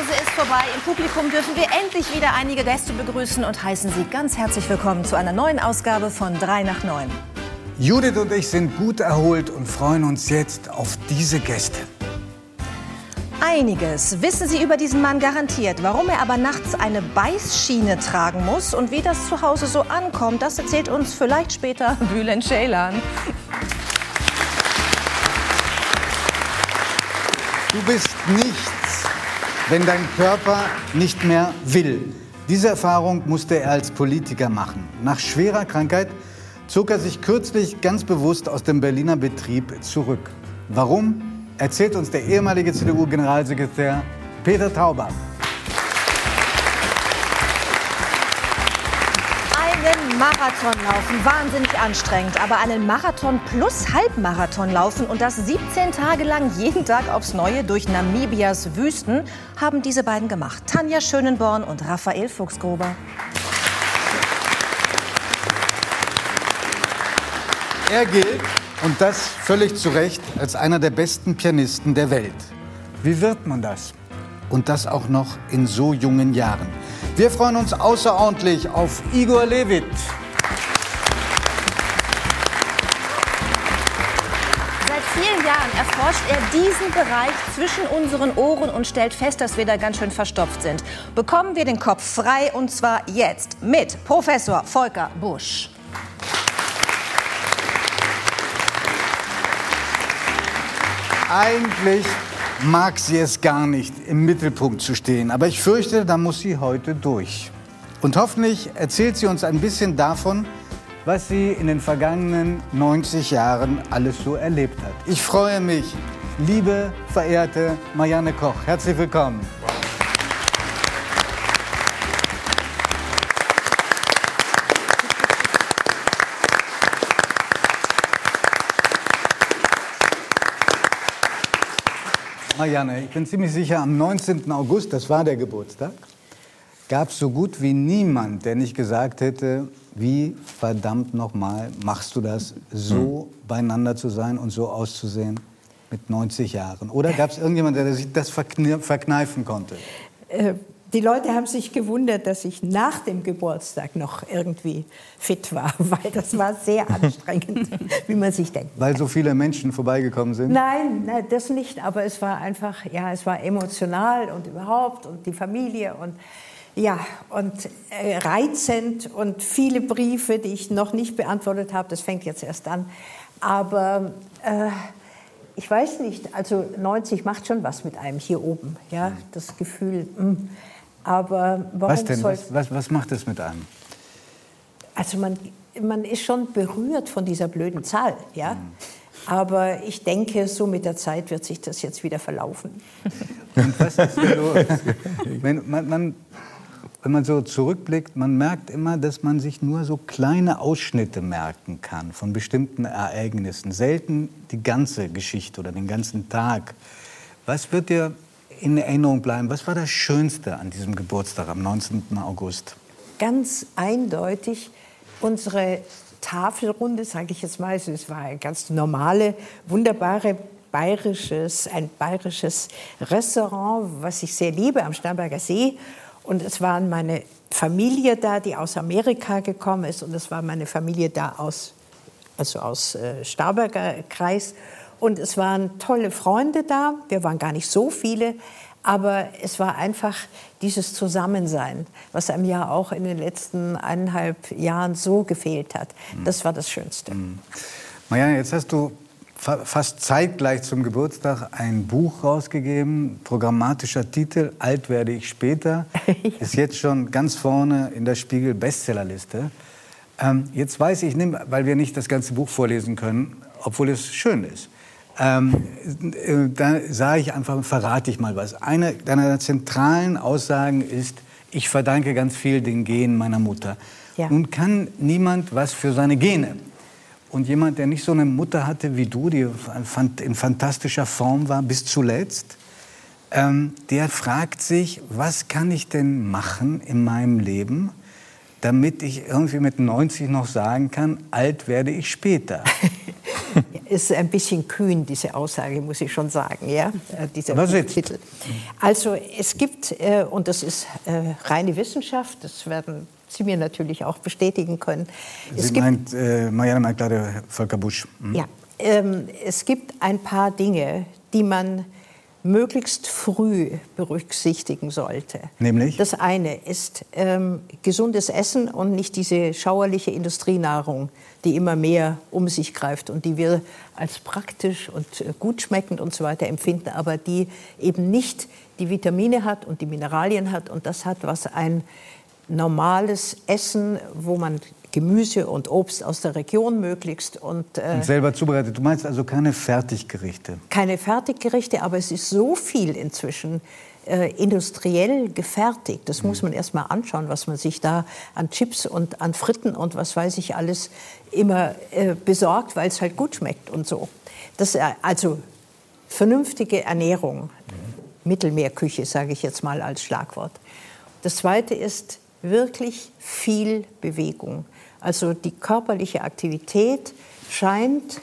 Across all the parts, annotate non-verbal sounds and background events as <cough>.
Sommerpause ist vorbei. Im Publikum dürfen wir endlich wieder einige Gäste begrüßen und heißen Sie ganz herzlich willkommen zu einer neuen Ausgabe von 3 nach 9. Judith und ich sind gut erholt und freuen uns jetzt auf diese Gäste. Einiges wissen Sie über diesen Mann garantiert. Warum er aber nachts eine Beißschiene tragen muss und wie das zu Hause so ankommt, das erzählt uns vielleicht später <laughs> Bülent Ceylan. Du bist nichts, wenn dein Körper nicht mehr will. Diese Erfahrung musste er als Politiker machen. Nach schwerer Krankheit zog er sich kürzlich ganz bewusst aus dem Berliner Betrieb zurück. Warum? Erzählt uns der ehemalige CDU-Generalsekretär Peter Tauber. Marathon laufen, wahnsinnig anstrengend. Aber einen Marathon plus Halbmarathon laufen und das 17 Tage lang jeden Tag aufs Neue durch Namibias Wüsten haben diese beiden gemacht. Tanja Schönenborn und Raphael Fuchsgruber. Er gilt, und das völlig zu Recht, als einer der besten Pianisten der Welt. Wie wird man das? Und das auch noch in so jungen Jahren. Wir freuen uns außerordentlich auf Igor Levit. Erforscht er diesen Bereich zwischen unseren Ohren und stellt fest, dass wir da ganz schön verstopft sind. Bekommen wir den Kopf frei und zwar jetzt mit Professor Volker Busch. Eigentlich mag sie es gar nicht, im Mittelpunkt zu stehen. Aber ich fürchte, da muss sie heute durch. Und hoffentlich erzählt sie uns ein bisschen davon, was sie in den vergangenen 90 Jahren alles so erlebt hat. Ich freue mich, liebe, verehrte Marianne Koch. Herzlich willkommen. Marianne, ich bin ziemlich sicher, am 19. August, das war der Geburtstag, gab es so gut wie niemand, der nicht gesagt hätte, wie verdammt nochmal machst du das, so hm. beieinander zu sein und so auszusehen mit 90 Jahren? Oder gab es irgendjemanden, der sich das verkneifen konnte? Äh, die Leute haben sich gewundert, dass ich nach dem Geburtstag noch irgendwie fit war, <laughs> weil das war sehr <laughs> anstrengend, wie man sich denkt. Weil so viele Menschen vorbeigekommen sind? Nein, nein, das nicht, aber es war einfach, ja, es war emotional und überhaupt und die Familie und ja, und äh, reizend und viele Briefe, die ich noch nicht beantwortet habe, das fängt jetzt erst an. Aber äh, ich weiß nicht, also 90 macht schon was mit einem hier oben, ja, das Gefühl. Mh. Hm. Aber warum was denn? Was, was, was macht das mit einem? Also man, man ist schon berührt von dieser blöden Zahl, ja. Mhm. Aber ich denke, so mit der Zeit wird sich das jetzt wieder verlaufen. <laughs> Und was ist denn los? Wenn man, man, wenn man so zurückblickt, man merkt immer, dass man sich nur so kleine Ausschnitte merken kann von bestimmten Ereignissen. Selten die ganze Geschichte oder den ganzen Tag. Was wird dir in Erinnerung bleiben. Was war das Schönste an diesem Geburtstag am 19. August? Ganz eindeutig unsere Tafelrunde, sage ich jetzt mal. Es war eine ganz normale, wunderbare bayerisches, ein bayerisches Restaurant, was ich sehr liebe, am Starnberger See. Und es waren meine Familie da, die aus Amerika gekommen ist. Und es war meine Familie da aus, also aus äh, Starnberger Kreis. Und es waren tolle Freunde da. Wir waren gar nicht so viele. Aber es war einfach dieses Zusammensein, was einem ja auch in den letzten eineinhalb Jahren so gefehlt hat. Mhm. Das war das Schönste. Mhm. Marianne, jetzt hast du fast zeitgleich zum Geburtstag ein Buch rausgegeben, programmatischer Titel, Alt werde ich später, <laughs> ist jetzt schon ganz vorne in der Spiegel Bestsellerliste. Ähm, jetzt weiß ich, weil wir nicht das ganze Buch vorlesen können, obwohl es schön ist. Ähm, äh, da sage ich einfach, verrate ich mal was. Eine deiner zentralen Aussagen ist, ich verdanke ganz viel den Genen meiner Mutter. Ja. Nun kann niemand was für seine Gene. Und jemand, der nicht so eine Mutter hatte wie du, die in fantastischer Form war bis zuletzt, ähm, der fragt sich, was kann ich denn machen in meinem Leben, damit ich irgendwie mit 90 noch sagen kann, alt werde ich später. <laughs> ist ein bisschen kühn, diese Aussage, muss ich schon sagen. Ja? Äh, dieser Was Titel. Also es gibt, äh, und das ist äh, reine Wissenschaft, das werden Sie mir natürlich auch bestätigen können. Sie es meint äh, Marianne Marklade, Volker Busch. Mhm. Ja, ähm, es gibt ein paar Dinge, die man möglichst früh berücksichtigen sollte. Nämlich? Das eine ist ähm, gesundes Essen und nicht diese schauerliche Industrienahrung, die immer mehr um sich greift und die wir als praktisch und äh, gut schmeckend und so weiter empfinden, aber die eben nicht die Vitamine hat und die Mineralien hat und das hat, was ein normales Essen, wo man Gemüse und Obst aus der Region möglichst. Und, äh, und, selber zubereitet. Du meinst also keine Fertiggerichte? Keine Fertiggerichte, aber es ist so viel inzwischen äh, industriell gefertigt. Das mhm. muss man erst mal anschauen, was man sich da an Chips und an Fritten und was weiß ich alles immer äh, besorgt, weil es halt gut schmeckt und so. Das, äh, also vernünftige Ernährung, mhm. Mittelmeerküche sage ich jetzt mal als Schlagwort. Das Zweite ist wirklich viel Bewegung. Also die körperliche Aktivität scheint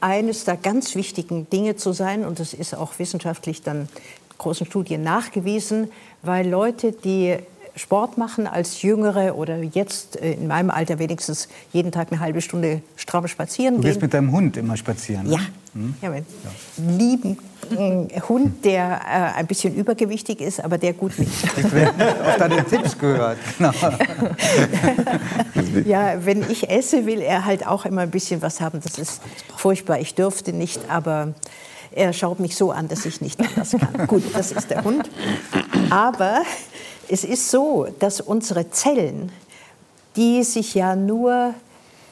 eines der ganz wichtigen Dinge zu sein und das ist auch wissenschaftlich dann großen Studien nachgewiesen, weil Leute, die Sport machen als Jüngere oder jetzt äh, in meinem Alter wenigstens jeden Tag eine halbe Stunde stramm spazieren gehen. Du gehst mit deinem Hund immer spazieren? Ja, hm? ja, meinen ja. lieben äh, Hund, der äh, ein bisschen übergewichtig ist, aber der gut liegt. <laughs> Ich habe auf deine Tipps gehört. Genau. <laughs> ja, wenn ich esse, will er halt auch immer ein bisschen was haben. Das ist furchtbar. Ich dürfte nicht, aber er schaut mich so an, dass ich nicht anders kann. Gut, das ist der Hund. Aber es ist so, dass unsere Zellen, die sich ja nur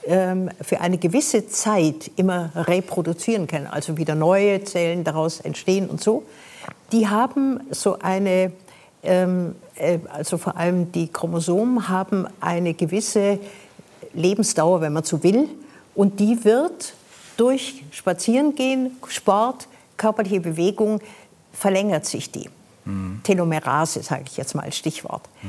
ähm, für eine gewisse Zeit immer reproduzieren können, also wieder neue Zellen daraus entstehen und so, die haben so eine, ähm, äh, also vor allem die Chromosomen haben eine gewisse Lebensdauer, wenn man so will, und die wird durch Spazierengehen, Sport, körperliche Bewegung verlängert sich die. Mhm. Telomerase, sage ich jetzt mal als Stichwort. Mhm.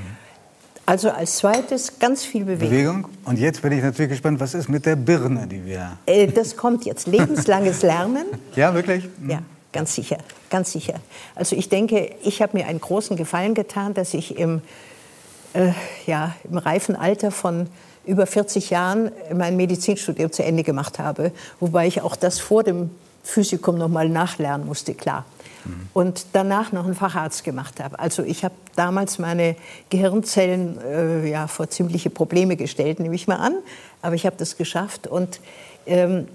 Also als zweites ganz viel Bewegung. Bewegung. Und jetzt bin ich natürlich gespannt, was ist mit der Birne, die wir. Äh, das kommt jetzt. Lebenslanges Lernen. <laughs> ja, wirklich? Mhm. Ja, ganz sicher, ganz sicher. Also ich denke, ich habe mir einen großen Gefallen getan, dass ich im, äh, ja, im reifen Alter von über 40 Jahren mein Medizinstudium zu Ende gemacht habe, wobei ich auch das vor dem Physikum noch mal nachlernen musste, klar und danach noch einen Facharzt gemacht habe. Also ich habe damals meine Gehirnzellen äh, ja, vor ziemliche Probleme gestellt, nehme ich mal an. Aber ich habe das geschafft. Und ähm,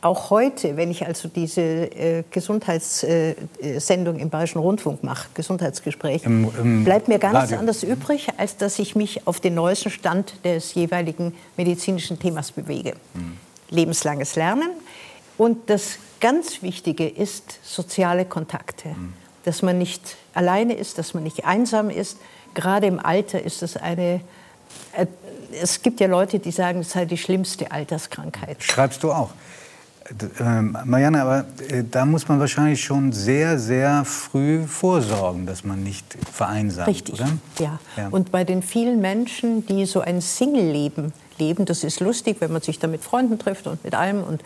auch heute, wenn ich also diese äh, Gesundheitssendung äh, im Bayerischen Rundfunk mache, Gesundheitsgespräch, Im, im bleibt mir gar nichts anderes übrig, als dass ich mich auf den neuesten Stand des jeweiligen medizinischen Themas bewege. Mhm. Lebenslanges Lernen. Und das ganz Wichtige ist soziale Kontakte. Mhm. Dass man nicht alleine ist, dass man nicht einsam ist. Gerade im Alter ist es eine. Äh, es gibt ja Leute, die sagen, es sei die schlimmste Alterskrankheit. Schreibst du auch. Äh, Marianne, aber äh, da muss man wahrscheinlich schon sehr, sehr früh vorsorgen, dass man nicht vereinsamt, Richtig, oder? Ja. ja. Und bei den vielen Menschen, die so ein Single-Leben leben, das ist lustig, wenn man sich da mit Freunden trifft und mit allem und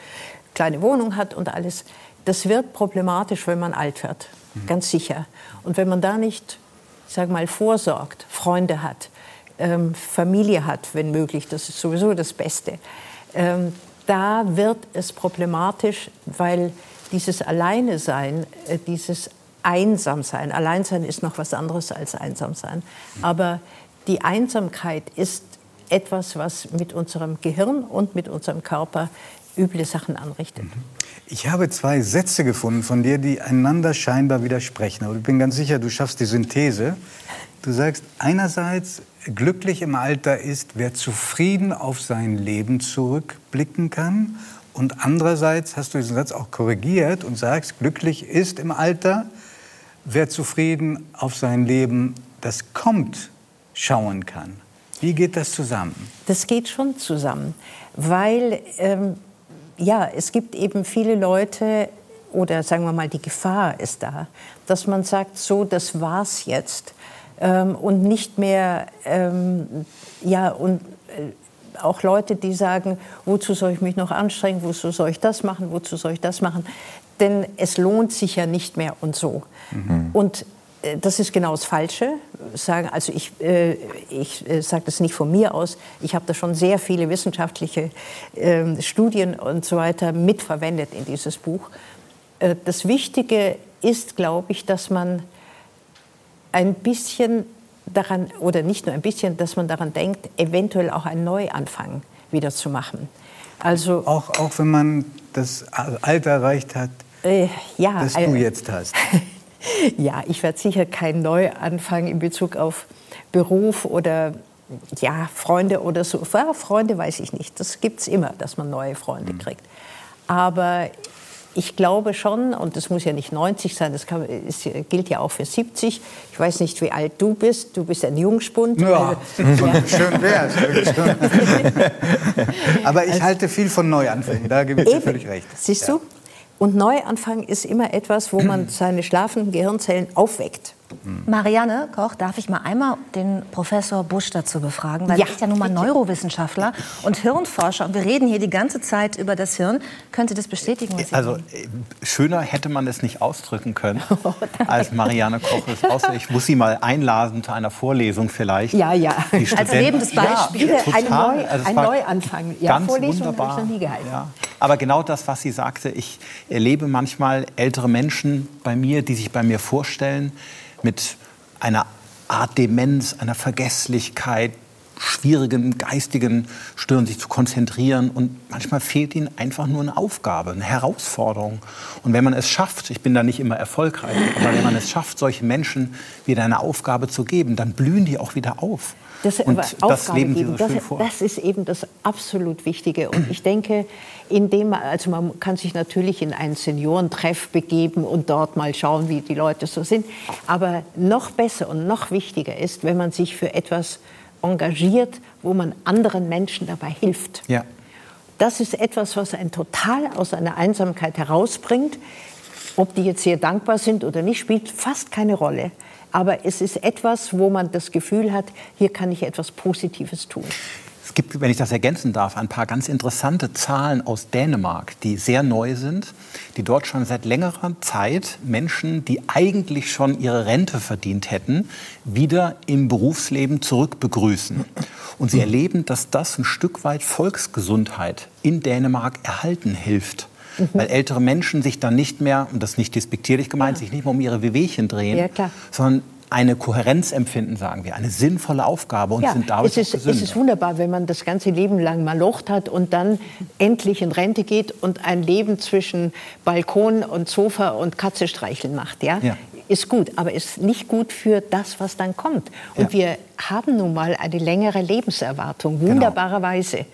kleine Wohnung hat und alles. Das wird problematisch, wenn man alt wird, mhm. ganz sicher. Und wenn man da nicht, sag mal, vorsorgt, Freunde hat, ähm, Familie hat, wenn möglich, das ist sowieso das Beste. Ähm, da wird es problematisch, weil dieses Alleine-Sein, äh, dieses Einsamsein, Alleinsein ist noch was anderes als Einsamsein, aber die Einsamkeit ist etwas, was mit unserem Gehirn und mit unserem Körper üble Sachen anrichtet. Mhm. Ich habe zwei Sätze gefunden von dir, die einander scheinbar widersprechen. Aber ich bin ganz sicher, du schaffst die Synthese. Du sagst einerseits, glücklich im Alter ist, wer zufrieden auf sein Leben zurückblicken kann. Und andererseits hast du diesen Satz auch korrigiert und sagst, glücklich ist im Alter, wer zufrieden auf sein Leben, das kommt, schauen kann. Wie geht das zusammen? Das geht schon zusammen, weil ähm, ja, es gibt eben viele Leute, oder sagen wir mal, die Gefahr ist da, dass man sagt, so, das war's jetzt. Ähm, und nicht mehr, ähm, ja, und äh, auch Leute, die sagen, wozu soll ich mich noch anstrengen, wozu soll ich das machen, wozu soll ich das machen. Denn es lohnt sich ja nicht mehr und so. Mhm. Und das ist genau das Falsche. Sagen, also ich, äh, ich äh, sage das nicht von mir aus. Ich habe da schon sehr viele wissenschaftliche äh, Studien und so weiter mitverwendet in dieses Buch. Äh, das Wichtige ist, glaube ich, dass man ein bisschen daran, oder nicht nur ein bisschen, dass man daran denkt, eventuell auch einen Neuanfang wieder zu machen. Also, auch, auch wenn man das Alter erreicht hat, äh, ja, das du jetzt hast. <laughs> ja, ich werde sicher keinen Neuanfang in Bezug auf Beruf oder ja, Freunde oder so. Ja, Freunde weiß ich nicht. Das gibt es immer, dass man neue Freunde mhm. kriegt. Aber ich glaube schon, und das muss ja nicht 90 sein, das kann, ist, gilt ja auch für 70. Ich weiß nicht, wie alt du bist. Du bist ein Jungspund. Ja, also, <laughs> ja. schön wär's. <laughs> Aber ich halte viel von Neuanfängen. Da gebe ich dir völlig recht. Siehst du? Und Neuanfang ist immer etwas, wo man <clears throat> seine schlafenden Gehirnzellen aufweckt. Marianne Koch, darf ich mal einmal den Professor Busch dazu befragen? Weil ja, er ist ja nun mal Neurowissenschaftler und Hirnforscher. Und wir reden hier die ganze Zeit über das Hirn. Könnte das bestätigen? also äh, schöner hätte man es nicht ausdrücken können, oh, <laughs> als Marianne Koch es <laughs> außer Ich muss Sie mal einladen zu einer Vorlesung vielleicht. Ja, ja. Als lebendes Beispiel. Ja, ein, Neu, also ein Neuanfang. Ja, ganz Vorlesung wunderbar. habe ich noch nie gehalten. Ja. Aber genau das, was sie sagte, ich erlebe manchmal ältere Menschen bei mir, die sich bei mir vorstellen, mit einer Art Demenz, einer Vergesslichkeit, schwierigen geistigen Störungen, sich zu konzentrieren. Und manchmal fehlt ihnen einfach nur eine Aufgabe, eine Herausforderung. Und wenn man es schafft, ich bin da nicht immer erfolgreich, aber wenn man es schafft, solchen Menschen wieder eine Aufgabe zu geben, dann blühen die auch wieder auf. Das, und das leben geben, so das, das, ist eben das absolut Wichtige. Und ich denke, indem man, also man kann sich natürlich in einen Seniorentreff begeben und dort mal schauen, wie die Leute so sind. Aber noch besser und noch wichtiger ist, wenn man sich für etwas engagiert, wo man anderen Menschen dabei hilft. Ja. Das ist etwas, was einen total aus einer Einsamkeit herausbringt. Ob die jetzt sehr dankbar sind oder nicht, spielt fast keine Rolle aber es ist etwas, wo man das Gefühl hat, hier kann ich etwas Positives tun. Es gibt, wenn ich das ergänzen darf, ein paar ganz interessante Zahlen aus Dänemark, die sehr neu sind, die dort schon seit längerer Zeit Menschen, die eigentlich schon ihre Rente verdient hätten, wieder im Berufsleben zurückbegrüßen. Und sie erleben, dass das ein Stück weit Volksgesundheit in Dänemark erhalten hilft. Mhm. Weil ältere Menschen sich dann nicht mehr, und das ist nicht despektierlich gemeint, ja. sich nicht mehr um ihre Wehwehchen drehen, ja, sondern eine Kohärenz empfinden, sagen wir, eine sinnvolle Aufgabe und ja, sind dadurch es ist, es ist wunderbar, wenn man das ganze Leben lang malocht hat und dann endlich in Rente geht und ein Leben zwischen Balkon und Sofa und Katze streicheln macht. Ja? ja. Ist gut, aber ist nicht gut für das, was dann kommt. Und ja. wir haben nun mal eine längere Lebenserwartung, genau. wunderbarerweise. Genau.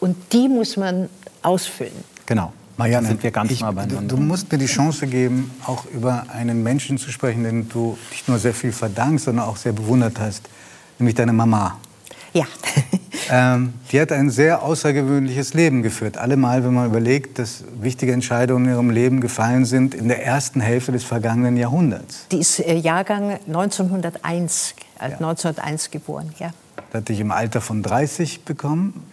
Und die muss man ausfüllen. Genau. Marianne, sind wir ganz ich, nah beieinander. Du, du, musst mir die Chance geben, auch über einen Menschen zu sprechen, den du nicht nur sehr viel verdankst, sondern auch sehr bewundert hast, nämlich deine Mama. Ja. <laughs> ähm, die hat ein sehr außergewöhnliches Leben geführt. Allemal, wenn man überlegt, dass wichtige Entscheidungen in ihrem Leben gefallen sind in der ersten Hälfte des vergangenen Jahrhunderts. Die ist äh, Jahrgang 1901, äh, ja. 1901 geboren, ja. Da hat dich im Alter von 30 bekommen.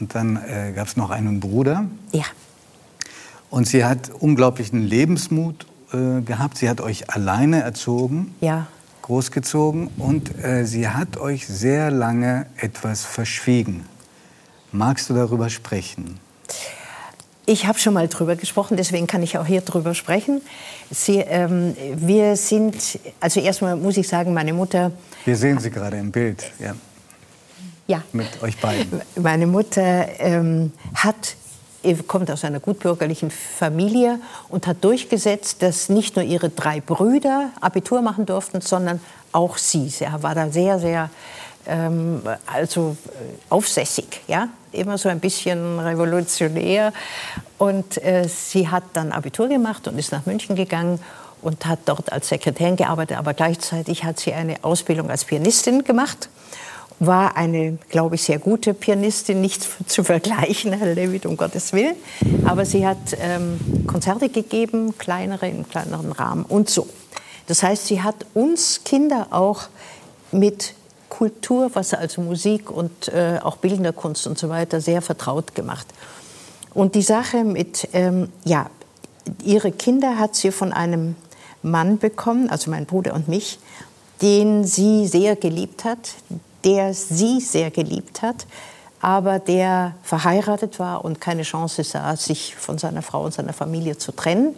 Und dann äh, gab es noch einen Bruder. Ja. Und sie hat unglaublichen Lebensmut äh, gehabt. Sie hat euch alleine erzogen, ja. großgezogen und äh, sie hat euch sehr lange etwas verschwiegen. Magst du darüber sprechen? Ich habe schon mal drüber gesprochen, deswegen kann ich auch hier drüber sprechen. Sie, ähm, wir sind, also erstmal muss ich sagen, meine Mutter. Wir sehen sie gerade im Bild, ja. Ja. Mit euch beiden. Meine Mutter ähm, hat kommt aus einer gutbürgerlichen Familie und hat durchgesetzt, dass nicht nur ihre drei Brüder Abitur machen durften, sondern auch sie. Sie war da sehr, sehr ähm, also äh, aufsässig, ja, immer so ein bisschen revolutionär. Und äh, sie hat dann Abitur gemacht und ist nach München gegangen und hat dort als Sekretärin gearbeitet, aber gleichzeitig hat sie eine Ausbildung als Pianistin gemacht war eine, glaube ich, sehr gute Pianistin, nicht <laughs> zu vergleichen, Herr Lewitt, um Gottes Willen. Aber sie hat ähm, Konzerte gegeben, kleinere, in kleineren Rahmen und so. Das heißt, sie hat uns Kinder auch mit Kultur, was also Musik und äh, auch bildende Kunst und so weiter sehr vertraut gemacht. Und die Sache mit, ähm, ja, ihre Kinder hat sie von einem Mann bekommen, also mein Bruder und mich, den sie sehr geliebt hat, der sie sehr geliebt hat, aber der verheiratet war und keine Chance sah, sich von seiner Frau und seiner Familie zu trennen.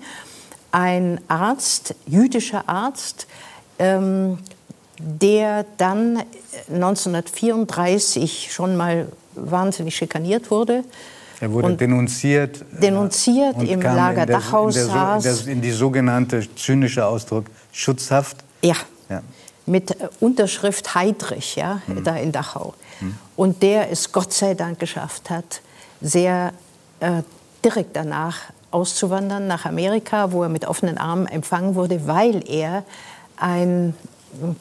Ein Arzt, jüdischer Arzt, ähm, der dann 1934 schon mal wahnsinnig schikaniert wurde. Er wurde denunziert. Äh, denunziert im Lager in der, Dachau in, der, in, in die sogenannte zynische Ausdruck Schutzhaft. Ja. ja. Mit Unterschrift Heidrich, ja, hm. da in Dachau. Hm. Und der es Gott sei Dank geschafft hat, sehr äh, direkt danach auszuwandern nach Amerika, wo er mit offenen Armen empfangen wurde, weil er ein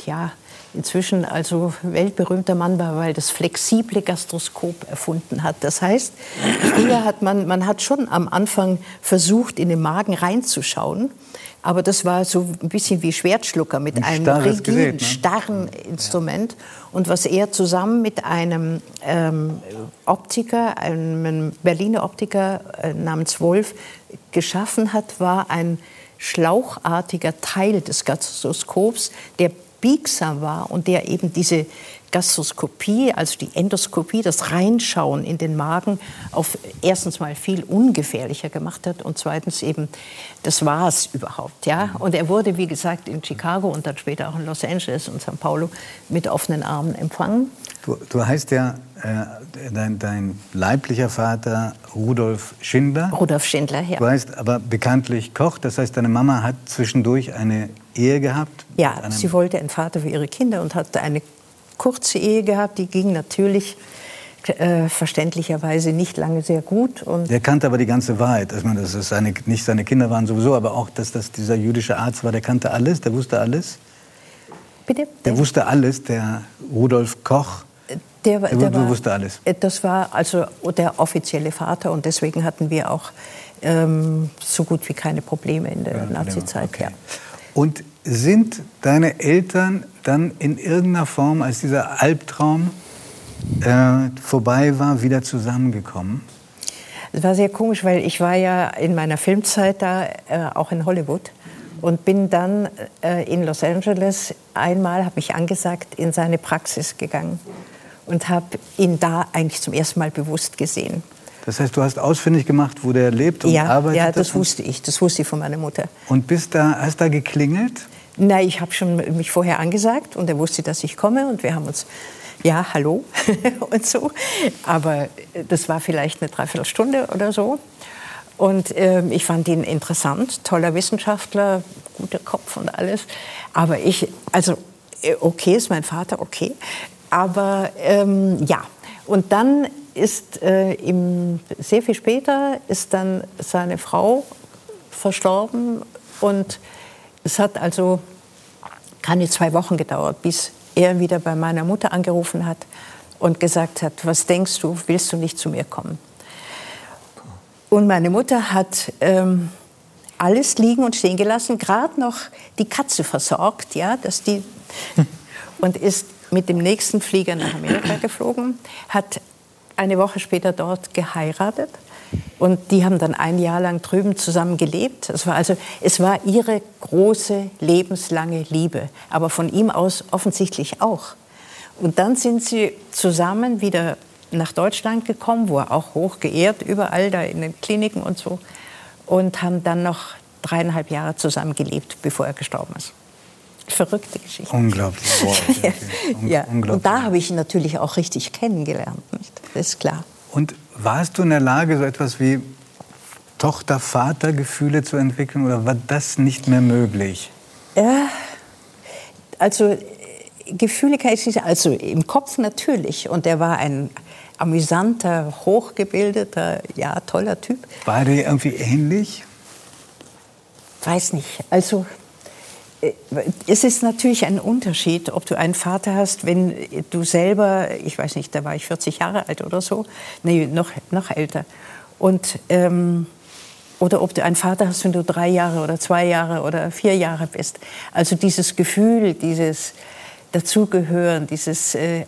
ja, inzwischen also weltberühmter Mann war, weil das flexible Gastroskop erfunden hat. Das heißt, früher hat man, man hat schon am Anfang versucht, in den Magen reinzuschauen, aber das war so ein bisschen wie Schwertschlucker mit ein einem rigiden, Gerät, ne? starren Instrument. Und was er zusammen mit einem ähm, Optiker, einem Berliner Optiker äh, namens Wolf, geschaffen hat, war ein schlauchartiger Teil des Gastroskops, der biegsam war und der eben diese Gastroskopie, also die Endoskopie, das Reinschauen in den Magen, auf erstens mal viel ungefährlicher gemacht hat und zweitens eben, das war es überhaupt. Ja? Und er wurde, wie gesagt, in Chicago und dann später auch in Los Angeles und São Paulo mit offenen Armen empfangen. Du, du heißt ja, äh, dein, dein, leiblicher Vater Rudolf Schindler. Rudolf Schindler, ja. Du heißt aber bekanntlich Koch, das heißt, deine Mama hat zwischendurch eine Ehe gehabt? Ja, sie wollte einen Vater für ihre Kinder und hatte eine kurze Ehe gehabt, die ging natürlich äh, verständlicherweise nicht lange sehr gut. Und der kannte aber die ganze Wahrheit. Ich meine, dass es seine, nicht seine Kinder waren sowieso, aber auch, dass das dieser jüdische Arzt war, der kannte alles, der wusste alles. Bitte? Der wusste alles, der Rudolf Koch. Der, der, der war, wusste alles. Äh, das war also der offizielle Vater und deswegen hatten wir auch ähm, so gut wie keine Probleme in der ja, Nazizeit. Okay. Ja. Und sind deine Eltern dann in irgendeiner Form, als dieser Albtraum äh, vorbei war, wieder zusammengekommen? Es war sehr komisch, weil ich war ja in meiner Filmzeit da äh, auch in Hollywood und bin dann äh, in Los Angeles einmal, habe ich angesagt, in seine Praxis gegangen und habe ihn da eigentlich zum ersten Mal bewusst gesehen. Das heißt, du hast ausfindig gemacht, wo der lebt und ja, arbeitet? Ja, das wusste ich. Das wusste ich von meiner Mutter. Und bist da, hast da geklingelt? Nein, ich habe schon mich vorher angesagt und er wusste, dass ich komme und wir haben uns ja, hallo <laughs> und so. Aber äh, das war vielleicht eine Dreiviertelstunde oder so. Und äh, ich fand ihn interessant, toller Wissenschaftler, guter Kopf und alles. Aber ich, also, äh, okay, ist mein Vater, okay. Aber ähm, ja, und dann ist äh, im, sehr viel später ist dann seine Frau verstorben und es hat also keine zwei Wochen gedauert, bis er wieder bei meiner Mutter angerufen hat und gesagt hat, was denkst du, willst du nicht zu mir kommen? Und meine Mutter hat ähm, alles liegen und stehen gelassen, gerade noch die Katze versorgt, ja, dass die und ist mit dem nächsten Flieger nach Amerika geflogen, hat eine Woche später dort geheiratet und die haben dann ein Jahr lang drüben zusammen gelebt. Es war also, es war ihre große lebenslange Liebe, aber von ihm aus offensichtlich auch. Und dann sind sie zusammen wieder nach Deutschland gekommen, wo er auch hoch geehrt, überall da in den Kliniken und so, und haben dann noch dreieinhalb Jahre zusammen gelebt, bevor er gestorben ist. Verrückte Geschichte. Unglaublich. <laughs> Wow, ja. Unglaublich. Und da habe ich ihn natürlich auch richtig kennengelernt. Nicht? Das ist klar. Und warst du in der Lage, so etwas wie Tochter-Vater-Gefühle zu entwickeln oder war das nicht mehr möglich? Ja, also Gefühle kann ich nicht also im Kopf natürlich. Und er war ein amüsanter, hochgebildeter, ja, toller Typ. War der irgendwie ähnlich? Weiß nicht. Also äh, es ist natürlich ein Unterschied, ob du einen Vater hast, wenn du selber, ich weiß nicht, da war ich 40 Jahre alt oder so, nee, noch, noch älter. Und, ähm, oder ob du einen Vater hast, wenn du drei Jahre oder zwei Jahre oder vier Jahre bist. Also dieses Gefühl, dieses, dazugehören, dieses, äh,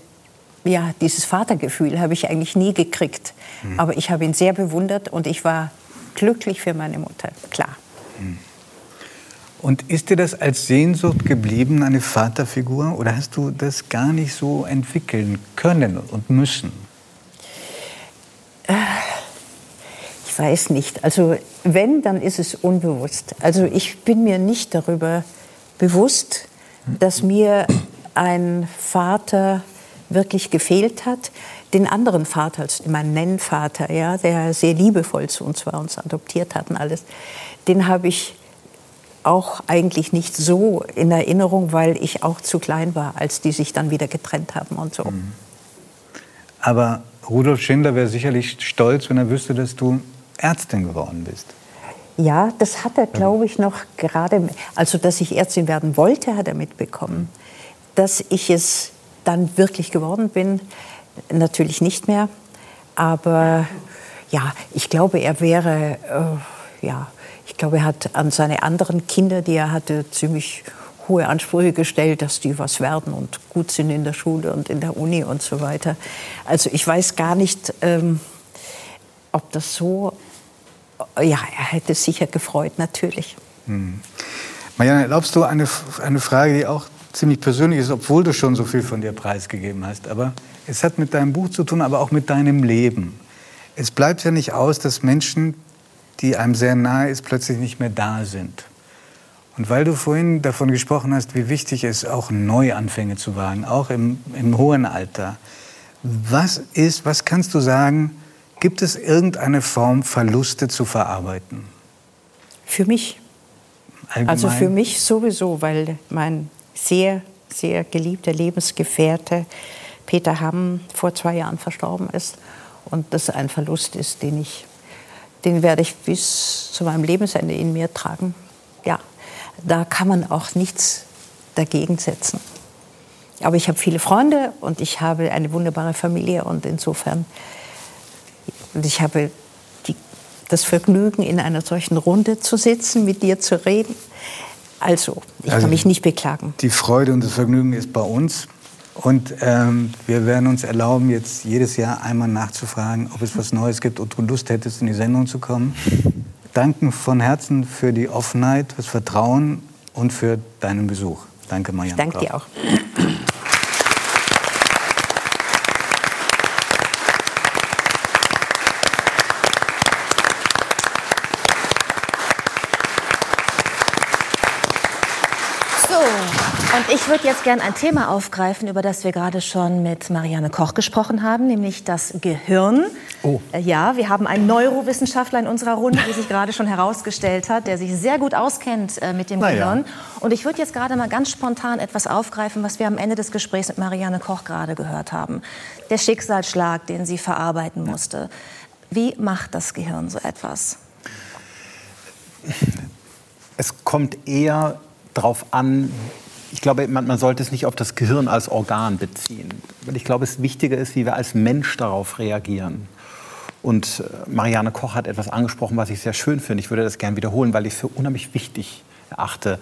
ja, dieses Vatergefühl habe ich eigentlich nie gekriegt. Mhm. Aber ich habe ihn sehr bewundert und ich war glücklich für meine Mutter, klar. Mhm. Und ist dir das als Sehnsucht geblieben, eine Vaterfigur? Oder hast du das gar nicht so entwickeln können und müssen? Ich weiß nicht. Also wenn, dann ist es unbewusst. Also ich bin mir nicht darüber bewusst, dass mir ein Vater wirklich gefehlt hat. Den anderen Vater, meinen Nennvater, ja, der sehr liebevoll zu uns war, uns adoptiert hat und alles, den habe ich auch eigentlich nicht so in Erinnerung, weil ich auch zu klein war, als die sich dann wieder getrennt haben und so. Mhm. Aber Rudolf Schindler wäre sicherlich stolz, wenn er wüsste, dass du Ärztin geworden bist. Ja, das hat er, glaube ich, noch gerade, also dass ich Ärztin werden wollte, hat er mitbekommen. Dass ich es dann wirklich geworden bin, natürlich nicht mehr. Aber ja, ich glaube, er wäre, äh, ja, ich glaube, er hat an seine anderen Kinder, die er hatte, ziemlich hohe Ansprüche gestellt, dass die was werden und gut sind in der Schule und in der Uni und so weiter. Also ich weiß gar nicht, ähm, ob das so, ja, er hätte sicher gefreut, natürlich. Hm. Marianne, glaubst du, eine, eine Frage, die auch ziemlich persönlich ist, obwohl du schon so viel von dir preisgegeben hast, aber es hat mit deinem Buch zu tun, aber auch mit deinem Leben. Es bleibt ja nicht aus, dass Menschen die einem sehr nahe ist, plötzlich nicht mehr da sind. Und weil du vorhin davon gesprochen hast, wie wichtig es ist, auch Neuanfänge zu wagen, auch im, im hohen Alter. Was ist, was kannst du sagen, gibt es irgendeine Form, Verluste zu verarbeiten? Für mich. Allgemein? Also für mich sowieso, weil mein sehr, sehr geliebter Lebensgefährte Peter Hamm vor zwei Jahren verstorben ist. Und das ein Verlust ist, den ich den werde ich bis zu meinem Lebensende in mir tragen. Ja, da kann man auch nichts dagegen setzen. Aber ich habe viele Freunde und ich habe eine wunderbare Familie und insofern, und ich habe die, das Vergnügen, in einer solchen Runde zu sitzen, mit dir zu reden. Also, ich also, kann mich nicht beklagen. Die Freude und das Vergnügen ist bei uns. Und ähm, wir werden uns erlauben, jetzt jedes Jahr einmal nachzufragen, ob es was Neues gibt und du Lust hättest, in die Sendung zu kommen. Danken von Herzen für die Offenheit, das Vertrauen und für deinen Besuch. Danke, Marianne. danke dir auch. Ich würde jetzt gerne ein Thema aufgreifen, über das wir gerade schon mit Marianne Koch gesprochen haben, nämlich das Gehirn. Oh. Äh, ja, wir haben einen Neurowissenschaftler in unserer Runde, wie sich gerade schon herausgestellt hat, der sich sehr gut auskennt äh, mit dem Na Gehirn. Ja. Und ich würde jetzt gerade mal ganz spontan etwas aufgreifen, was wir am Ende des Gesprächs mit Marianne Koch gerade gehört haben. Der Schicksalsschlag, den sie verarbeiten musste. Wie macht das Gehirn so etwas? Es kommt eher darauf an, ich glaube, man, man, sollte es nicht auf das Gehirn als Organ beziehen. Weil ich glaube, es wichtiger ist, wie wir als Mensch darauf reagieren. Und äh, Marianne Koch hat etwas angesprochen, was ich sehr schön finde. Ich würde das gerne wiederholen, weil ich es für unheimlich wichtig erachte.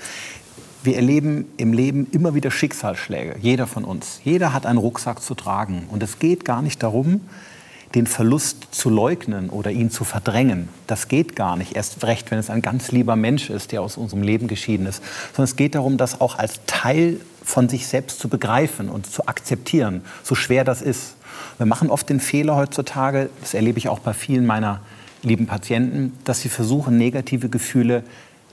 Wir erleben im Leben immer wieder Schicksalsschläge, jeder von uns. Jeder hat einen Rucksack zu tragen. Und es geht gar nicht darum, den Verlust zu leugnen oder ihn zu verdrängen. Das geht gar nicht, erst recht, wenn es ein ganz lieber Mensch ist, der aus unserem Leben geschieden ist. Sondern es geht darum, das auch als Teil von sich selbst zu begreifen und zu akzeptieren, so schwer das ist. Wir machen oft den Fehler heutzutage, das erlebe ich auch bei vielen meiner lieben Patienten, dass sie versuchen, negative Gefühle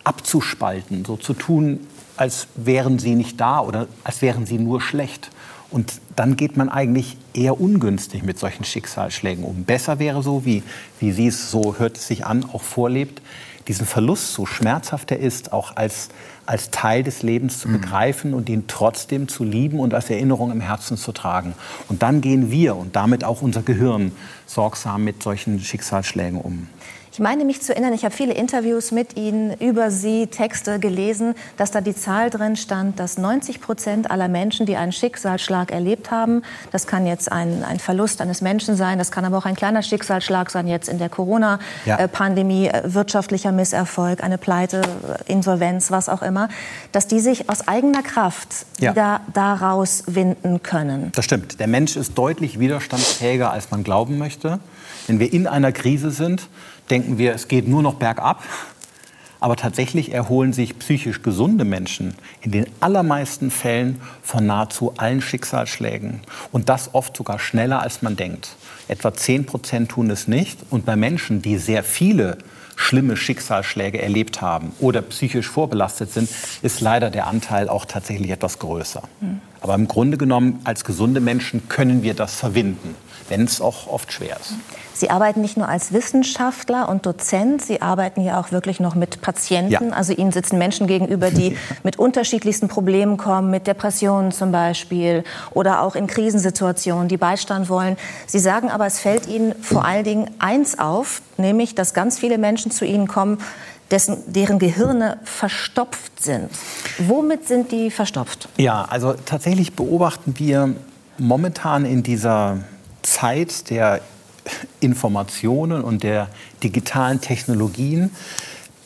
abzuspalten, so zu tun, als wären sie nicht da oder als wären sie nur schlecht. Und dann geht man eigentlich eher ungünstig mit solchen Schicksalsschlägen um. Besser wäre so, wie, wie sie es, so hört es sich an, auch vorlebt, diesen Verlust, so schmerzhaft er ist, auch als, als Teil des Lebens zu mhm. begreifen und ihn trotzdem zu lieben und als Erinnerung im Herzen zu tragen. Und dann gehen wir und damit auch unser Gehirn sorgsam mit solchen Schicksalsschlägen um. Ich meine mich zu erinnern, ich habe viele Interviews mit Ihnen über Sie, Texte gelesen, dass da die Zahl drin stand, dass 90 Prozent aller Menschen, die einen Schicksalsschlag erlebt haben, das kann jetzt ein, ein Verlust eines Menschen sein, das kann aber auch ein kleiner Schicksalsschlag sein, jetzt in der Corona-Pandemie, ja. Äh, wirtschaftlicher Misserfolg, eine Pleite, Insolvenz, was auch immer, dass die sich aus eigener Kraft ja. wieder daraus winden können. Das stimmt. Der Mensch ist deutlich widerstandsfähiger, als man glauben möchte. Wenn wir in einer Krise sind, denken wir, es geht nur noch bergab. Aber tatsächlich erholen sich psychisch gesunde Menschen in den allermeisten Fällen von nahezu allen Schicksalsschlägen. Und das oft sogar schneller, als man denkt. Etwa 10 Prozent tun es nicht. Und bei Menschen, die sehr viele schlimme Schicksalsschläge erlebt haben oder psychisch vorbelastet sind, ist leider der Anteil auch tatsächlich etwas größer. Mhm. Aber im Grunde genommen, als gesunde Menschen können wir das verwinden, wenn es auch oft schwer ist. Sie arbeiten nicht nur als Wissenschaftler und Dozent, Sie arbeiten ja auch wirklich noch mit Patienten. Ja. Also Ihnen sitzen Menschen gegenüber, die <laughs> mit unterschiedlichsten Problemen kommen, mit Depressionen zum Beispiel oder auch in Krisensituationen, die Beistand wollen. Sie sagen aber, es fällt Ihnen vor allen Dingen eins auf, nämlich, dass ganz viele Menschen zu Ihnen kommen, dessen, deren Gehirne verstopft sind. Womit sind die verstopft? Ja, also tatsächlich beobachten wir momentan in dieser Zeit der Informationen und der digitalen Technologien,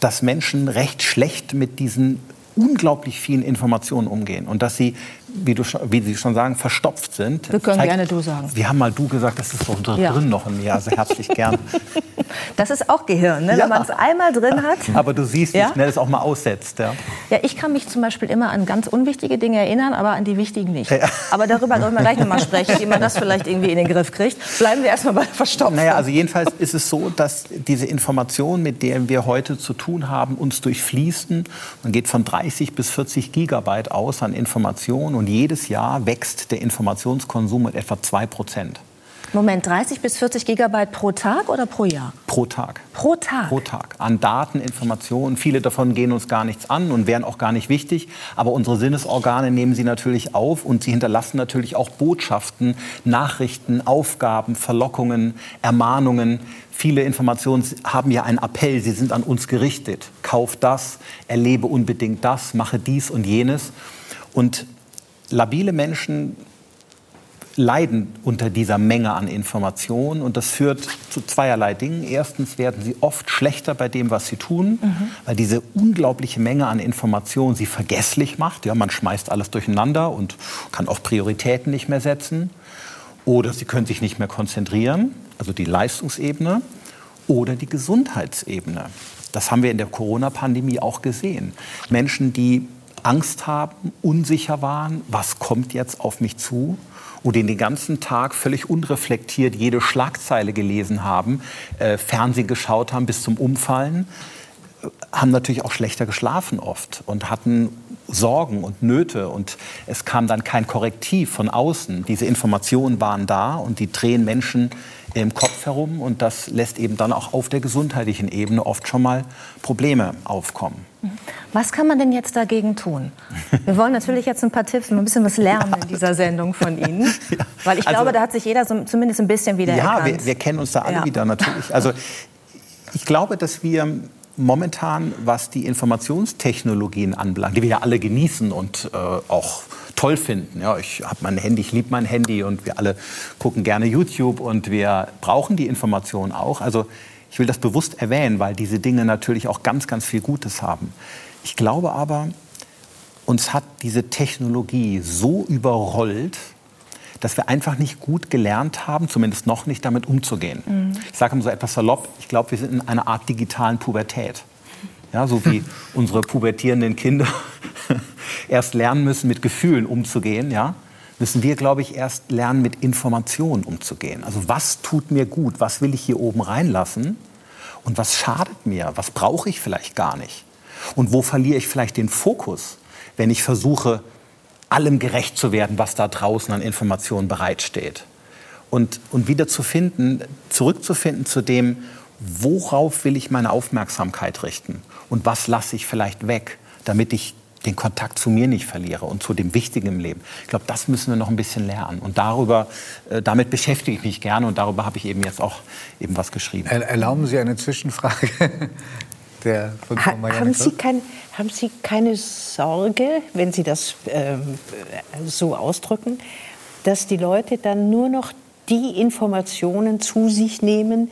dass Menschen recht schlecht mit diesen unglaublich vielen Informationen umgehen und dass sie, wie, du, wie Sie schon sagen, verstopft sind. Wir können zeigt, gerne du sagen. Wir haben mal du gesagt, das ist doch drin ja. noch in mir, also herzlich gern. <laughs> Das ist auch Gehirn, ne? ja. wenn man es einmal drin hat. Aber du siehst, wie ja? schnell es auch mal aussetzt. Ja? ja, ich kann mich zum Beispiel immer an ganz unwichtige Dinge erinnern, aber an die wichtigen nicht. Aber darüber sollen wir gleich noch mal sprechen, wie man das vielleicht irgendwie in den Griff kriegt. Bleiben wir erstmal bei Verstopfen. Naja, also jedenfalls ist es so, dass diese Informationen, mit denen wir heute zu tun haben, uns durchfließen. Man geht von 30 bis 40 Gigabyte aus an Informationen und jedes Jahr wächst der Informationskonsum mit etwa 2 Prozent. Moment, 30 bis 40 Gigabyte pro Tag oder pro Jahr? Pro Tag. Pro Tag? Pro Tag. An Daten, Informationen. Viele davon gehen uns gar nichts an und wären auch gar nicht wichtig. Aber unsere Sinnesorgane nehmen sie natürlich auf und sie hinterlassen natürlich auch Botschaften, Nachrichten, Aufgaben, Verlockungen, Ermahnungen. Viele Informationen haben ja einen Appell, sie sind an uns gerichtet. Kauf das, erlebe unbedingt das, mache dies und jenes. Und labile Menschen leiden unter dieser Menge an Informationen und das führt zu zweierlei Dingen. Erstens werden sie oft schlechter bei dem, was sie tun, mhm. weil diese unglaubliche Menge an Informationen sie vergesslich macht. Ja, man schmeißt alles durcheinander und kann auch Prioritäten nicht mehr setzen. Oder sie können sich nicht mehr konzentrieren, also die Leistungsebene oder die Gesundheitsebene. Das haben wir in der Corona-Pandemie auch gesehen. Menschen, die Angst haben, unsicher waren, was kommt jetzt auf mich zu, und den ganzen Tag völlig unreflektiert jede Schlagzeile gelesen haben, äh, Fernsehen geschaut haben bis zum Umfallen, äh, haben natürlich auch schlechter geschlafen oft und hatten Sorgen und Nöte und es kam dann kein Korrektiv von außen. Diese Informationen waren da und die drehen Menschen im Kopf herum und das lässt eben dann auch auf der gesundheitlichen Ebene oft schon mal Probleme aufkommen. Was kann man denn jetzt dagegen tun? Wir wollen natürlich jetzt ein paar Tipps, ein bisschen was lernen in dieser Sendung von Ihnen, <laughs> ja. weil ich also, glaube, da hat sich jeder so, zumindest ein bisschen wieder Ja, wir, wir, kennen uns da alle ja. wieder natürlich. Also ich glaube, dass wir momentan, was die Informationstechnologien anbelangt, die wir ja alle genießen und äh, auch toll finden. Ja, ich habe mein Handy, ich liebe mein Handy und wir alle gucken gerne YouTube und wir brauchen die Informationen auch. Also ich will das bewusst erwähnen, weil diese Dinge natürlich auch ganz, ganz viel Gutes haben. Ich glaube aber, uns hat diese Technologie so überrollt, dass wir einfach nicht gut gelernt haben, zumindest noch nicht damit umzugehen. Mhm. Ich sage immer so etwas salopp, ich glaube, wir sind in einer Art digitalen Pubertät. Ja, so wie <laughs> unsere pubertierenden Kinder <laughs> erst lernen müssen, mit Gefühlen umzugehen, ja, müssen wir, glaube ich, erst lernen, mit Informationen umzugehen. Also was tut mir gut, was will ich hier oben reinlassen und was schadet mir, was brauche ich vielleicht gar nicht. Und wo verliere ich vielleicht den Fokus, wenn ich versuche, allem gerecht zu werden, was da draußen an Informationen bereitsteht. Und, und wieder zu finden, zurückzufinden zu dem, worauf will ich meine Aufmerksamkeit richten und was lasse ich vielleicht weg, damit ich den Kontakt zu mir nicht verliere und zu dem Wichtigen im Leben. Ich glaube, das müssen wir noch ein bisschen lernen. Und darüber, äh, damit beschäftige ich mich gerne und darüber habe ich eben jetzt auch eben was geschrieben. Erlauben Sie eine Zwischenfrage? <laughs> Der von Frau ha haben, Sie kein, haben Sie keine Sorge, wenn Sie das ähm, so ausdrücken, dass die Leute dann nur noch die Informationen zu sich nehmen,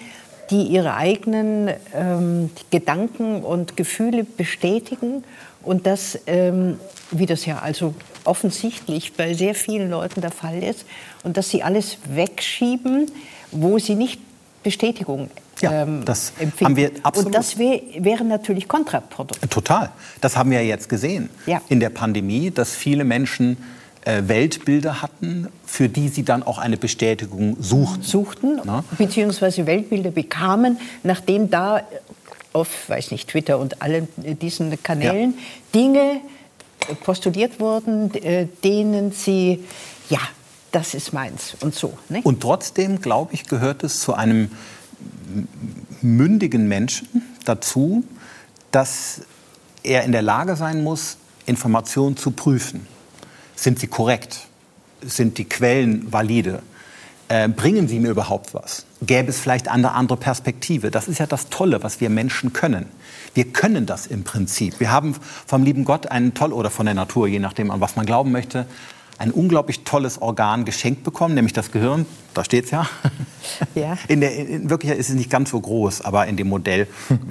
die ihre eigenen ähm, Gedanken und Gefühle bestätigen und das, ähm, wie das ja also offensichtlich bei sehr vielen Leuten der Fall ist, und dass sie alles wegschieben, wo sie nicht Bestätigung ja, ähm, das empfinden. haben wir absolut. Und das wär, wäre natürlich kontraproduktiv. Total. Das haben wir jetzt gesehen ja. in der Pandemie, dass viele Menschen äh, Weltbilder hatten, für die sie dann auch eine Bestätigung suchten. Suchten, Na? beziehungsweise Weltbilder bekamen, nachdem da auf, weiß nicht, Twitter und allen diesen Kanälen ja. Dinge postuliert wurden, äh, denen sie, ja, das ist meins und so. Ne? Und trotzdem, glaube ich, gehört es zu einem mündigen Menschen dazu, dass er in der Lage sein muss, Informationen zu prüfen. Sind sie korrekt? Sind die Quellen valide? Äh, bringen sie mir überhaupt was? Gäbe es vielleicht eine andere Perspektive? Das ist ja das Tolle, was wir Menschen können. Wir können das im Prinzip. Wir haben vom lieben Gott einen toll oder von der Natur, je nachdem, an was man glauben möchte, ein unglaublich tolles Organ geschenkt bekommen, nämlich das Gehirn. Da steht es ja. ja. <laughs> In der, in Wirklichkeit ist es nicht ganz so groß, aber in dem Modell.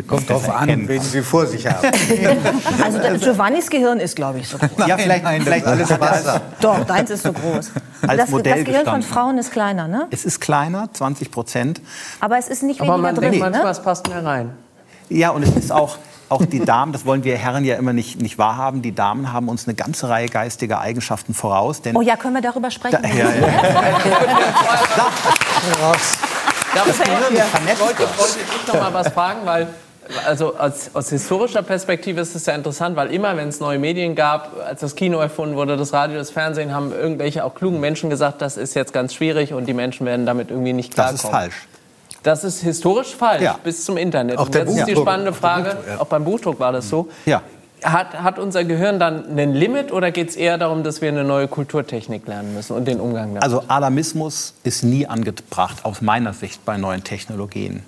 Kommt drauf an, wen Sie vor sich haben. <laughs> also Giovannis Gehirn ist, glaube ich, so groß. Nein, ja, vielleicht, nein, vielleicht alles Wasser. <laughs> Doch, deins ist so groß. Als das, Modell das Gehirn von Frauen ist kleiner, ne? Es ist kleiner, 20 Prozent. Aber es ist nicht weniger aber man drin, denkt manchmal, ne? es passt mehr rein. Ja, und es ist auch auch die Damen, das wollen wir Herren ja immer nicht, nicht wahrhaben, die Damen haben uns eine ganze Reihe geistiger Eigenschaften voraus. oh ja, können wir darüber sprechen? Da, ja, ja. ja, das Gehirn ist vernetzt. Ich wollte, wollte ich noch mal was fragen, weil also aus, aus, historischer Perspektive ist es ja interessant, weil immer, wenn es neue Medien gab, als das Kino erfunden wurde, das Radio, das Fernsehen, haben irgendwelche auch klugen Menschen gesagt, das ist jetzt ganz schwierig und die Menschen werden damit irgendwie nicht klarkommen. Das ist falsch. Das ist historisch falsch ja. bis zum Internet. Auch das ist die spannende Frage. Auch beim Buchdruck war das so. Ja. Hat, hat unser Gehirn dann ein Limit oder geht es eher darum, dass wir eine neue Kulturtechnik lernen müssen und den Umgang damit? Also Alarmismus ist nie angebracht, aus meiner Sicht, bei neuen Technologien.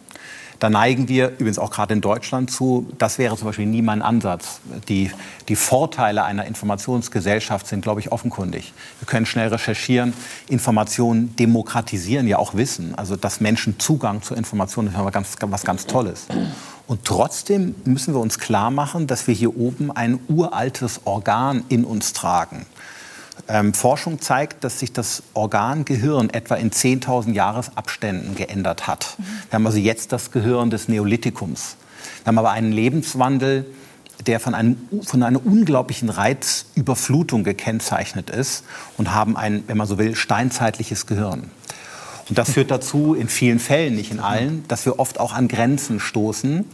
Da neigen wir übrigens auch gerade in Deutschland zu. Das wäre zum Beispiel nie mein Ansatz. Die, die Vorteile einer Informationsgesellschaft sind, glaube ich, offenkundig. Wir können schnell recherchieren. Informationen demokratisieren ja auch Wissen. Also, dass Menschen Zugang zu Informationen ist ganz, was ganz Tolles. Und trotzdem müssen wir uns klar machen, dass wir hier oben ein uraltes Organ in uns tragen. Ähm, Forschung zeigt, dass sich das Organ Gehirn etwa in 10.000 Jahresabständen geändert hat. Mhm. Wir haben also jetzt das Gehirn des Neolithikums. Wir haben aber einen Lebenswandel, der von, einem, von einer unglaublichen Reizüberflutung gekennzeichnet ist und haben ein, wenn man so will, steinzeitliches Gehirn. Und das führt dazu, in vielen Fällen, nicht in allen, dass wir oft auch an Grenzen stoßen,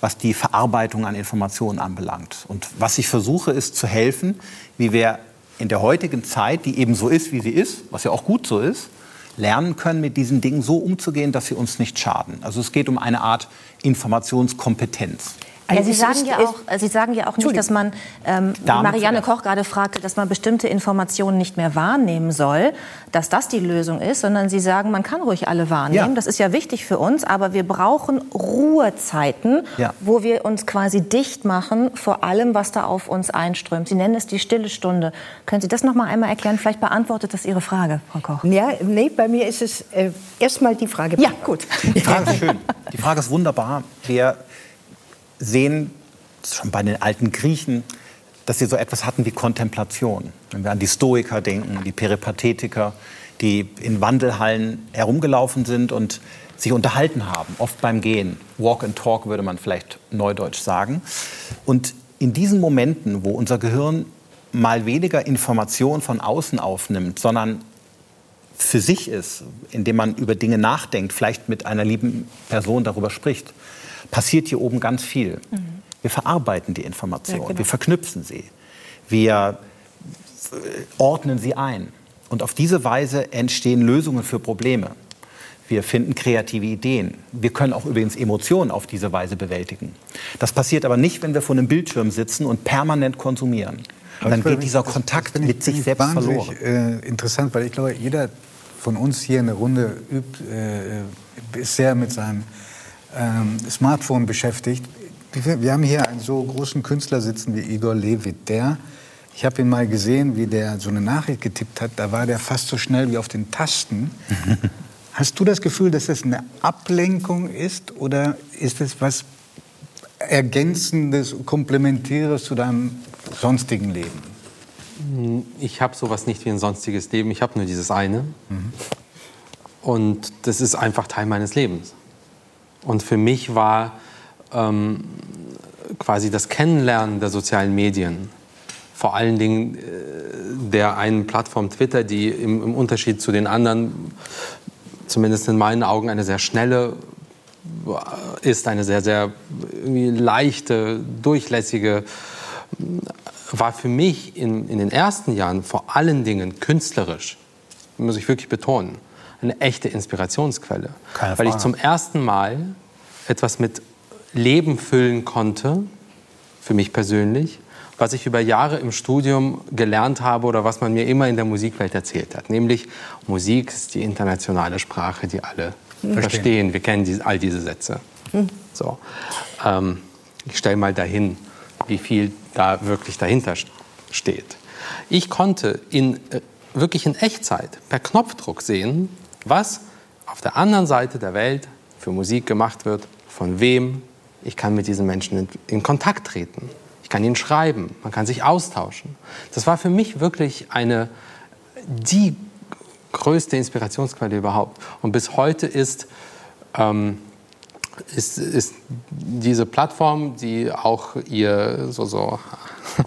was die Verarbeitung an Informationen anbelangt. Und was ich versuche, ist zu helfen, wie wir in der heutigen Zeit, die eben so ist, wie sie ist, was ja auch gut so ist, lernen können, mit diesen Dingen so umzugehen, dass sie uns nicht schaden. Also es geht um eine Art Informationskompetenz. Ja, Sie, sagen ja auch, Sie sagen ja auch nicht, dass man, ähm, wie Marianne Koch gerade fragte, dass man bestimmte Informationen nicht mehr wahrnehmen soll, dass das die Lösung ist, sondern Sie sagen, man kann ruhig alle wahrnehmen. Ja. Das ist ja wichtig für uns, aber wir brauchen Ruhezeiten, ja. wo wir uns quasi dicht machen vor allem, was da auf uns einströmt. Sie nennen es die stille Stunde. Können Sie das noch mal einmal erklären? Vielleicht beantwortet das Ihre Frage, Frau Koch. Ja, nee, bei mir ist es äh, erstmal die Frage. Ja, gut. Die Frage ist schön. Die Frage ist wunderbar. Wir sehen schon bei den alten Griechen, dass sie so etwas hatten wie Kontemplation. Wenn wir an die Stoiker denken, die Peripatetiker, die in Wandelhallen herumgelaufen sind und sich unterhalten haben, oft beim Gehen. Walk and Talk würde man vielleicht neudeutsch sagen. Und in diesen Momenten, wo unser Gehirn mal weniger Information von außen aufnimmt, sondern für sich ist, indem man über Dinge nachdenkt, vielleicht mit einer lieben Person darüber spricht, passiert hier oben ganz viel. Mhm. Wir verarbeiten die Informationen, ja, genau. wir verknüpfen sie, wir äh, ordnen sie ein. Und auf diese Weise entstehen Lösungen für Probleme. Wir finden kreative Ideen. Wir können auch übrigens Emotionen auf diese Weise bewältigen. Das passiert aber nicht, wenn wir vor einem Bildschirm sitzen und permanent konsumieren. dann geht dieser Kontakt mit sich selbst verloren. Äh, interessant, weil ich glaube, jeder von uns hier in der Runde übt, äh, ist sehr mit seinem ähm, Smartphone beschäftigt. Wir, haben hier einen so großen Künstler sitzen wie Igor Levit. Der, ich habe ihn mal gesehen, wie der so eine Nachricht getippt hat. Da war der fast so schnell wie auf den Tasten. <laughs> Hast du das Gefühl, dass das eine Ablenkung ist oder ist es was Ergänzendes, Komplementäres zu deinem sonstigen Leben? Ich habe sowas nicht wie ein sonstiges Leben. Ich habe nur dieses eine. Mhm. Und das ist einfach Teil meines Lebens. Und für mich war ähm, quasi das Kennenlernen der sozialen Medien, vor allen Dingen äh, der einen Plattform Twitter, die im, im, Unterschied zu den anderen, zumindest in meinen Augen, eine sehr schnelle äh, ist, eine sehr, sehr leichte, durchlässige war für mich in, in den ersten Jahren vor allen Dingen künstlerisch, muss ich wirklich betonen, eine echte Inspirationsquelle. Keine weil ich zum ersten Mal etwas mit Leben füllen konnte, für mich persönlich, was ich über Jahre im Studium gelernt habe oder was man mir immer in der Musikwelt erzählt hat. Nämlich, Musik ist die internationale Sprache, die alle mhm. verstehen. Wir kennen die, all diese Sätze. Mhm. So. Ähm, ich stelle mal dahin, wie viel da wirklich dahinter steht. Ich konnte in, äh, wirklich in Echtzeit per Knopfdruck sehen, was auf der anderen Seite der Welt für Musik gemacht wird, von wem. Ich kann mit diesen Menschen in, in Kontakt treten. Ich kann ihnen schreiben, man kann sich austauschen. Das war für mich wirklich eine, die größte Inspirationsquelle überhaupt. Und bis heute ist ähm, ist, ist diese Plattform, die auch ihr so, so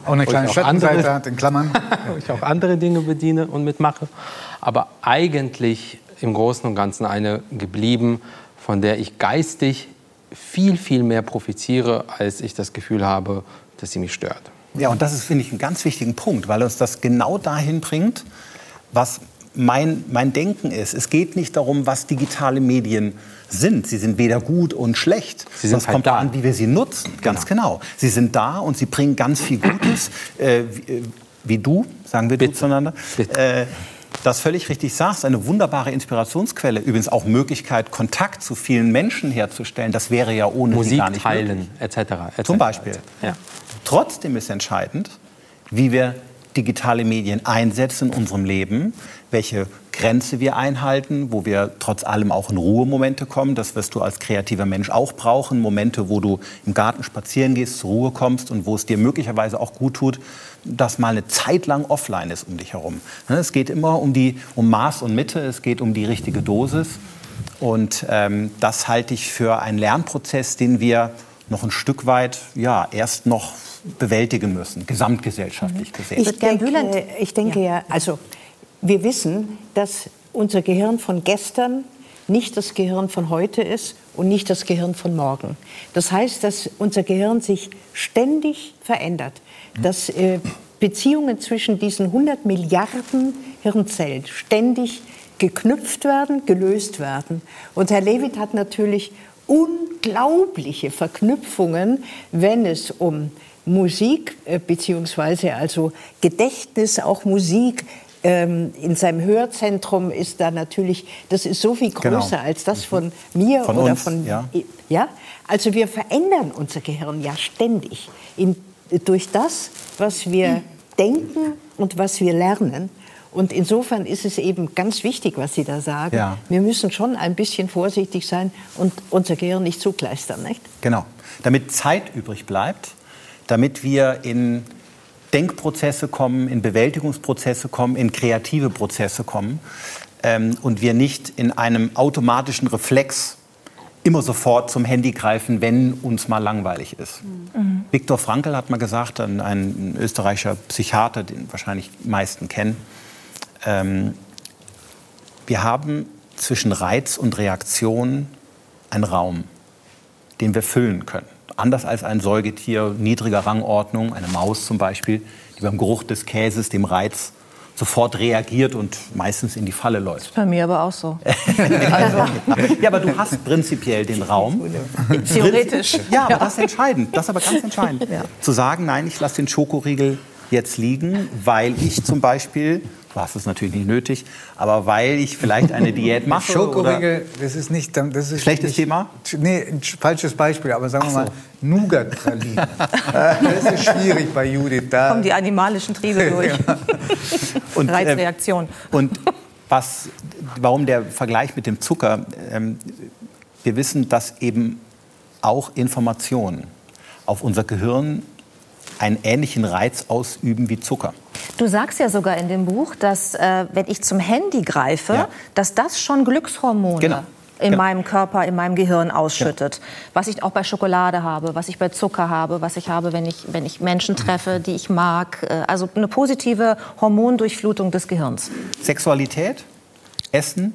auch eine kleine Schattenseite hat, in Klammern. <laughs> wo ich auch andere Dinge bediene und mitmache. Aber eigentlich im Großen und Ganzen eine geblieben, von der ich geistig viel, viel mehr profitiere, als ich das Gefühl habe, dass sie mich stört. Ja, und das ist, finde ich, einen ganz wichtigen Punkt, weil uns das genau dahin bringt, was mein, mein Denken ist. Es geht nicht darum, was digitale Medien sind. Sie sind weder gut und schlecht. Sie sind es halt kommt da an, wie wir sie nutzen. Ganz genau. genau. Sie sind da und sie bringen ganz viel Gutes. äh, wie, äh, wie, du, sagen wir Bitte. du zueinander. Äh, das völlig richtig sagst, eine wunderbare Inspirationsquelle. Übrigens auch Möglichkeit, Kontakt zu vielen Menschen herzustellen. Das wäre ja ohne Musik gar nicht teilen, etc. Et Zum Beispiel. Ja. Trotzdem ist entscheidend, wie wir digitale Medien einsetzen in unserem Leben, welche Grenze wir einhalten, wo wir trotz allem auch in Ruhemomente kommen. Das wirst du als kreativer Mensch auch brauchen. Momente, wo du im Garten spazieren gehst, zur Ruhe kommst und wo es dir möglicherweise auch gut tut, dass mal eine Zeit lang offline ist um dich herum. Ne, es geht immer um, die, um Maß und Mitte, es geht um die richtige Dosis. Und ähm, das halte ich für einen Lernprozess, den wir noch ein Stück weit ja, erst noch bewältigen müssen, gesamtgesellschaftlich mhm. gesehen. Ich denke, ich denke ja. ja, also wir wissen, dass unser Gehirn von gestern nicht das Gehirn von heute ist und nicht das Gehirn von morgen. Das heißt, dass unser Gehirn sich ständig verändert, dass äh, Beziehungen zwischen diesen 100 Milliarden Hirnzellen ständig geknüpft werden, gelöst werden. Und Herr Levitt hat natürlich unglaubliche Verknüpfungen, wenn es um Musik äh, beziehungsweise also Gedächtnis, auch Musik ähm, in seinem Hörzentrum ist da natürlich, das ist so viel genau. größer genau. als das mhm. von mir von oder uns, von ja. ja. Also wir verändern unser Gehirn ja ständig in, durch das, was wir mhm. denken und was wir lernen. Und insofern ist es eben ganz wichtig, was Sie da sagen. Ja. Wir müssen schon ein bisschen vorsichtig sein und unser Gehirn nicht zugleistern. Nicht? Genau. Damit Zeit übrig bleibt, damit wir in Denkprozesse kommen, in Bewältigungsprozesse kommen, in kreative Prozesse kommen ähm, und wir nicht in einem automatischen Reflex immer sofort zum Handy greifen, wenn uns mal langweilig ist. Mhm. Viktor Frankl hat mal gesagt, ein, ein, österreichischer Psychiater, den wahrscheinlich die meisten kennen, ähm, wir haben zwischen Reiz und Reaktion einen Raum, den wir füllen können anders als ein Säugetier niedriger Rangordnung, eine Maus zum Beispiel, die beim Geruch des Käses, dem Reiz, sofort reagiert und meistens in die Falle läuft. Das ist bei mir aber auch so. <laughs> also. Ja, aber du hast prinzipiell den Raum. Theoretisch. Ja, aber das ist entscheidend. Das ist aber ganz entscheidend. Ja. Zu sagen, nein, ich lasse den Schokoriegel jetzt liegen, weil ich zum Beispiel Du hast es natürlich nicht nötig, aber weil ich vielleicht eine <laughs> Diät mache. Schokoriegel, das ist nicht. Das ist Schlechtes nicht, Thema? Nee, ein falsches Beispiel, aber sagen wir so. mal, Nougat-Pralinen. <laughs> das ist schwierig bei Judith. Da kommen die animalischen Triebe <laughs> durch. und, äh, Reizreaktion. Äh, und was, warum der Vergleich mit dem Zucker? Ähm, wir wissen, dass eben auch Informationen auf unser Gehirn einen ähnlichen Reiz ausüben wie Zucker. Du sagst ja sogar in dem Buch, dass äh, wenn ich zum Handy greife, ja. dass das schon Glückshormone genau. in genau. meinem Körper, in meinem Gehirn ausschüttet. Genau. Was ich auch bei Schokolade habe, was ich bei Zucker habe, was ich habe, wenn ich, wenn ich Menschen treffe, die ich mag. Äh, also eine positive Hormondurchflutung des Gehirns. Sexualität, Essen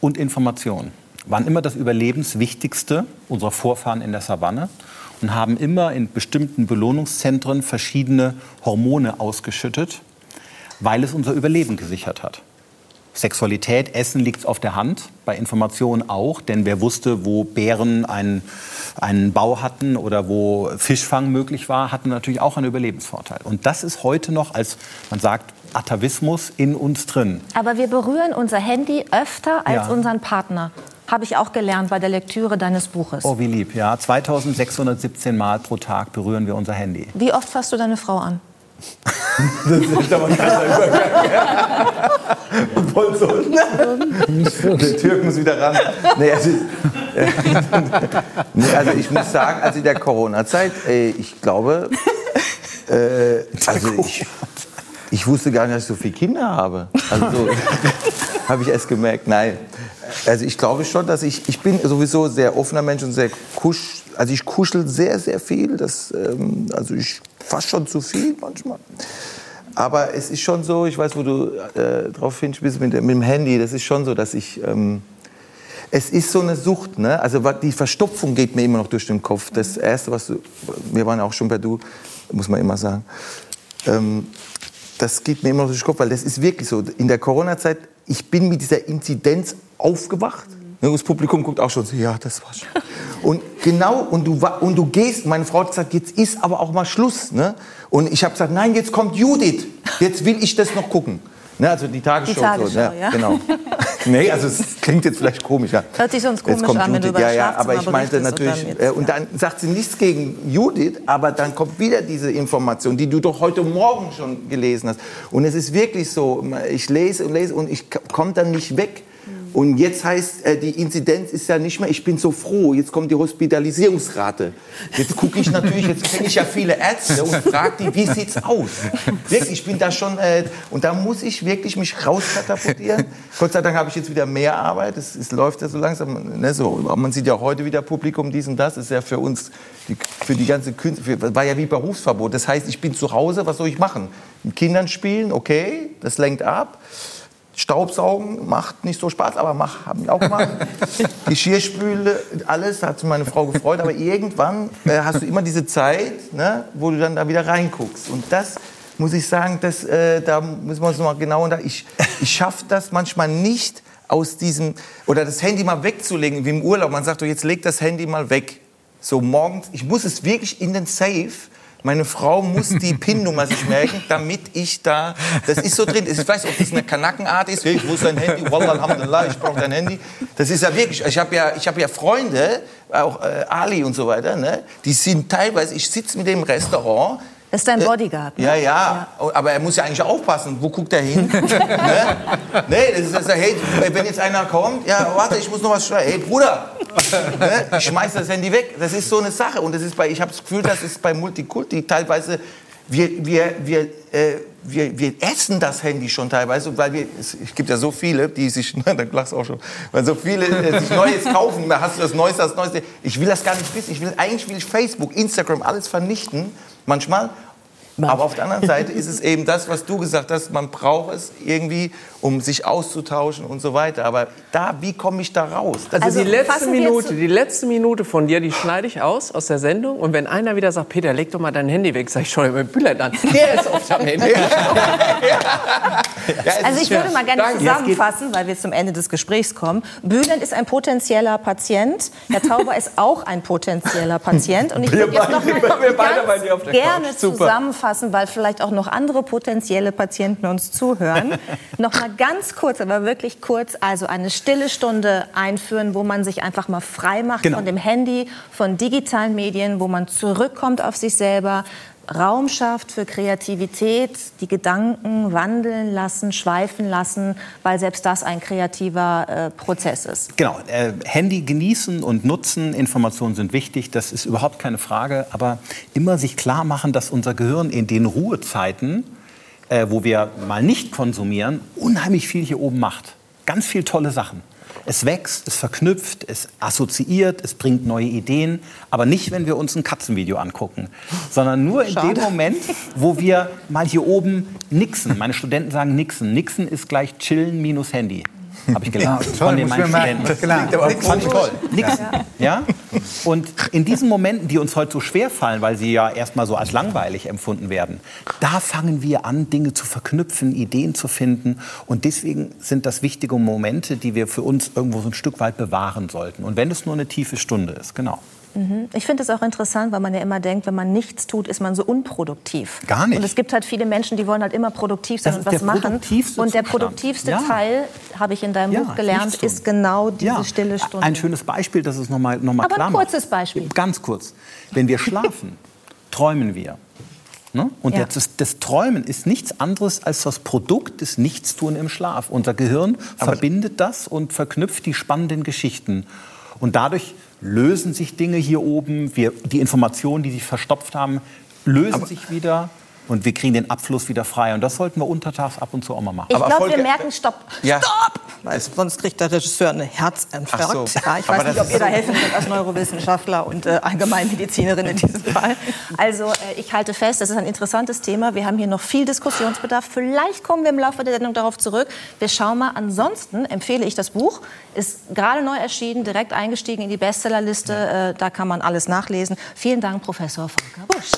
und Information waren immer das Überlebenswichtigste unserer Vorfahren in der Savanne und haben immer in bestimmten Belohnungszentren verschiedene Hormone ausgeschüttet, weil es unser Überleben gesichert hat. Sexualität, Essen liegt auf der Hand, bei Informationen auch, denn wer wusste, wo Bären einen, einen Bau hatten oder wo Fischfang möglich war, hatten natürlich auch einen Überlebensvorteil. Und das ist heute noch als, man sagt, Atavismus in uns drin. Aber wir berühren unser Handy öfter als ja. unseren Partner. Habe ich auch gelernt bei der Lektüre deines Buches. Oh, wie lieb, ja. 2617 Mal pro Tag berühren wir unser Handy. Wie oft fasst du deine Frau an? <laughs> das ist aber ein krasser Übergang. Voll so. Der Türk muss wieder ran. Nee, also, nee, also ich muss sagen, also in der Corona-Zeit, ich glaube, äh, also ich, ich wusste gar nicht, dass ich so viele Kinder habe. Also so, <laughs> habe ich erst gemerkt. Nein, also ich glaube schon, dass ich, ich bin sowieso sehr offener Mensch und sehr kusch, also ich kuschel sehr, sehr viel. Das, ähm, also ich fast schon zu viel manchmal. Aber es ist schon so, ich weiß, wo du äh, drauf hinspielst mit, mit dem Handy, das ist schon so, dass ich... Ähm, es ist so eine Sucht, ne? Also die Verstopfung geht mir immer noch durch den Kopf. Das Erste, was du, wir waren auch schon bei du, muss man immer sagen. Ähm, das geht mir immer noch durch den Kopf, weil das ist wirklich so. In der Corona-Zeit, ich bin mit dieser Inzidenz aufgewacht. Mhm. Das Publikum guckt auch schon so, ja, das war's schon. <laughs> Und genau, und du, und du gehst, meine Frau hat gesagt, jetzt ist aber auch mal Schluss. Ne? Und ich habe gesagt, nein, jetzt kommt Judith, jetzt will ich das noch gucken. Ne, also die Tagesschau. Die Tagesschau so, ne? ja. Genau. <laughs> nee, also es klingt jetzt vielleicht komisch. Ja. Hört sich sonst komisch an, wenn du über ja, ja, aber ich meinte natürlich, und dann, äh, und dann sagt sie nichts gegen Judith, aber dann kommt wieder diese Information, die du doch heute Morgen schon gelesen hast. Und es ist wirklich so, ich lese und lese und ich komme dann nicht weg und jetzt heißt, äh, die Inzidenz ist ja nicht mehr, ich bin so froh, jetzt kommt die Hospitalisierungsrate. Jetzt gucke ich natürlich, jetzt kenne ich ja viele Ärzte und frage die, wie sieht's aus? Wirklich, ich bin da schon, äh, und da muss ich wirklich mich rauskatapultieren. Gott sei Dank habe ich jetzt wieder mehr Arbeit, es, es läuft ja so langsam. Ne, so. Man sieht ja heute wieder Publikum, dies und das, das ist ja für uns, die, für die ganze Künstler, war ja wie Berufsverbot. Das heißt, ich bin zu Hause, was soll ich machen? Mit Kindern spielen, okay, das lenkt ab. Staubsaugen macht nicht so Spaß, aber mach, haben wir auch gemacht. <laughs> Geschirrspüle, alles, hat meine Frau gefreut. Aber irgendwann äh, hast du immer diese Zeit, ne, wo du dann da wieder reinguckst. Und das muss ich sagen, das, äh, da müssen wir uns noch mal genau unter. Ich, ich schaffe das manchmal nicht aus diesem oder das Handy mal wegzulegen wie im Urlaub. Man sagt, doch, jetzt leg das Handy mal weg. So morgens, ich muss es wirklich in den Safe meine Frau muss die <laughs> PIN-Nummer sich merken, damit ich da. Das ist so drin. Ich weiß, ob das eine Kanackenart ist. Ich muss dein Handy. Wallah, alhamdulillah, ich brauche dein Handy. Das ist ja wirklich. Ich habe ja, hab ja Freunde, auch äh, Ali und so weiter, ne? die sind teilweise. Ich sitze mit dem Restaurant. Das ist dein äh, Bodyguard. Ne? Ja, ja, ja, aber er muss ja eigentlich aufpassen. Wo guckt er hin? <laughs> ne? Nee, das ist, das ist, hey, wenn jetzt einer kommt, ja, warte, ich muss noch was schreiben. Hey, Bruder, ne? ich schmeiß das Handy weg. Das ist so eine Sache. Und das ist bei, ich habe das Gefühl, das ist bei Multikulti teilweise, wir, wir, wir, äh, wir, wir essen das Handy schon teilweise, weil wir, es gibt ja so viele, die sich, <laughs> da lachst auch schon, weil so viele äh, sich Neues kaufen, hast du das Neueste, das Neueste. Ich will das gar nicht wissen. Ich will, eigentlich will ich Facebook, Instagram, alles vernichten, manchmal. Aber auf der anderen Seite ist es eben das, was du gesagt hast, man braucht es irgendwie. Um sich auszutauschen und so weiter. Aber da, wie komme ich da raus? Das also, die letzte Minute, die letzte Minute von dir, die schneide ich aus aus der Sendung. Und wenn einer wieder sagt, Peter, leg doch mal dein Handy weg, sag ich schon mit Bülent an. <laughs> Der ist auf dem Handy. also ich würde mal gerne zusammenfassen, weil wir zum Ende des Gesprächs kommen. Bülent ist ein potenzieller Patient. Herr Tauber ist auch ein potenzieller Patient. Und ich würde jetzt noch mal gerne zusammenfassen, weil vielleicht auch noch andere potenzielle Patienten uns zuhören. <laughs> noch mal ganz kurz, aber wirklich kurz, also eine stille Stunde einführen, wo man sich einfach mal frei macht genau. von dem Handy, von digitalen Medien, wo man zurückkommt auf sich selber, Raum schafft für Kreativität, die Gedanken wandeln lassen, schweifen lassen, weil selbst das ein kreativer äh, Prozess ist. Genau, äh, Handy genießen und nutzen, Informationen sind wichtig, das ist überhaupt keine Frage, aber immer sich klar machen, dass unser Gehirn in den Ruhezeiten, äh, wo wir mal nicht konsumieren, unheimlich viel hier oben macht. Ganz viele tolle Sachen. Es wächst, es verknüpft, es assoziiert, es bringt neue Ideen. Aber nicht, wenn wir uns ein Katzenvideo angucken, sondern nur in Schade. dem Moment, wo wir mal hier oben nixen. Meine Studenten sagen nixen. Nixen ist gleich chillen minus Handy habe ich gelernt ja, toll, von den meinen Studenten. Gelernt. Fand ich toll. Nix. Ja. ja. Und in diesen Momenten, die uns heute so schwer fallen, weil sie ja erstmal so als langweilig empfunden werden, da fangen wir an, Dinge zu verknüpfen, Ideen zu finden. Und deswegen sind das wichtige Momente, die wir für uns irgendwo so ein Stück weit bewahren sollten. Und wenn es nur eine tiefe Stunde ist, genau. Mhm. Ich finde es auch interessant, weil man ja immer denkt, wenn man nichts tut, ist man so unproduktiv. Gar nicht. Und es gibt halt viele Menschen, die wollen halt immer produktiv sein und was machen. Und der produktivste ja. Teil, habe ich in deinem ja, Buch gelernt, ist genau diese ja. stille Stunde. Ein schönes Beispiel, das ist nochmal noch mal Aber klar ein kurzes Beispiel. Ganz kurz. Wenn wir schlafen, <laughs> träumen wir. Ne? Und ja. das, das, Träumen ist nichts anderes als das Produkt des Nichtstun im Schlaf. Unser Gehirn Aber verbindet das und verknüpft die spannenden Geschichten. Und dadurch lösen sich Dinge hier oben. Wir, die Informationen, die sich verstopft haben, lösen Aber sich wieder und wir kriegen den Abfluss wieder frei. Und das sollten wir untertags ab und zu auch mal machen. Ich glaube, wir merken, stopp, ja. stopp! Weil sonst kriegt der Regisseur einen Herzinfarkt. So. Ja, ich weiß nicht, ob ihr da helfen könnt als Neurowissenschaftler und äh, Allgemeinmedizinerin in diesem Fall. Also äh, ich halte fest, das ist ein interessantes Thema. Wir haben hier noch viel Diskussionsbedarf. Vielleicht kommen wir im Laufe der Sendung darauf zurück. Wir schauen mal. Ansonsten empfehle ich das Buch. Ist gerade neu erschienen, direkt eingestiegen in die Bestsellerliste. Äh, da kann man alles nachlesen. Vielen Dank, Professor Volker Busch.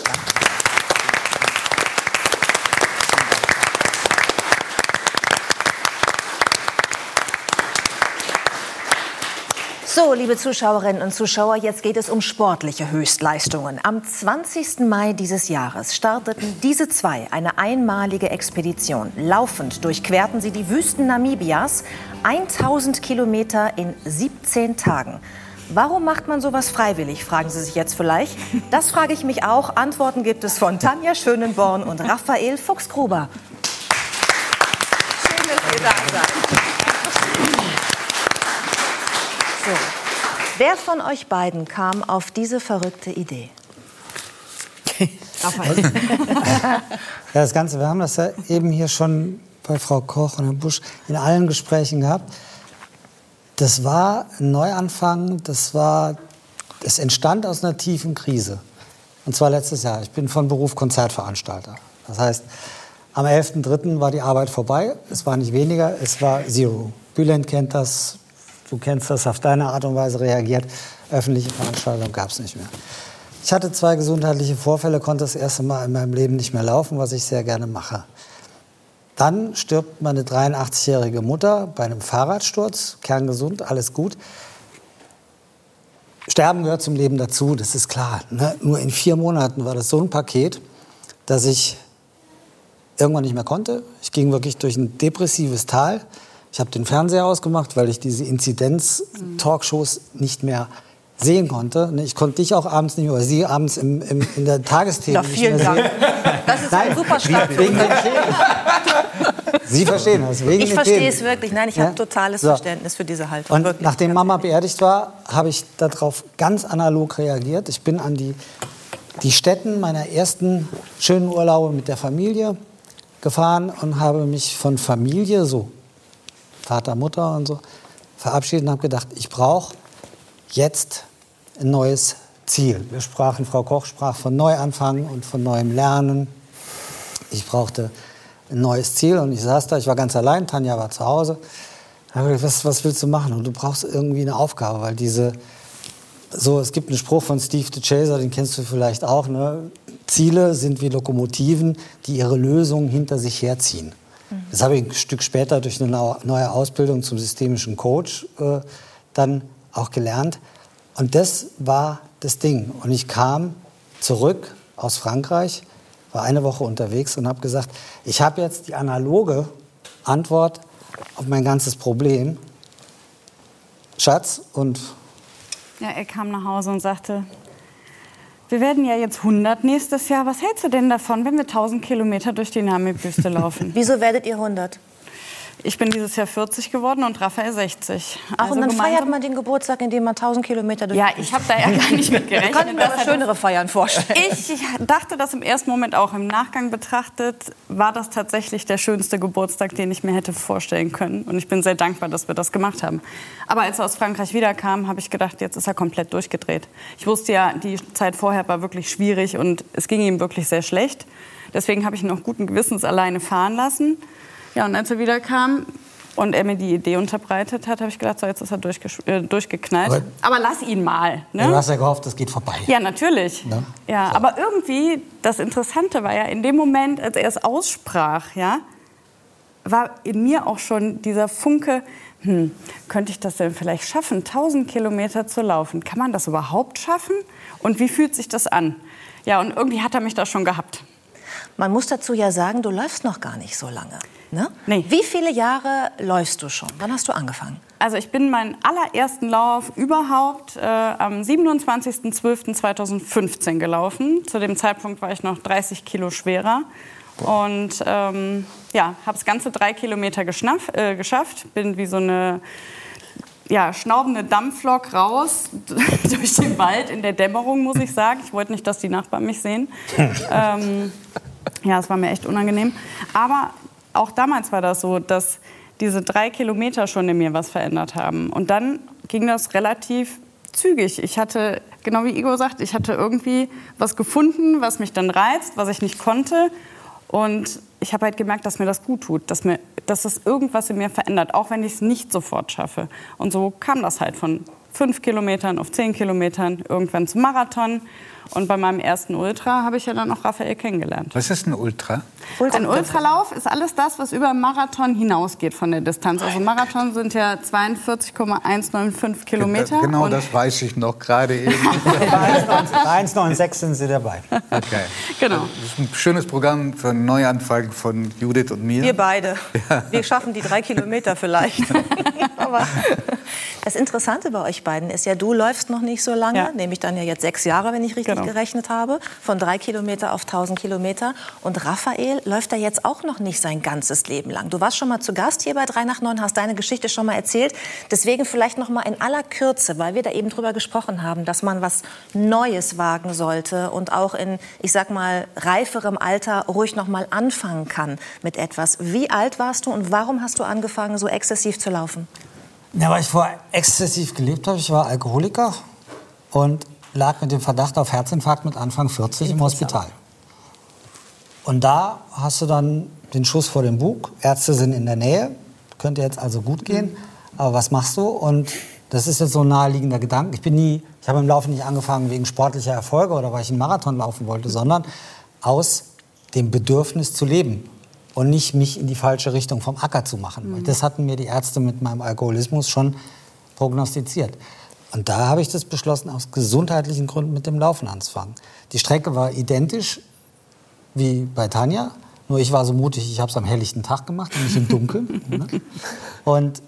So, liebe Zuschauerinnen und Zuschauer, jetzt geht es um sportliche Höchstleistungen. Am 20. Mai dieses Jahres starteten diese zwei eine einmalige Expedition. Laufend durchquerten sie die Wüsten Namibias, 1000 Kilometer in 17 Tagen. Warum macht man sowas freiwillig, fragen Sie sich jetzt vielleicht. Das frage ich mich auch. Antworten gibt es von Tanja Schönenborn und Raphael Fuchsgruber. Schön, dass ihr da seid. So. Wer von euch beiden kam auf diese verrückte Idee? <laughs> ja, das Ganze, wir haben das ja eben hier schon bei Frau Koch und Herrn Busch in allen Gesprächen gehabt. Das war ein Neuanfang, das, war, das entstand aus einer tiefen Krise. Und zwar letztes Jahr. Ich bin von Beruf Konzertveranstalter. Das heißt, am 11.03. war die Arbeit vorbei. Es war nicht weniger, es war Zero. Bülent kennt das, du kennst das, auf deine Art und Weise reagiert. Öffentliche Veranstaltungen gab es nicht mehr. Ich hatte zwei gesundheitliche Vorfälle, konnte das erste Mal in meinem Leben nicht mehr laufen, was ich sehr gerne mache. Dann stirbt meine 83-jährige Mutter bei einem Fahrradsturz, kerngesund, alles gut. Sterben gehört zum Leben dazu, das ist klar. Ne? Nur in vier Monaten war das so ein Paket, dass ich irgendwann nicht mehr konnte. Ich ging wirklich durch ein depressives Tal. Ich habe den Fernseher ausgemacht, weil ich diese Inzidenz-Talkshows nicht mehr sehen konnte. Ich konnte dich auch abends nicht mehr, oder Sie abends im, im, in der Tagesthemen ja, vielen Dank. Sehen. Das ist Nein, ein super Start. Sie verstehen das. Wegen ich verstehe es wirklich. Nein, ich ja? habe totales so. Verständnis für diese Haltung. Und wirklich. nachdem Mama beerdigt war, habe ich darauf ganz analog reagiert. Ich bin an die, die Stätten meiner ersten schönen Urlaube mit der Familie gefahren und habe mich von Familie, so Vater, Mutter und so, verabschiedet und habe gedacht, ich brauche jetzt ein neues Ziel. Wir sprachen, Frau Koch sprach von Neuanfang und von neuem Lernen. Ich brauchte ein neues Ziel. Und ich saß da, ich war ganz allein, Tanja war zu Hause. Gedacht, was, was willst du machen? Und du brauchst irgendwie eine Aufgabe, weil diese, so, es gibt einen Spruch von Steve the Chaser, den kennst du vielleicht auch, ne? Ziele sind wie Lokomotiven, die ihre Lösungen hinter sich herziehen. Das habe ich ein Stück später durch eine neue Ausbildung zum systemischen Coach äh, dann auch gelernt. Und das war das Ding. Und ich kam zurück aus Frankreich, war eine Woche unterwegs und habe gesagt, ich habe jetzt die analoge Antwort auf mein ganzes Problem. Schatz und... Ja, er kam nach Hause und sagte, wir werden ja jetzt 100 nächstes Jahr. Was hältst du denn davon, wenn wir 1000 Kilometer durch die Namibüste laufen? Wieso werdet ihr 100? Ich bin dieses Jahr 40 geworden und Raphael 60. Ach, also und dann feiert man den Geburtstag, indem man 1000 Kilometer durch Ja, ich habe da ja gar nicht mit gerechnet. Ich kann mir aber schönere Feiern vorstellen. Ich dachte das im ersten Moment auch. Im Nachgang betrachtet war das tatsächlich der schönste Geburtstag, den ich mir hätte vorstellen können. Und ich bin sehr dankbar, dass wir das gemacht haben. Aber als er aus Frankreich wiederkam, habe ich gedacht, jetzt ist er komplett durchgedreht. Ich wusste ja, die Zeit vorher war wirklich schwierig und es ging ihm wirklich sehr schlecht. Deswegen habe ich ihn auch guten Gewissens alleine fahren lassen. Ja, und als er wieder kam und er mir die Idee unterbreitet hat, habe ich gedacht, so, jetzt ist er äh, durchgeknallt. Aber, aber, lass ihn mal. Ne? Du hast ja gehofft, das geht vorbei. Ja, natürlich. Ne? Ja, so. Aber irgendwie, das Interessante war ja, in dem Moment, als er es aussprach, ja, war in mir auch schon dieser Funke, hm, könnte ich das denn vielleicht schaffen, 1000 Kilometer zu laufen? Kann man das überhaupt schaffen? Und wie fühlt sich das an? Ja, und irgendwie hat er mich da schon gehabt. Man muss dazu ja sagen, du läufst noch gar nicht so lange. Ne? Nee. Wie viele Jahre läufst du schon? Wann hast du angefangen? Also ich bin meinen allerersten Lauf überhaupt äh, am 27.12.2015 gelaufen. Zu dem Zeitpunkt war ich noch 30 Kilo schwerer. Und ähm, ja, habe es ganze drei Kilometer geschnaff, äh, geschafft. Bin wie so eine ja, schnaubende Dampflok raus <laughs> durch den Wald in der Dämmerung, muss ich sagen. Ich wollte nicht, dass die Nachbarn mich sehen. <laughs> ähm, ja, es war mir echt unangenehm. Aber auch damals war das so, dass diese drei Kilometer schon in mir was verändert haben. Und dann ging das relativ zügig. Ich hatte, genau wie Igor sagt, ich hatte irgendwie was gefunden, was mich dann reizt, was ich nicht konnte. Und ich habe halt gemerkt, dass mir das gut tut, dass, mir, dass das irgendwas in mir verändert, auch wenn ich es nicht sofort schaffe. Und so kam das halt von fünf Kilometern auf zehn Kilometern, irgendwann zum Marathon. Und bei meinem ersten Ultra habe ich ja dann auch Raphael kennengelernt. Was ist ein Ultra? Ein Ultralauf ist alles das, was über Marathon hinausgeht von der Distanz. Also Marathon sind ja 42,195 Kilometer. Genau das weiß ich noch gerade eben. <laughs> 1,96 sind Sie dabei. Okay. Genau. Das ist ein schönes Programm für einen Neuanfang von Judith und mir. Wir beide. Ja. Wir schaffen die drei Kilometer vielleicht. <laughs> Aber das Interessante bei euch beiden ist ja, du läufst noch nicht so lange, ja. nämlich dann ja jetzt sechs Jahre, wenn ich richtig genau. gerechnet habe, von drei Kilometer auf 1000 Kilometer. Und Raphael läuft da jetzt auch noch nicht sein ganzes Leben lang. Du warst schon mal zu Gast hier bei 3 nach 9, hast deine Geschichte schon mal erzählt. Deswegen vielleicht noch mal in aller Kürze, weil wir da eben drüber gesprochen haben, dass man was Neues wagen sollte und auch in, ich sag mal, reiferem Alter ruhig noch mal anfangen kann mit etwas. Wie alt warst du und warum hast du angefangen, so exzessiv zu laufen? Ja, weil ich vorher exzessiv gelebt habe. Ich war Alkoholiker und lag mit dem Verdacht auf Herzinfarkt mit Anfang 40 im Hospital. Und da hast du dann den Schuss vor dem Bug. Ärzte sind in der Nähe, könnte jetzt also gut gehen. Aber was machst du? Und das ist jetzt so ein naheliegender Gedanke. Ich bin nie, ich habe im Laufen nicht angefangen wegen sportlicher Erfolge oder weil ich einen Marathon laufen wollte, sondern aus dem Bedürfnis zu leben und nicht mich in die falsche Richtung vom Acker zu machen. Mhm. Das hatten mir die Ärzte mit meinem Alkoholismus schon prognostiziert. Und da habe ich das beschlossen, aus gesundheitlichen Gründen mit dem Laufen anzufangen. Die Strecke war identisch wie bei Tanja, nur ich war so mutig, ich habe es am helllichten Tag gemacht und nicht im Dunkeln. <laughs> Ne? und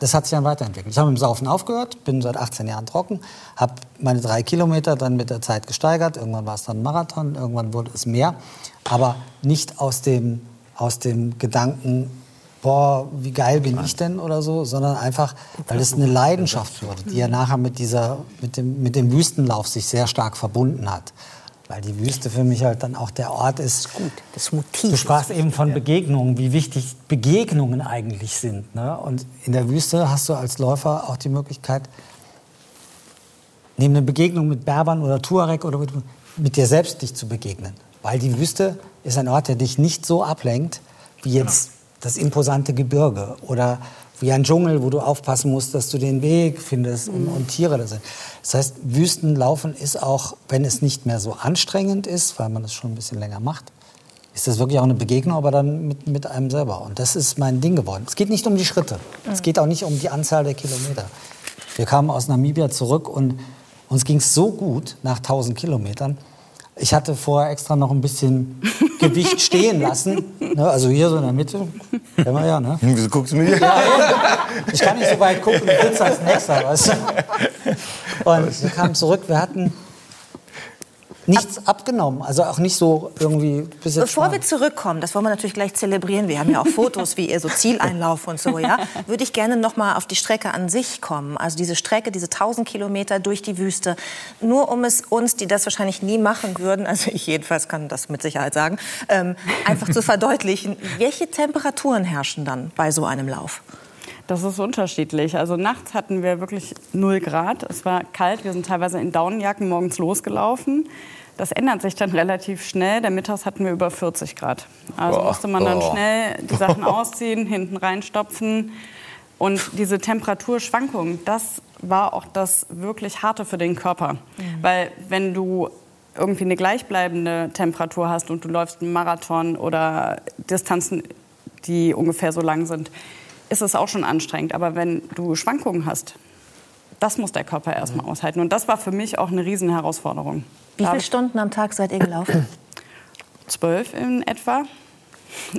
das hat sich dann weiterentwickelt. Ich habe mit dem Saufen aufgehört, bin seit 18 Jahren trocken, habe meine drei Kilometer dann mit der Zeit gesteigert. Irgendwann war es dann ein Marathon, irgendwann wurde es mehr. Aber nicht aus dem, aus dem Gedanken, boah, wie geil bin ich denn oder so, sondern einfach, weil es eine Leidenschaft wurde, die ja nachher mit, dieser, mit, dem, mit dem Wüstenlauf sich sehr stark verbunden hat. Weil die Wüste für mich halt dann auch der Ort ist. Das ist gut, das Motiv. Du sprachst eben von Begegnungen, wie wichtig Begegnungen eigentlich sind. Ne? Und in der Wüste hast du als Läufer auch die Möglichkeit, neben einer Begegnung mit Berbern oder Tuareg oder mit, mit dir selbst dich zu begegnen. Weil die Wüste ist ein Ort, der dich nicht so ablenkt, wie jetzt das imposante Gebirge oder wie ein Dschungel, wo du aufpassen musst, dass du den Weg findest und, und Tiere da sind. Das heißt, Wüstenlaufen ist auch, wenn es nicht mehr so anstrengend ist, weil man das schon ein bisschen länger macht, ist das wirklich auch eine Begegnung, aber dann mit, mit einem selber. Und das ist mein Ding geworden. Es geht nicht um die Schritte. Es geht auch nicht um die Anzahl der Kilometer. Wir kamen aus Namibia zurück und uns ging es so gut nach 1000 Kilometern. Ich hatte vorher extra noch ein bisschen Gewicht <laughs> stehen lassen. Ne, also hier so in der Mitte. Kennen wir ja, ne? Wieso guckst du mir? Ja, ich kann nicht so weit gucken, du sitzt als Nächster, weißt du? <laughs> Und wir kamen zurück, wir hatten nichts abgenommen. Also auch nicht so irgendwie bis jetzt Bevor mal. wir zurückkommen, das wollen wir natürlich gleich zelebrieren. Wir haben ja auch <laughs> Fotos, wie ihr so Zieleinlauf und so, ja. Würde ich gerne noch mal auf die Strecke an sich kommen. Also diese Strecke, diese 1000 Kilometer durch die Wüste. Nur um es uns, die das wahrscheinlich nie machen würden, also ich jedenfalls kann das mit Sicherheit sagen, ähm, einfach zu verdeutlichen. Welche Temperaturen herrschen dann bei so einem Lauf? Das ist unterschiedlich. Also nachts hatten wir wirklich 0 Grad. Es war kalt. Wir sind teilweise in Daunenjacken morgens losgelaufen. Das ändert sich dann relativ schnell. Der Mittags hatten wir über 40 Grad. Also Boah. musste man dann Boah. schnell die Sachen <laughs> ausziehen, hinten reinstopfen. Und diese Temperaturschwankung, das war auch das wirklich harte für den Körper. Weil wenn du irgendwie eine gleichbleibende Temperatur hast und du läufst einen Marathon oder Distanzen, die ungefähr so lang sind, ist es auch schon anstrengend. Aber wenn du Schwankungen hast, das muss der Körper erstmal aushalten. Und das war für mich auch eine Riesenherausforderung. Wie viele Stunden am Tag seid ihr gelaufen? zwölf in etwa.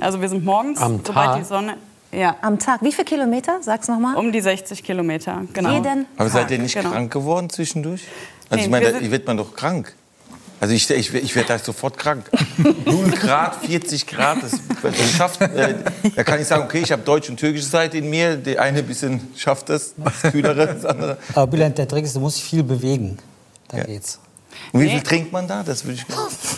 Also wir sind morgens, Am sobald Tag? die Sonne... Ja, Am Tag. Wie viele Kilometer? Sag's noch mal. um die 60 Kilometer. Genau. Jeden Aber Tag. seid ihr nicht Genau. krank geworden zwischendurch? Also Nee, ich meine, da wird man doch krank. Also ich, ich, ich werde da sofort krank. <laughs> 0 Grad, 40 Grad, das, das schafft, äh, da kann ich sagen, okay, ich habe deutsche und türkische Seite in mir. Die eine bisschen schafft das, das kühlere, das andere. Aber Bülent, der Trick ist, du musst dich viel bewegen. Dann Ja. geht's. Und wie viel trinkt man da? Das würde ich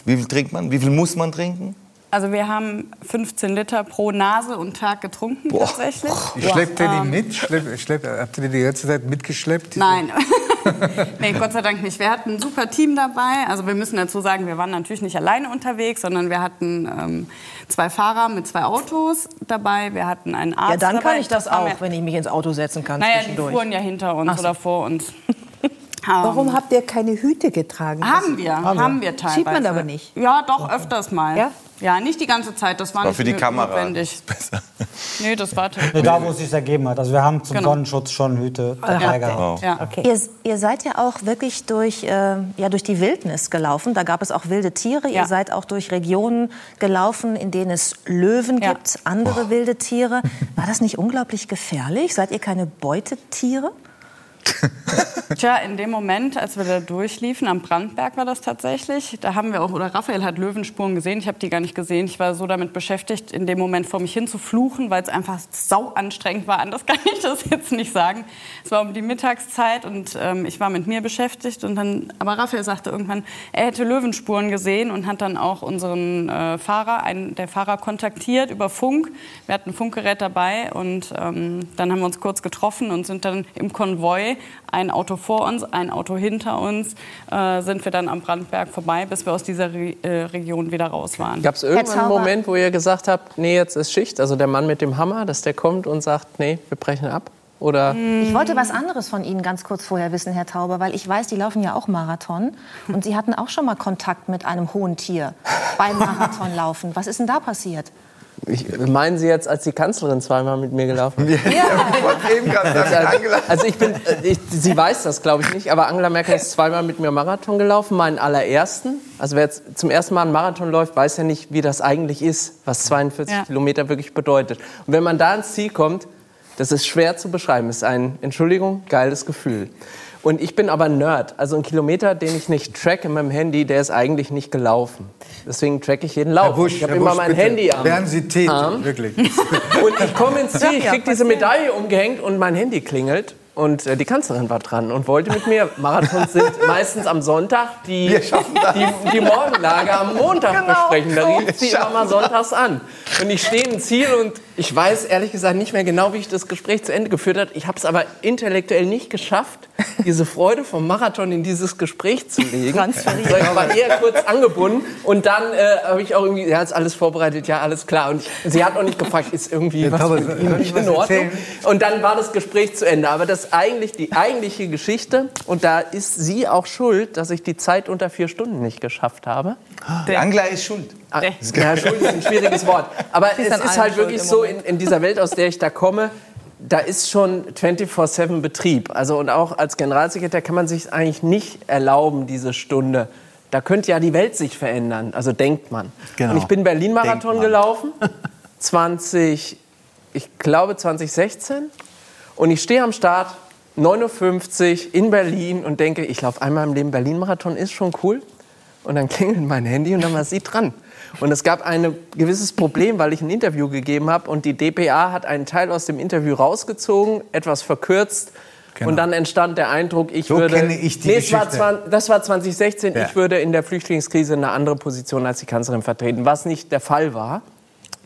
Wie viel trinkt man? Wie viel muss man trinken? Also wir haben 15 Liter pro Nase und Tag getrunken tatsächlich. Schleppt ihr die mit? Schlepp, schlepp, habt ihr die die ganze Zeit mitgeschleppt? Nein. <laughs> <laughs> <laughs> nee, Gott sei Dank nicht. Wir hatten ein super Team dabei. Also wir müssen dazu sagen, wir waren natürlich nicht alleine unterwegs, sondern wir hatten ähm, zwei Fahrer mit zwei Autos dabei. Wir hatten einen Arzt Ja, dann dabei. kann ich das auch, wenn ich mich ins Auto setzen kann Naja, die fuhren ja hinter uns so. oder vor uns. <laughs> Warum habt ihr keine Hüte getragen? Haben wir, haben wir teilweise. Sieht man aber nicht. Ja, doch, öfters mal. Ja? Ja, nicht die ganze Zeit, das war, War nicht für die nö- Kamera. notwendig. <laughs> Besser. Nee, das war Nee, da, wo es sich ergeben hat. Also wir haben zum Genau. Sonnenschutz schon Hüte dabei gehabt. Ja. Ihr, ihr seid ja auch wirklich durch, äh, ja, durch die Wildnis gelaufen. Da gab es auch wilde Tiere. Ja. Ihr seid auch durch Regionen gelaufen, in denen es Löwen Ja. gibt, andere wilde Tiere. War das nicht unglaublich gefährlich? Seid ihr keine Beutetiere? <laughs> Tja, in dem Moment, als wir da durchliefen, am Brandberg war das tatsächlich, da haben wir auch, oder Raphael hat Löwenspuren gesehen, ich habe die gar nicht gesehen. Ich war so damit beschäftigt, in dem Moment vor mich hin zu fluchen, weil es einfach sau anstrengend war. Anders <laughs> kann ich das jetzt nicht sagen. Es war um die Mittagszeit und ähm, ich war mit mir beschäftigt. Und dann, aber Raphael sagte irgendwann, er hätte Löwenspuren gesehen und hat dann auch unseren äh, Fahrer, einen der Fahrer kontaktiert über Funk. Wir hatten ein Funkgerät dabei und ähm, dann haben wir uns kurz getroffen und sind dann im Konvoi, ein Auto vor uns, ein Auto hinter uns, äh, sind wir dann am Brandberg vorbei, bis wir aus dieser Re äh, Region wieder raus waren. Gab es irgendwann einen Zauber. Moment, wo ihr gesagt habt, nee, jetzt ist Schicht? Also der Mann mit dem Hammer, dass der kommt und sagt, nee, wir brechen ab? Oder Ich wollte was anderes von Ihnen ganz kurz vorher wissen, Herr Tauber, weil ich weiß, die laufen ja auch Marathon. Und Sie hatten auch schon mal Kontakt mit einem hohen Tier beim Marathonlaufen. Was ist denn da passiert? Ich, meinen Sie jetzt, als die Kanzlerin zweimal mit mir gelaufen ist? <laughs> Sagen, Angela. Also ich bin, ich, sie weiß das, glaube ich nicht, aber Angela Merkel ist zweimal mit mir Marathon gelaufen, meinen allerersten. Also wer jetzt zum ersten Mal einen Marathon läuft, weiß ja nicht, wie das eigentlich ist, was 42 Ja. Kilometer wirklich bedeutet. Und wenn man da ans Ziel kommt, das ist schwer zu beschreiben. Das ist ein, Entschuldigung, geiles Gefühl. Und ich bin aber ein Nerd. Also ein Kilometer, den ich nicht tracke mit dem Handy, der ist eigentlich nicht gelaufen. Deswegen tracke ich jeden Lauf. Herr Busch, ich habe immer Busch, mein bitte, Handy am Werden Sie tätig, Arm. wirklich. <laughs> Und ich komme ins Ziel, ich krieg diese Medaille umgehängt und mein Handy klingelt. Und äh, die Kanzlerin war dran und wollte mit mir. Marathons sind <laughs> meistens am Sonntag, die, die, die Morgenlage am Montag besprechen. Da rief sie immer mal sonntags an. Und ich stehe im Ziel und Ich weiß ehrlich gesagt nicht mehr genau, wie ich das Gespräch zu Ende geführt habe. Ich habe es aber intellektuell nicht geschafft, diese Freude vom Marathon in dieses Gespräch zu legen. Transferiert. So, ich war eher kurz angebunden und dann äh, habe ich auch irgendwie, ja, ist alles vorbereitet, ja, alles klar. Und sie hat auch nicht gefragt, ist irgendwie ja, was Thomas, nicht in Ordnung? Und dann war das Gespräch zu Ende. Aber das eigentlich, die eigentliche Geschichte, und da ist sie auch schuld, dass ich die Zeit unter vier Stunden nicht geschafft habe. Der Angler ist schuld. Ah, ja, schuld <laughs> ist ein schwieriges Wort. Aber es ist halt wirklich so, in, in dieser Welt, aus der ich da komme, da ist schon 24-7 Betrieb. Also und auch als Generalsekretär kann man sich eigentlich nicht erlauben, diese Stunde. Da könnte ja die Welt sich verändern. Also denkt man. Genau. Und ich bin Berlin-Marathon gelaufen, <laughs> 20, ich glaube 2016. Und ich stehe am Start, 9.50 Uhr in Berlin und denke, ich laufe einmal im Leben Berlin-Marathon, ist schon cool. Und dann klingelt mein Handy und dann war sie dran. Und es gab ein gewisses Problem, weil ich ein Interview gegeben habe und die DPA hat einen Teil aus dem Interview rausgezogen, etwas verkürzt. Genau. Und dann entstand der Eindruck, ich so würde. Kenne ich die nee, Geschichte. War, das war 2016. Ja. Ich würde in der Flüchtlingskrise eine andere Position als die Kanzlerin vertreten, was nicht der Fall war.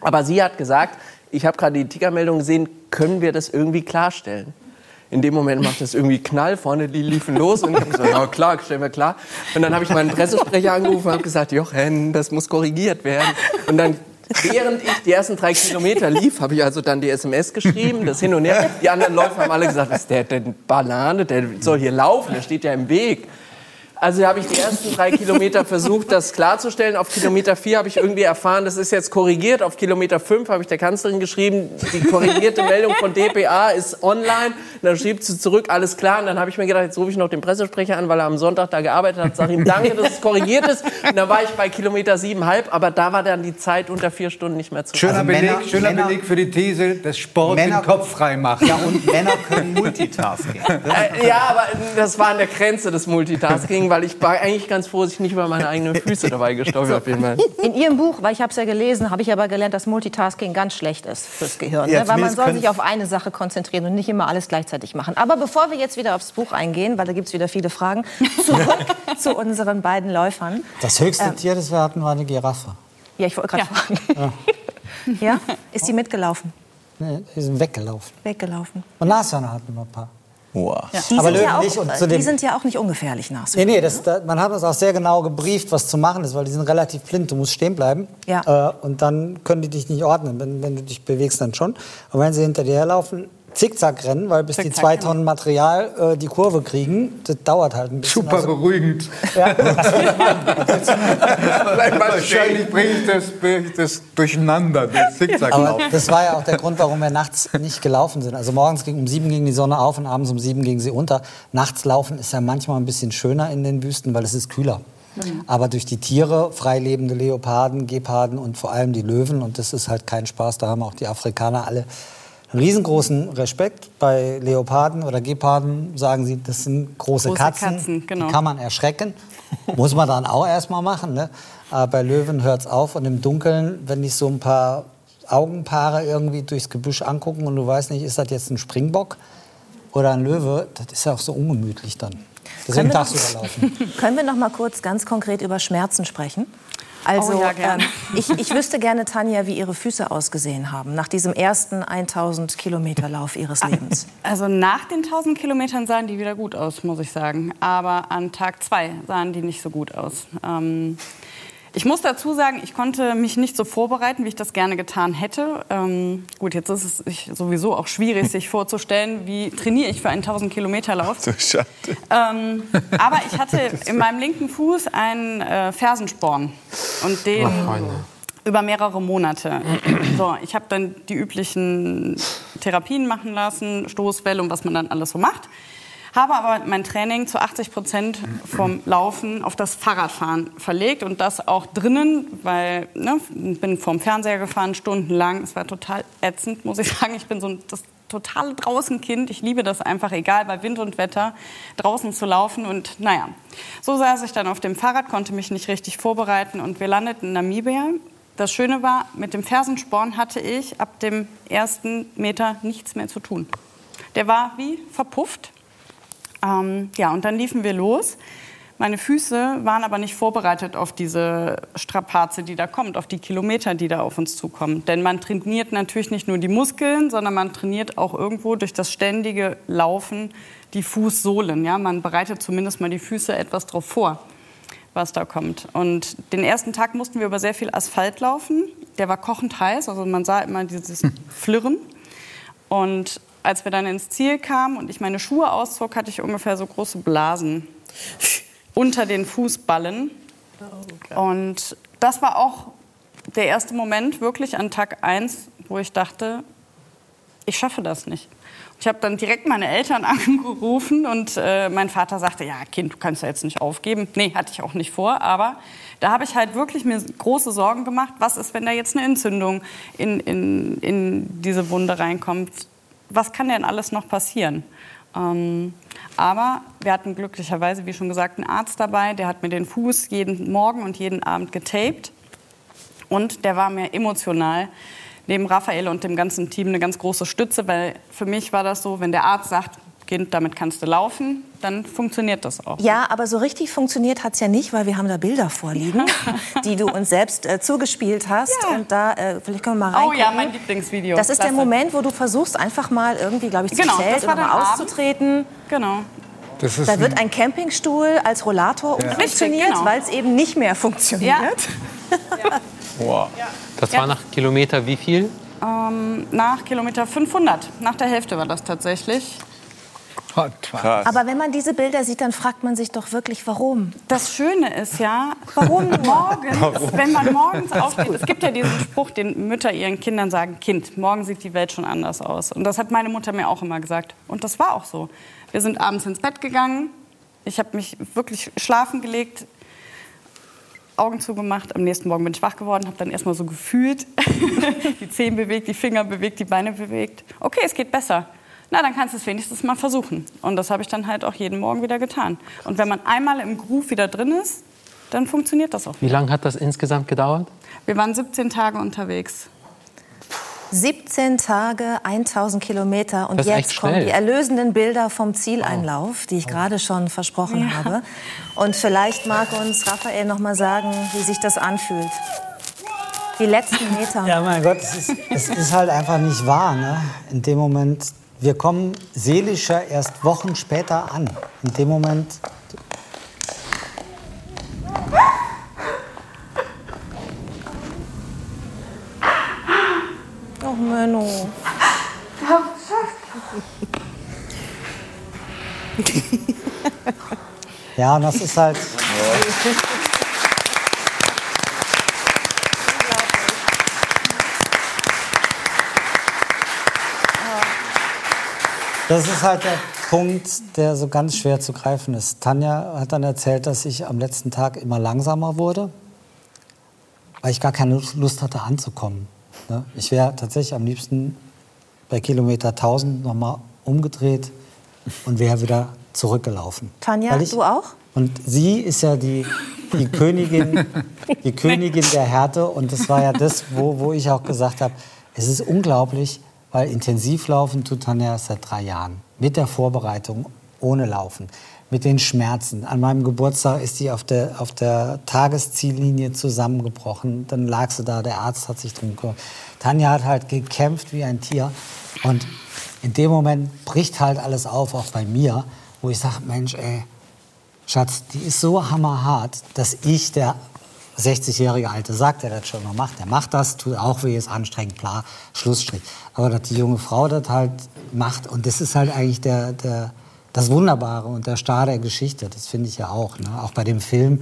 Aber sie hat gesagt, ich habe gerade die Ticker-Meldung gesehen, können wir das irgendwie klarstellen? In dem Moment macht es irgendwie Knall, vorne die liefen los und ich gesagt, ja klar, stellen wir klar. Und dann habe ich meinen Pressesprecher angerufen und habe gesagt, Jochen, das muss korrigiert werden. Und dann Während ich die ersten drei Kilometer lief, habe ich also dann die SMS geschrieben, das hin und her. Die anderen Läufer haben alle gesagt, was ist der denn Banane, der soll hier laufen, der steht ja im Weg. Also habe ich die ersten drei Kilometer versucht, das klarzustellen. Auf Kilometer vier habe ich irgendwie erfahren, das ist jetzt korrigiert. Auf Kilometer fünf habe ich der Kanzlerin geschrieben, die korrigierte Meldung von DPA ist online. Und dann schrieb sie zurück, alles klar. Und dann habe ich mir gedacht, jetzt rufe ich noch den Pressesprecher an, weil er am Sonntag da gearbeitet hat. Sage ihm danke, dass es korrigiert ist. Und dann war ich bei Kilometer siebenhalb, aber da war dann die Zeit unter vier Stunden nicht mehr zu Schöner, also Beleg, Männer, schöner Männer, Beleg für die These, dass Sport Männer, den Kopf frei macht. Ja, und Männer können Multitasking. Äh, ja, aber das war an der Grenze des Multitasking weil ich war eigentlich ganz froh, dass ich nicht über meine eigenen <laughs> Füße dabei gestolpert bin. In Ihrem Buch, weil ich habe es ja gelesen, habe ich aber gelernt, dass Multitasking ganz schlecht ist fürs Gehirn. Ja, ne? Weil man soll sich auf eine Sache konzentrieren und nicht immer alles gleichzeitig machen. Aber bevor wir jetzt wieder aufs Buch eingehen, weil da gibt es wieder viele Fragen, <laughs> zurück zu unseren beiden Läufern. Das höchste ähm, Tier, das wir hatten, war eine Giraffe. Ja, ich wollte gerade ja. fragen. Ja. ja. Ist die mitgelaufen? Nee, die sind weggelaufen. Weggelaufen. Und Nashörner hatten wir ein paar. Wow. Ja. Die, sind ja auch, die sind ja auch nicht ungefährlich nach Nee, nee, das, da, man hat uns auch sehr genau gebrieft, was zu machen ist, weil die sind relativ blind. Du musst stehen bleiben. Ja. Äh, und dann können die dich nicht ordnen. Wenn, wenn du dich bewegst, dann schon. Und wenn sie hinter dir herlaufen, Zickzack rennen, weil bis Zickzack, die zwei genau. Tonnen Material äh, die Kurve kriegen, das dauert halt ein bisschen. Super also, beruhigend. Ja, Wahrscheinlich bringe ich das, bring ich das durcheinander, das Zickzack Aber das war ja auch der Grund, warum wir nachts nicht gelaufen sind. Also morgens ging um sieben ging die Sonne auf und abends um sieben ging sie unter. Nachts laufen ist ja manchmal ein bisschen schöner in den Wüsten, weil es ist kühler. Mhm. Aber durch die Tiere, freilebende Leoparden, Geparden und vor allem die Löwen, und das ist halt kein Spaß, da haben auch die Afrikaner alle riesengroßen Respekt. Bei Leoparden oder Geparden sagen sie, das sind große, große Katzen, Katzen genau. die kann man erschrecken. <laughs> Muss man dann auch erstmal machen. Ne? Aber bei Löwen hört es auf und im Dunkeln, wenn ich so ein paar Augenpaare irgendwie durchs Gebüsch angucken und du weißt nicht, ist das jetzt ein Springbock oder ein Löwe, das ist ja auch so ungemütlich dann. Deswegen tagsüber laufen. <laughs> Können wir noch mal kurz ganz konkret über Schmerzen sprechen? Also oh ja, ähm, ich, ich wüsste gerne, Tanja, wie Ihre Füße ausgesehen haben nach diesem ersten 1000 Kilometer Lauf Ihres Lebens. Also nach den 1000 Kilometern sahen die wieder gut aus, muss ich sagen. Aber an Tag zwei sahen die nicht so gut aus. Ähm, ich muss dazu sagen, ich konnte mich nicht so vorbereiten, wie ich das gerne getan hätte. Ähm, gut, jetzt ist es sowieso auch schwierig, <laughs> sich vorzustellen, wie trainiere ich für einen 1000 Kilometer Lauf. So ähm, aber ich hatte in meinem linken Fuß einen äh, Fersensporn und den oh, über mehrere Monate. So, ich habe dann die üblichen Therapien machen lassen, Stoßwelle und was man dann alles so macht habe aber mein Training zu 80 Prozent vom Laufen auf das Fahrradfahren verlegt und das auch drinnen, weil ne, bin vom Fernseher gefahren stundenlang. Es war total ätzend, muss ich <laughs> sagen. Ich bin so das totale Draußenkind. Ich liebe das einfach, egal bei Wind und Wetter, draußen zu laufen. Und naja, so saß ich dann auf dem Fahrrad, konnte mich nicht richtig vorbereiten und wir landeten in Namibia. Das Schöne war, mit dem Fersensporn hatte ich ab dem ersten Meter nichts mehr zu tun. Der war wie verpufft. Ähm, ja, und dann liefen wir los Meine Füße waren aber nicht vorbereitet auf diese Strapaze, die da kommt, auf die Kilometer, die da auf uns zukommen. Denn man trainiert natürlich nicht nur die Muskeln, sondern man trainiert auch irgendwo durch das ständige Laufen die Fußsohlen. Ja? Man bereitet zumindest mal die Füße etwas darauf vor, was da kommt. Und den ersten Tag mussten wir über sehr viel Asphalt laufen. Der war kochend heiß, also man sah immer dieses <laughs> Flirren. Und als wir dann ins Ziel kamen und ich meine Schuhe auszog, hatte ich ungefähr so große Blasen <laughs> unter den Fußballen. Und das war auch der erste Moment wirklich an Tag 1, wo ich dachte, ich schaffe das nicht. Ich habe dann direkt meine Eltern <laughs> angerufen und äh, mein Vater sagte, ja, Kind, du kannst ja jetzt nicht aufgeben. Nee, hatte ich auch nicht vor, aber da habe ich halt wirklich mir große Sorgen gemacht, was ist, wenn da jetzt eine Entzündung in, in, in diese Wunde reinkommt? Was kann denn alles noch passieren? Ähm, aber wir hatten glücklicherweise, wie schon gesagt, einen Arzt dabei, der hat mir den Fuß jeden Morgen und jeden Abend getaped. Und der war mir emotional neben Raphael und dem ganzen Team eine ganz große Stütze, weil für mich war das so, wenn der Arzt sagt, Kind, damit kannst du laufen, dann funktioniert das auch. Ja, aber so richtig funktioniert hat es ja nicht, weil wir haben da Bilder vorliegen, <laughs> die du uns selbst äh, zugespielt hast. Ja. Und da, äh, vielleicht können wir mal reingucken. Oh ja, mein Lieblingsvideo. Das ist Klasse. der Moment, wo du versuchst, einfach mal irgendwie, glaube ich, zu genau, Zelt oder mal auszutreten. Genau. da wird ein Campingstuhl als Rollator ja. umfunktioniert, genau. weil es eben nicht mehr funktioniert. <laughs> Ja. wow. Das war nach Kilometer wie viel? Ähm, nach Kilometer 500. Nach der Hälfte war das tatsächlich. Krass. Aber wenn man diese Bilder sieht, dann fragt man sich doch wirklich, warum. Das Schöne ist ja, warum <laughs> morgens, warum? wenn man morgens <laughs> aufsteht, es gibt ja diesen Spruch, den Mütter ihren Kindern sagen, Kind, morgen sieht die Welt schon anders aus. Und das hat meine Mutter mir auch immer gesagt. Und das war auch so. Wir sind abends ins Bett gegangen. Ich habe mich wirklich schlafen gelegt, Augen zugemacht. Am nächsten Morgen bin ich wach geworden, habe dann erstmal so gefühlt, <laughs> die Zehen bewegt, die Finger bewegt, die Beine bewegt. Okay, es geht besser na, dann kannst du es wenigstens mal versuchen. Und das habe ich dann halt auch jeden Morgen wieder getan. Und wenn man einmal im Groove wieder drin ist, dann funktioniert das auch. Wie lange hat das insgesamt gedauert? Wir waren 17 Tage unterwegs. 17 Tage, 1000 Kilometer und jetzt kommen die erlösenden Bilder vom Zieleinlauf, die ich gerade schon versprochen ja. habe. Und vielleicht mag uns Raphael noch mal sagen, wie sich das anfühlt. Die letzten Meter. Ja, mein Gott, es ist, es ist halt einfach nicht wahr. Ne? In dem Moment wir kommen seelischer erst Wochen später an. In dem Moment. Oh, Menno. Ja, und das ist halt. <laughs> Das ist halt der Punkt, der so ganz schwer zu greifen ist. Tanja hat dann erzählt, dass ich am letzten Tag immer langsamer wurde, weil ich gar keine Lust hatte anzukommen. Ne? Ich wäre tatsächlich am liebsten bei Kilometer 1000 nochmal umgedreht und wäre wieder zurückgelaufen. Tanja, ich, du auch? Und sie ist ja die, die Königin, die <laughs> Königin der Härte. Und das war ja das, wo, wo ich auch gesagt habe, es ist unglaublich, weil intensiv laufen tut Tanja seit drei Jahren. Mit der Vorbereitung, ohne Laufen. Mit den Schmerzen. An meinem Geburtstag ist sie auf der, auf der Tagesziellinie zusammengebrochen. Dann lag sie da, der Arzt hat sich drum gekümmert. Tanja hat halt gekämpft wie ein Tier. Und in dem Moment bricht halt alles auf, auch bei mir, wo ich sage, Mensch, ey, Schatz, die ist so hammerhart, dass ich, der 60-jährige Alte sagt, er das schon noch macht. Er macht das, tut auch weh, ist anstrengend, klar, Schlussstrich. Aber dass die junge Frau das halt macht, und das ist halt eigentlich der, der, das Wunderbare und der Star der Geschichte, das finde ich ja auch. Ne? Auch bei dem Film,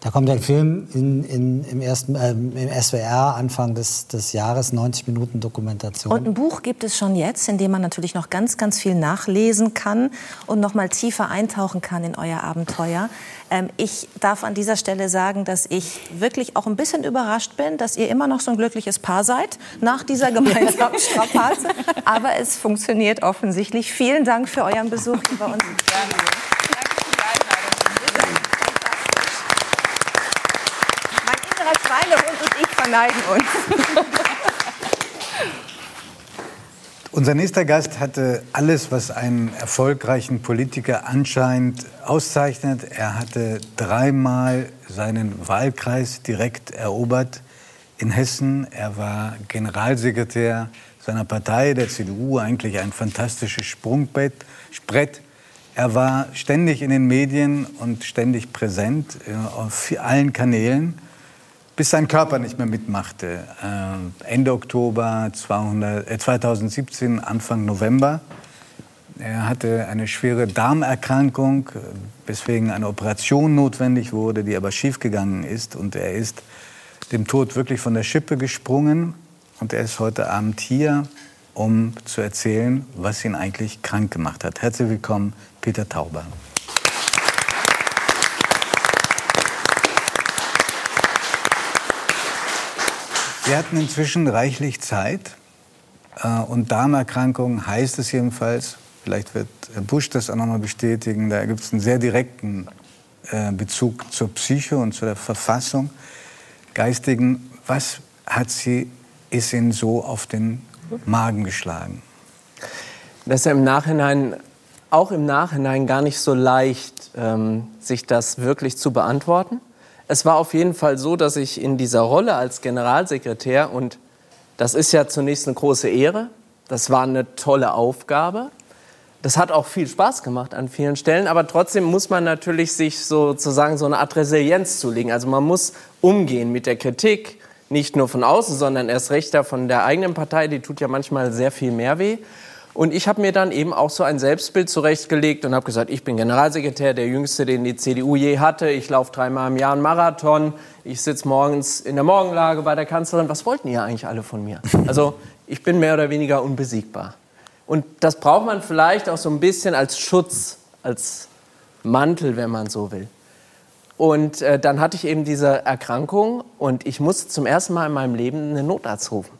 da kommt ein Film in, in, im, ersten, äh, im SWR Anfang des, des Jahres, 90 Minuten Dokumentation. Und ein Buch gibt es schon jetzt, in dem man natürlich noch ganz, ganz viel nachlesen kann und noch mal tiefer eintauchen kann in euer Abenteuer. Ähm, ich darf an dieser Stelle sagen, dass ich wirklich auch ein bisschen überrascht bin, dass ihr immer noch so ein glückliches Paar seid nach dieser gemeinsamen <laughs> Strapaze. Aber es funktioniert offensichtlich. Vielen Dank für euren Besuch bei uns. Schweinehund und ich verneigen uns. <laughs> Unser nächster Gast hatte alles, was einen erfolgreichen Politiker anscheinend auszeichnet. Er hatte dreimal seinen Wahlkreis direkt erobert in Hessen. Er war Generalsekretär seiner Partei, der CDU, eigentlich ein fantastisches Sprungbrett. Er war ständig in den Medien und ständig präsent äh, auf allen Kanälen, bis sein Körper nicht mehr mitmachte. Äh, Ende Oktober 200, äh, 2017, Anfang November. Er hatte eine schwere Darmerkrankung, weswegen eine Operation notwendig wurde, die aber schiefgegangen ist. Und er ist dem Tod wirklich von der Schippe gesprungen. Und er ist heute Abend hier, um zu erzählen, was ihn eigentlich krank gemacht hat. Herzlich willkommen, Peter Tauber. Wir hatten inzwischen reichlich Zeit. Äh, und Darmerkrankung heißt es jedenfalls, vielleicht wird Herr Busch das auch noch mal bestätigen, da gibt es einen sehr direkten äh, Bezug zur Psyche und zu der Verfassung, geistigen. Was hat sie, ist Ihnen so auf den Magen geschlagen? Das ist ja im Nachhinein, auch im Nachhinein gar nicht so leicht, ähm, sich das wirklich zu beantworten. Es war auf jeden Fall so, dass ich in dieser Rolle als Generalsekretär, und das ist ja zunächst eine große Ehre, das war eine tolle Aufgabe, das hat auch viel Spaß gemacht an vielen Stellen, aber trotzdem muss man natürlich sich sozusagen so eine Art Resilienz zulegen. Also man muss umgehen mit der Kritik, nicht nur von außen, sondern erst recht von der eigenen Partei, die tut ja manchmal sehr viel mehr weh. Und ich habe mir dann eben auch so ein Selbstbild zurechtgelegt und habe gesagt, ich bin Generalsekretär, der jüngste, den die CDU je hatte. Ich laufe dreimal im Jahr einen Marathon. Ich sitze morgens in der Morgenlage bei der Kanzlerin. Was wollten ihr eigentlich alle von mir? <laughs> Also ich bin mehr oder weniger unbesiegbar. Und das braucht man vielleicht auch so ein bisschen als Schutz, als Mantel, wenn man so will. Und äh, dann hatte ich eben diese Erkrankung und ich musste zum ersten Mal in meinem Leben einen Notarzt rufen.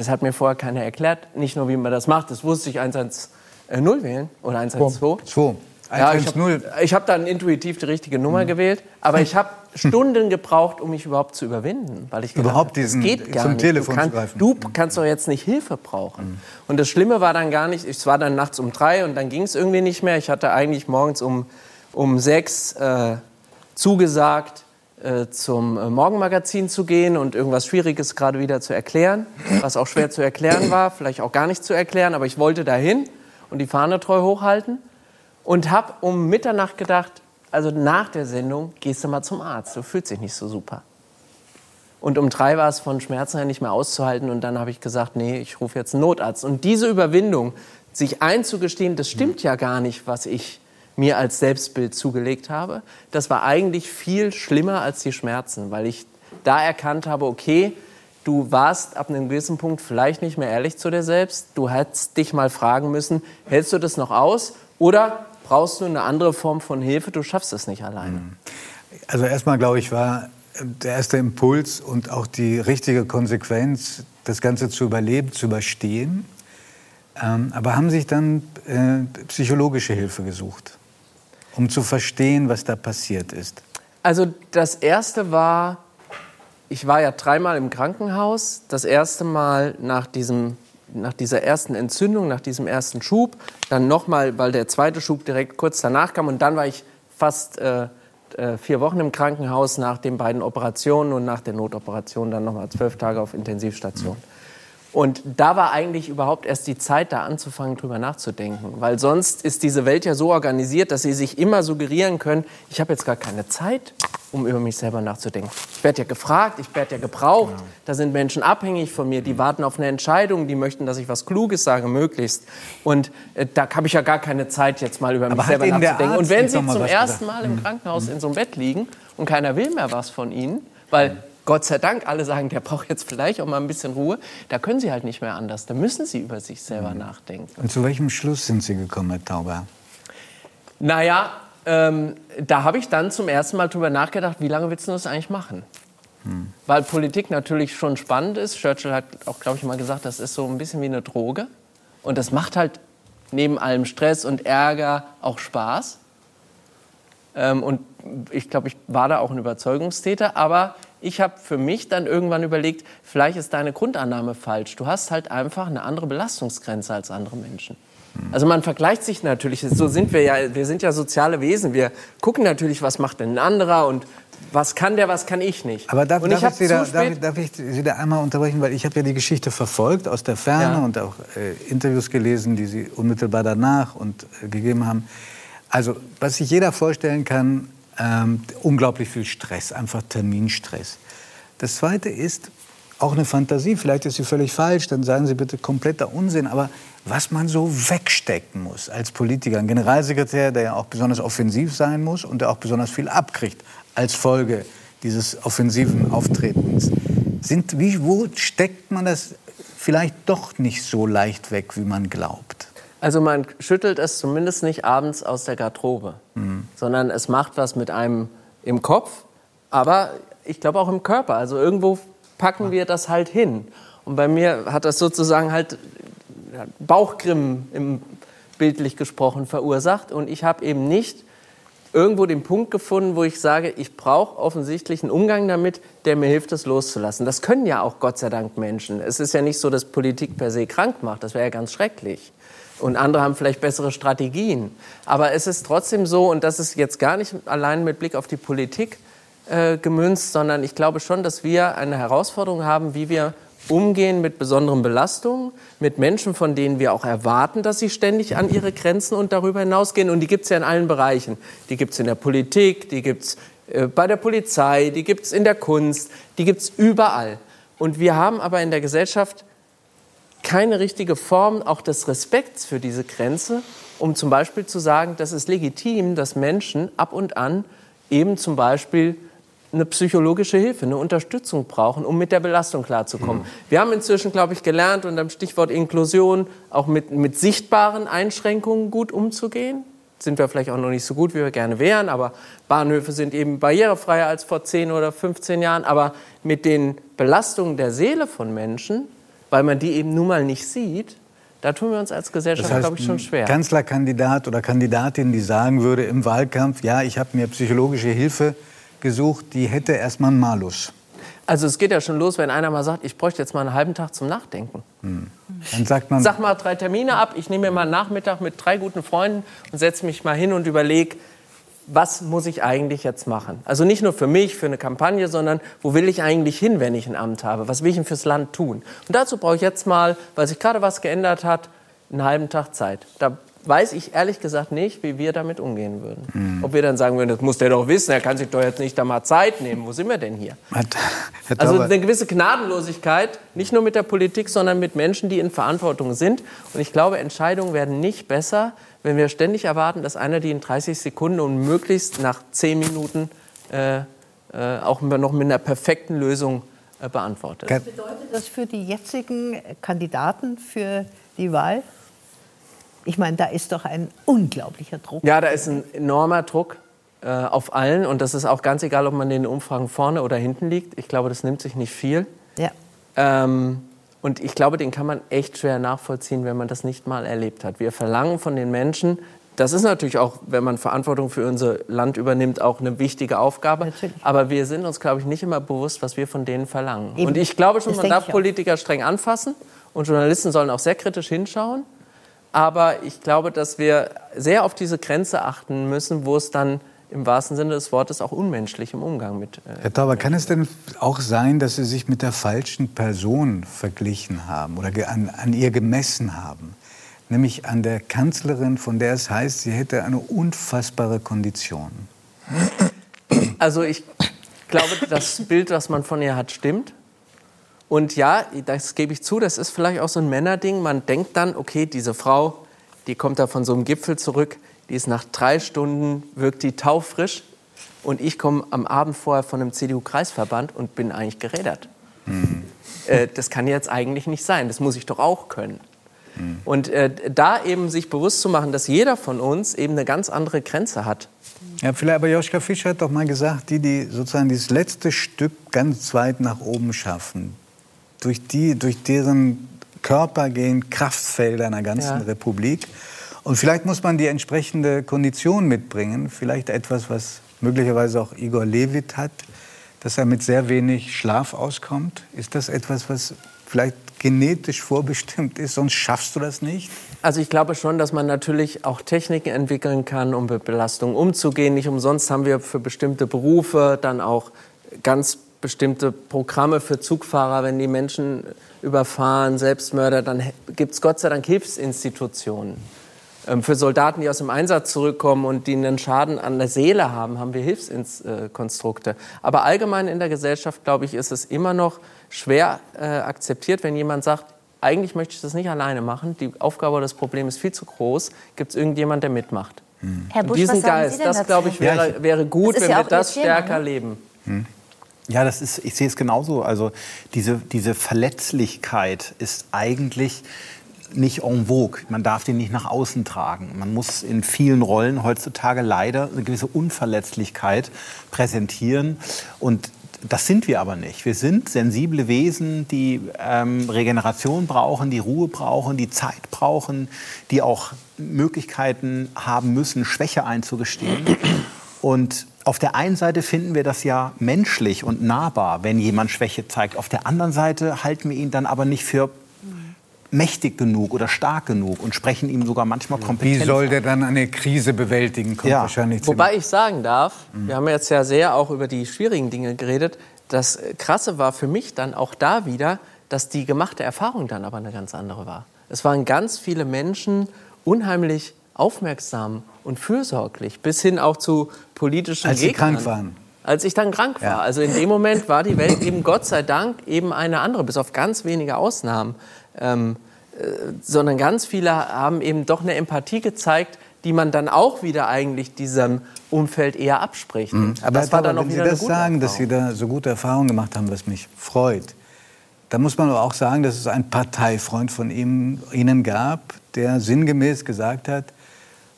Das hat mir vorher keiner erklärt. Nicht nur, wie man das macht, das wusste ich 110 wählen oder 112. 2. Ja, ich habe hab dann intuitiv die richtige Nummer mhm. gewählt, aber ich habe <laughs> Stunden gebraucht, um mich überhaupt zu überwinden, weil ich gedacht, überhaupt diesen geht gar zum nicht. Telefon du, kann, zu greifen. du kannst doch jetzt nicht Hilfe brauchen. Mhm. Und das Schlimme war dann gar nicht, es war dann nachts um drei und dann ging es irgendwie nicht mehr. Ich hatte eigentlich morgens um, um sechs äh, zugesagt, zum äh, Morgenmagazin zu gehen und irgendwas Schwieriges gerade wieder zu erklären, was auch schwer zu erklären war, vielleicht auch gar nicht zu erklären, aber ich wollte dahin und die Fahne treu hochhalten und habe um Mitternacht gedacht, also nach der Sendung gehst du mal zum Arzt, du fühlst dich nicht so super. Und um drei war es von Schmerzen her nicht mehr auszuhalten und dann habe ich gesagt, nee, ich rufe jetzt einen Notarzt. Und diese Überwindung, sich einzugestehen, das stimmt ja gar nicht, was ich mir als Selbstbild zugelegt habe, das war eigentlich viel schlimmer als die Schmerzen, weil ich da erkannt habe, okay, du warst ab einem gewissen Punkt vielleicht nicht mehr ehrlich zu dir selbst. Du hättest dich mal fragen müssen, hältst du das noch aus oder brauchst du eine andere Form von Hilfe, du schaffst es nicht alleine. Mhm. Also erstmal glaube ich, war der erste Impuls und auch die richtige Konsequenz, das Ganze zu überleben, zu überstehen. Ähm, aber haben sich dann äh, psychologische Hilfe gesucht? Um zu verstehen, was da passiert ist? Also das Erste war, ich war ja dreimal im Krankenhaus. Das erste Mal nach, diesem, nach dieser ersten Entzündung, nach diesem ersten Schub. Dann nochmal, weil der zweite Schub direkt kurz danach kam. Und dann war ich fast äh, äh, vier Wochen im Krankenhaus nach den beiden Operationen und nach der Notoperation dann nochmal zwölf Tage auf Intensivstation. Mhm. Und da war eigentlich überhaupt erst die Zeit, da anzufangen, drüber nachzudenken. Weil sonst ist diese Welt ja so organisiert, dass sie sich immer suggerieren können, ich habe jetzt gar keine Zeit, um über mich selber nachzudenken. Ich werde ja gefragt, ich werde ja gebraucht. Genau. Da sind Menschen abhängig von mir, die warten auf eine Entscheidung, die möchten, dass ich was Kluges sage, möglichst. Und äh, da habe ich ja gar keine Zeit, jetzt mal über Aber mich selber nachzudenken. Und wenn Sie zum ersten? Mal im Krankenhaus in so einem Bett liegen und keiner will mehr was von Ihnen, weil Gott sei Dank alle sagen, der braucht jetzt vielleicht auch mal ein bisschen Ruhe. Da können sie halt nicht mehr anders. Da müssen sie über sich selber mhm. nachdenken. Und zu welchem Schluss sind Sie gekommen, Herr Tauber? Naja, ähm, da habe ich dann zum ersten Mal drüber nachgedacht, wie lange willst du das eigentlich machen? Hm. Weil Politik natürlich schon spannend ist. Churchill hat auch, glaube ich, mal gesagt, das ist so ein bisschen wie eine Droge. Und das macht halt neben allem Stress und Ärger auch Spaß. Ähm, und ich glaube, ich war da auch ein Überzeugungstäter. Aber ich habe für mich dann irgendwann überlegt, vielleicht ist deine Grundannahme falsch. Du hast halt einfach eine andere Belastungsgrenze als andere Menschen. Also man vergleicht sich natürlich, so sind wir ja, wir sind ja soziale Wesen. Wir gucken natürlich, was macht denn ein anderer und was kann der, was kann ich nicht. Aber darf, und darf, ich, Sie da, darf, ich, darf ich Sie da einmal unterbrechen, weil ich habe ja die Geschichte verfolgt aus der Ferne ja. und auch äh, Interviews gelesen, die Sie unmittelbar danach und äh, gegeben haben. Also was sich jeder vorstellen kann, ähm, unglaublich viel Stress, einfach Terminstress. Das Zweite ist auch eine Fantasie, vielleicht ist sie völlig falsch, dann sagen Sie bitte kompletter Unsinn, aber was man so wegstecken muss als Politiker, ein Generalsekretär, der ja auch besonders offensiv sein muss und der auch besonders viel abkriegt als Folge dieses offensiven Auftretens. Sind, wie, wo steckt man das vielleicht doch nicht so leicht weg, wie man glaubt? Also man schüttelt es zumindest nicht abends aus der Garderobe, mhm. sondern es macht was mit einem im Kopf, aber ich glaube auch im Körper. Also irgendwo packen wir das halt hin. Und bei mir hat das sozusagen halt Bauchgrimmen im, bildlich gesprochen verursacht. Und ich habe eben nicht irgendwo den Punkt gefunden, wo ich sage, ich brauche offensichtlich einen Umgang damit, der mir hilft, das loszulassen. Das können ja auch Gott sei Dank Menschen. Es ist ja nicht so, dass Politik per se krank macht. Das wäre ja ganz schrecklich. Und andere haben vielleicht bessere Strategien. Aber es ist trotzdem so, und das ist jetzt gar nicht allein mit Blick auf die Politik äh, gemünzt, sondern ich glaube schon, dass wir eine Herausforderung haben, wie wir umgehen mit besonderen Belastungen, mit Menschen, von denen wir auch erwarten, dass sie ständig an ihre Grenzen und darüber hinausgehen. Und die gibt es ja in allen Bereichen. Die gibt es in der Politik, die gibt es äh, bei der Polizei, die gibt es in der Kunst, die gibt es überall. Und wir haben aber in der Gesellschaft keine richtige Form auch des Respekts für diese Grenze, um zum Beispiel zu sagen, das ist legitim, dass Menschen ab und an eben zum Beispiel eine psychologische Hilfe, eine Unterstützung brauchen, um mit der Belastung klarzukommen. Mhm. Wir haben inzwischen, glaube ich, gelernt, unter dem Stichwort Inklusion, auch mit, mit sichtbaren Einschränkungen gut umzugehen. Sind wir vielleicht auch noch nicht so gut, wie wir gerne wären, aber Bahnhöfe sind eben barrierefreier als vor 10 oder 15 Jahren. Aber mit den Belastungen der Seele von Menschen, weil man die eben nun mal nicht sieht, da tun wir uns als Gesellschaft, das heißt, glaube ich, schon schwer. Kanzlerkandidat oder Kandidatin, die sagen würde im Wahlkampf, ja, ich habe mir psychologische Hilfe gesucht, die hätte erstmal einen Malus. Also es geht ja schon los, wenn einer mal sagt, ich bräuchte jetzt mal einen halben Tag zum Nachdenken. Hm. Dann sagt man, sag mal drei Termine ab, ich nehme mir mal einen Nachmittag mit drei guten Freunden und setze mich mal hin und überlege, was muss ich eigentlich jetzt machen? Also nicht nur für mich, für eine Kampagne, sondern wo will ich eigentlich hin, wenn ich ein Amt habe? Was will ich denn fürs Land tun? Und dazu brauche ich jetzt mal, weil sich gerade was geändert hat, einen halben Tag Zeit. Da weiß ich ehrlich gesagt nicht, wie wir damit umgehen würden. Mhm. Ob wir dann sagen würden, das muss der doch wissen, er kann sich doch jetzt nicht da mal Zeit nehmen. Wo sind wir denn hier? <laughs> Also eine gewisse Gnadenlosigkeit, nicht nur mit der Politik, sondern mit Menschen, die in Verantwortung sind. Und ich glaube, Entscheidungen werden nicht besser, wenn wir ständig erwarten, dass einer die in 30 Sekunden und möglichst nach 10 Minuten äh, äh, auch noch mit einer perfekten Lösung äh, beantwortet. Was bedeutet das für die jetzigen Kandidaten für die Wahl? Ich meine, da ist doch ein unglaublicher Druck. Ja, da ist ein enormer Druck äh, auf allen. Und das ist auch ganz egal, ob man in den Umfragen vorne oder hinten liegt. Ich glaube, das nimmt sich nicht viel. Ja. Ähm, und ich glaube, den kann man echt schwer nachvollziehen, wenn man das nicht mal erlebt hat. Wir verlangen von den Menschen, das ist natürlich auch, wenn man Verantwortung für unser Land übernimmt, auch eine wichtige Aufgabe. Natürlich. Aber wir sind uns, glaube ich, nicht immer bewusst, was wir von denen verlangen. Eben. Und ich glaube schon, das man darf Politiker streng anfassen. Und Journalisten sollen auch sehr kritisch hinschauen. Aber ich glaube, dass wir sehr auf diese Grenze achten müssen, wo es dann im wahrsten Sinne des Wortes auch unmenschlich im Umgang mit. Äh, Herr Tauber, kann es denn auch sein, dass Sie sich mit der falschen Person verglichen haben oder an, an ihr gemessen haben? Nämlich an der Kanzlerin, von der es heißt, sie hätte eine unfassbare Kondition. Also ich glaube, das Bild, das man von ihr hat, stimmt. Und ja, das gebe ich zu, das ist vielleicht auch so ein Männerding. Man denkt dann, okay, diese Frau, die kommt da von so einem Gipfel zurück, die ist nach drei Stunden, wirkt die taufrisch. Und ich komme am Abend vorher von einem CDU-Kreisverband und bin eigentlich gerädert. Mhm. Äh, das kann jetzt eigentlich nicht sein, das muss ich doch auch können. Mhm. Und äh, da eben sich bewusst zu machen, dass jeder von uns eben eine ganz andere Grenze hat. Ja, vielleicht, aber Joschka Fischer hat doch mal gesagt, die, die sozusagen dieses letzte Stück ganz weit nach oben schaffen, durch, die, durch deren Körper gehen Kraftfelder einer ganzen ja. Republik. Und vielleicht muss man die entsprechende Kondition mitbringen, vielleicht etwas, was möglicherweise auch Igor Levit hat, dass er mit sehr wenig Schlaf auskommt? Ist das etwas, was vielleicht genetisch vorbestimmt ist, sonst schaffst du das nicht? Also ich glaube schon, dass man natürlich auch Techniken entwickeln kann, um mit Belastungen umzugehen. Nicht umsonst haben wir für bestimmte Berufe dann auch ganz bestimmte Programme für Zugfahrer, wenn die Menschen überfahren, Selbstmörder, dann gibt es Gott sei Dank Hilfsinstitutionen. Ähm, für Soldaten, die aus dem Einsatz zurückkommen und die einen Schaden an der Seele haben, haben wir Hilfskonstrukte. Aber allgemein in der Gesellschaft, glaube ich, ist es immer noch schwer äh, akzeptiert, wenn jemand sagt, eigentlich möchte ich das nicht alleine machen, die Aufgabe oder das Problem ist viel zu groß, gibt es irgendjemand, der mitmacht. Hm. Herr Busch, diesen was Geist, das glaube ich wäre, wäre gut, wenn ja wir das Thema, stärker ne? leben. Hm. Ja, das ist, ich sehe es genauso. Also diese, diese Verletzlichkeit ist eigentlich nicht en vogue. Man darf den nicht nach außen tragen. Man muss in vielen Rollen heutzutage leider eine gewisse Unverletzlichkeit präsentieren. Und das sind wir aber nicht. Wir sind sensible Wesen, die ähm, Regeneration brauchen, die Ruhe brauchen, die Zeit brauchen, die auch Möglichkeiten haben müssen, Schwäche einzugestehen. Und auf der einen Seite finden wir das ja menschlich und nahbar, wenn jemand Schwäche zeigt. Auf der anderen Seite halten wir ihn dann aber nicht für mächtig genug oder stark genug und sprechen ihm sogar manchmal kompetent. Wie soll der dann eine Krise bewältigen? Kommt Ja. wahrscheinlich Wobei ich sagen darf, wir haben jetzt ja sehr auch über die schwierigen Dinge geredet. Das Krasse war für mich dann auch da wieder, dass die gemachte Erfahrung dann aber eine ganz andere war. Es waren ganz viele Menschen unheimlich aufmerksam und fürsorglich, bis hin auch zu politischen Als sie Gegnern. krank waren. Als ich dann krank war. Ja. Also in dem Moment war die Welt eben Gott sei Dank eben eine andere, bis auf ganz wenige Ausnahmen. Ähm, äh, sondern ganz viele haben eben doch eine Empathie gezeigt, die man dann auch wieder eigentlich diesem Umfeld eher abspricht. Mhm. Aber das war dann auch wenn Sie das sagen, dass. Sie da so gute Erfahrungen gemacht haben, was mich freut, dann muss man aber auch sagen, dass es einen Parteifreund von ihm, Ihnen gab, der sinngemäß gesagt hat,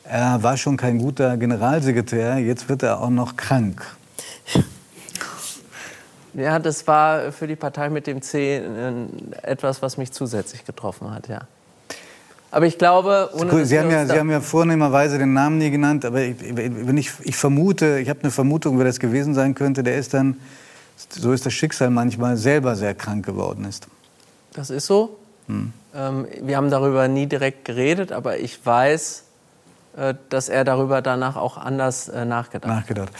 er war schon kein guter Generalsekretär, jetzt wird er auch noch krank. <laughs> Ja, das war für die Partei mit dem C äh, etwas, was mich zusätzlich getroffen hat, ja. Aber ich glaube, ohne Sie haben, ja, Sie haben ja vornehmerweise den Namen nie genannt, aber ich, wenn ich, ich vermute, ich habe eine Vermutung, wer das gewesen sein könnte, der ist dann, so ist das Schicksal manchmal, selber sehr krank geworden ist. Das ist so. Hm. Ähm, wir haben darüber nie direkt geredet, aber ich weiß, äh, dass er darüber danach auch anders äh, nachgedacht hat. nachgedacht.